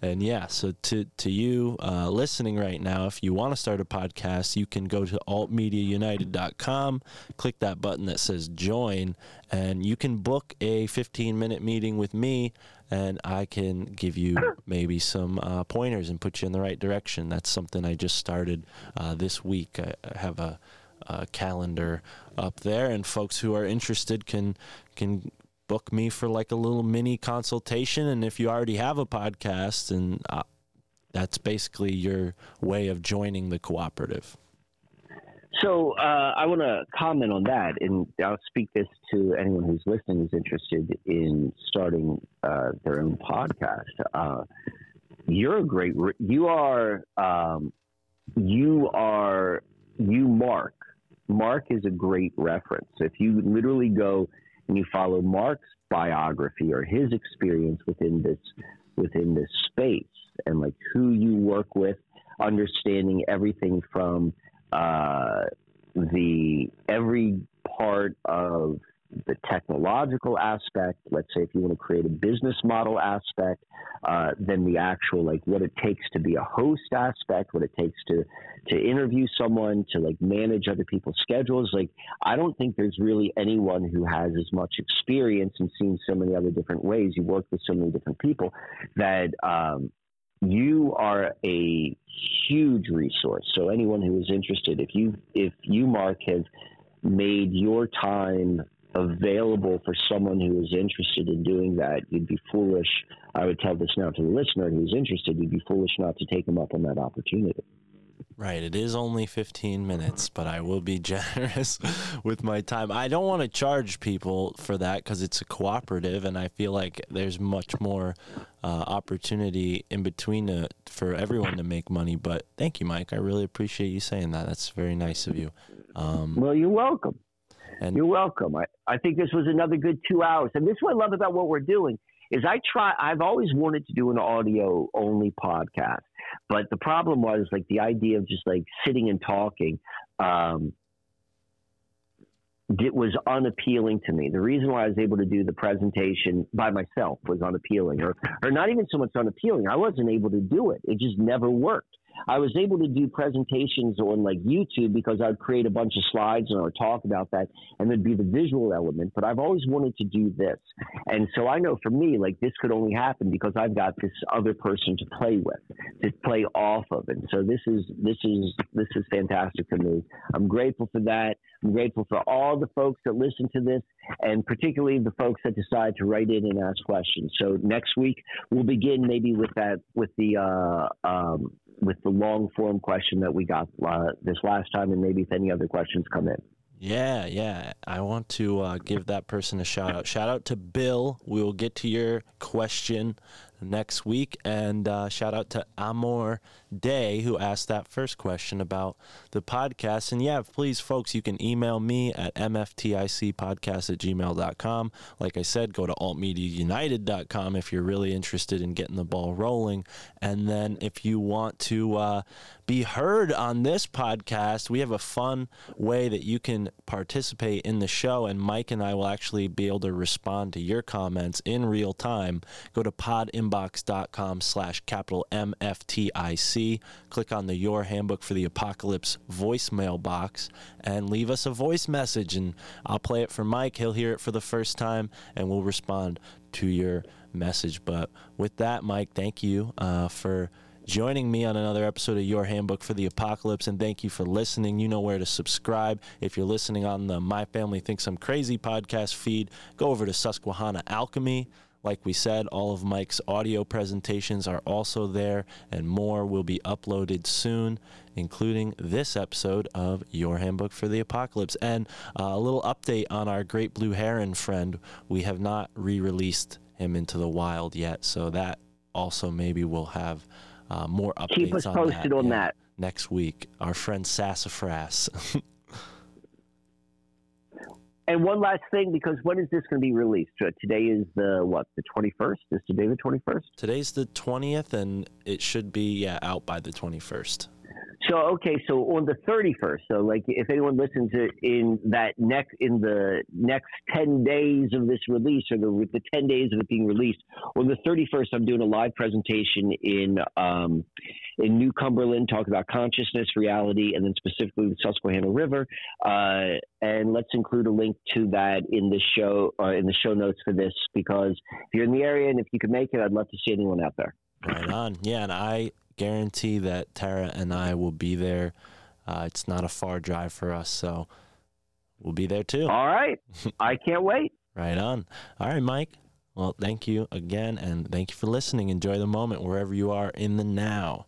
and yeah, so to to you uh, listening right now, if you want to start a podcast, you can go to altmediaunited.com, click that button that says join, and you can book a 15 minute meeting with me, and I can give you maybe some uh, pointers and put you in the right direction. That's something I just started uh, this week. I, I have a, a calendar up there, and folks who are interested can can book me for like a little mini consultation. And if you already have a podcast, and uh, that's basically your way of joining the cooperative. So uh, I want to comment on that, and I'll speak this to anyone who's listening who's interested in starting uh, their own podcast. Uh, you're a great. You are. Um, you are. You Mark. Mark is a great reference. If you literally go and you follow Mark's biography or his experience within this within this space and like who you work with, understanding everything from uh, the every part of the technological aspect, let's say if you want to create a business model aspect, uh, then the actual like what it takes to be a host aspect, what it takes to to interview someone, to like manage other people's schedules. Like I don't think there's really anyone who has as much experience and seen so many other different ways. You work with so many different people that um, you are a huge resource. So anyone who is interested, if you if you Mark have made your time available for someone who is interested in doing that, you'd be foolish. I would tell this now to the listener who's interested, you'd be foolish not to take them up on that opportunity. Right. It is only 15 minutes, but I will be generous with my time. I don't want to charge people for that because it's a cooperative, and I feel like there's much more uh, opportunity in between to, for everyone to make money. But thank you, Mike. I really appreciate you saying that. That's very nice of you. Um, well, you're welcome. And you're welcome. I, I think this was another good two hours. And this is what I love about what we're doing is I try I've always wanted to do an audio only podcast. But the problem was like the idea of just like sitting and talking um, it was unappealing to me. The reason why I was able to do the presentation by myself was unappealing, or, or not even so much unappealing. I wasn't able to do it. It just never worked. I was able to do presentations on like YouTube because I'd create a bunch of slides and I would talk about that and there'd be the visual element. But I've always wanted to do this. And so I know for me, like this could only happen because I've got this other person to play with, to play off of. And so this is, this is, this is fantastic for me. I'm grateful for that. I'm grateful for all the folks that listen to this and particularly the folks that decide to write in and ask questions. So next week we'll begin maybe with that, with the, uh, um, with the long form question that we got uh, this last time, and maybe if any other questions come in. Yeah, yeah. I want to uh, give that person a shout out. Shout out to Bill. We will get to your question next week. And uh, shout out to Amor Day, who asked that first question about the podcast. And yeah, please, folks, you can email me at mfticpodcast at gmail.com. Like I said, go to altmediaunited.com if you're really interested in getting the ball rolling. And then if you want to uh, be heard on this podcast, we have a fun way that you can participate in the show. And Mike and I will actually be able to respond to your comments in real time. Go to podinbox.com slash capital MFTIC. Click on the Your Handbook for the Apocalypse voicemail box and leave us a voice message. And I'll play it for Mike. He'll hear it for the first time and we'll respond to your message. But with that, Mike, thank you uh, for joining me on another episode of Your Handbook for the Apocalypse. And thank you for listening. You know where to subscribe. If you're listening on the My Family Thinks I'm Crazy podcast feed, go over to Susquehanna Alchemy. Like we said, all of Mike's audio presentations are also there, and more will be uploaded soon, including this episode of Your Handbook for the Apocalypse. And uh, a little update on our great blue heron friend. We have not re released him into the wild yet, so that also maybe we'll have uh, more updates. Keep us posted on, on that next week. Our friend Sassafras. and one last thing, because when is this going to be released? Uh, today is the what? The twenty first. Is today the twenty first? Today's the twentieth, and it should be yeah out by the twenty first. So okay, so on the thirty first, so like if anyone listens to in that next in the next ten days of this release, or the the ten days of it being released, on the thirty first, I'm doing a live presentation in um, in New Cumberland, talking about consciousness, reality, and then specifically the Susquehanna River. Uh, and let's include a link to that in the show uh, in the show notes for this, because if you're in the area and if you could make it, I'd love to see anyone out there. Right on. Yeah, and I guarantee that Tara and I will be there. Uh, it's not a far drive for us, so we'll be there too. All right. I can't wait. right on. All right, Mike. Well, thank you again, and thank you for listening. Enjoy the moment wherever you are in the now.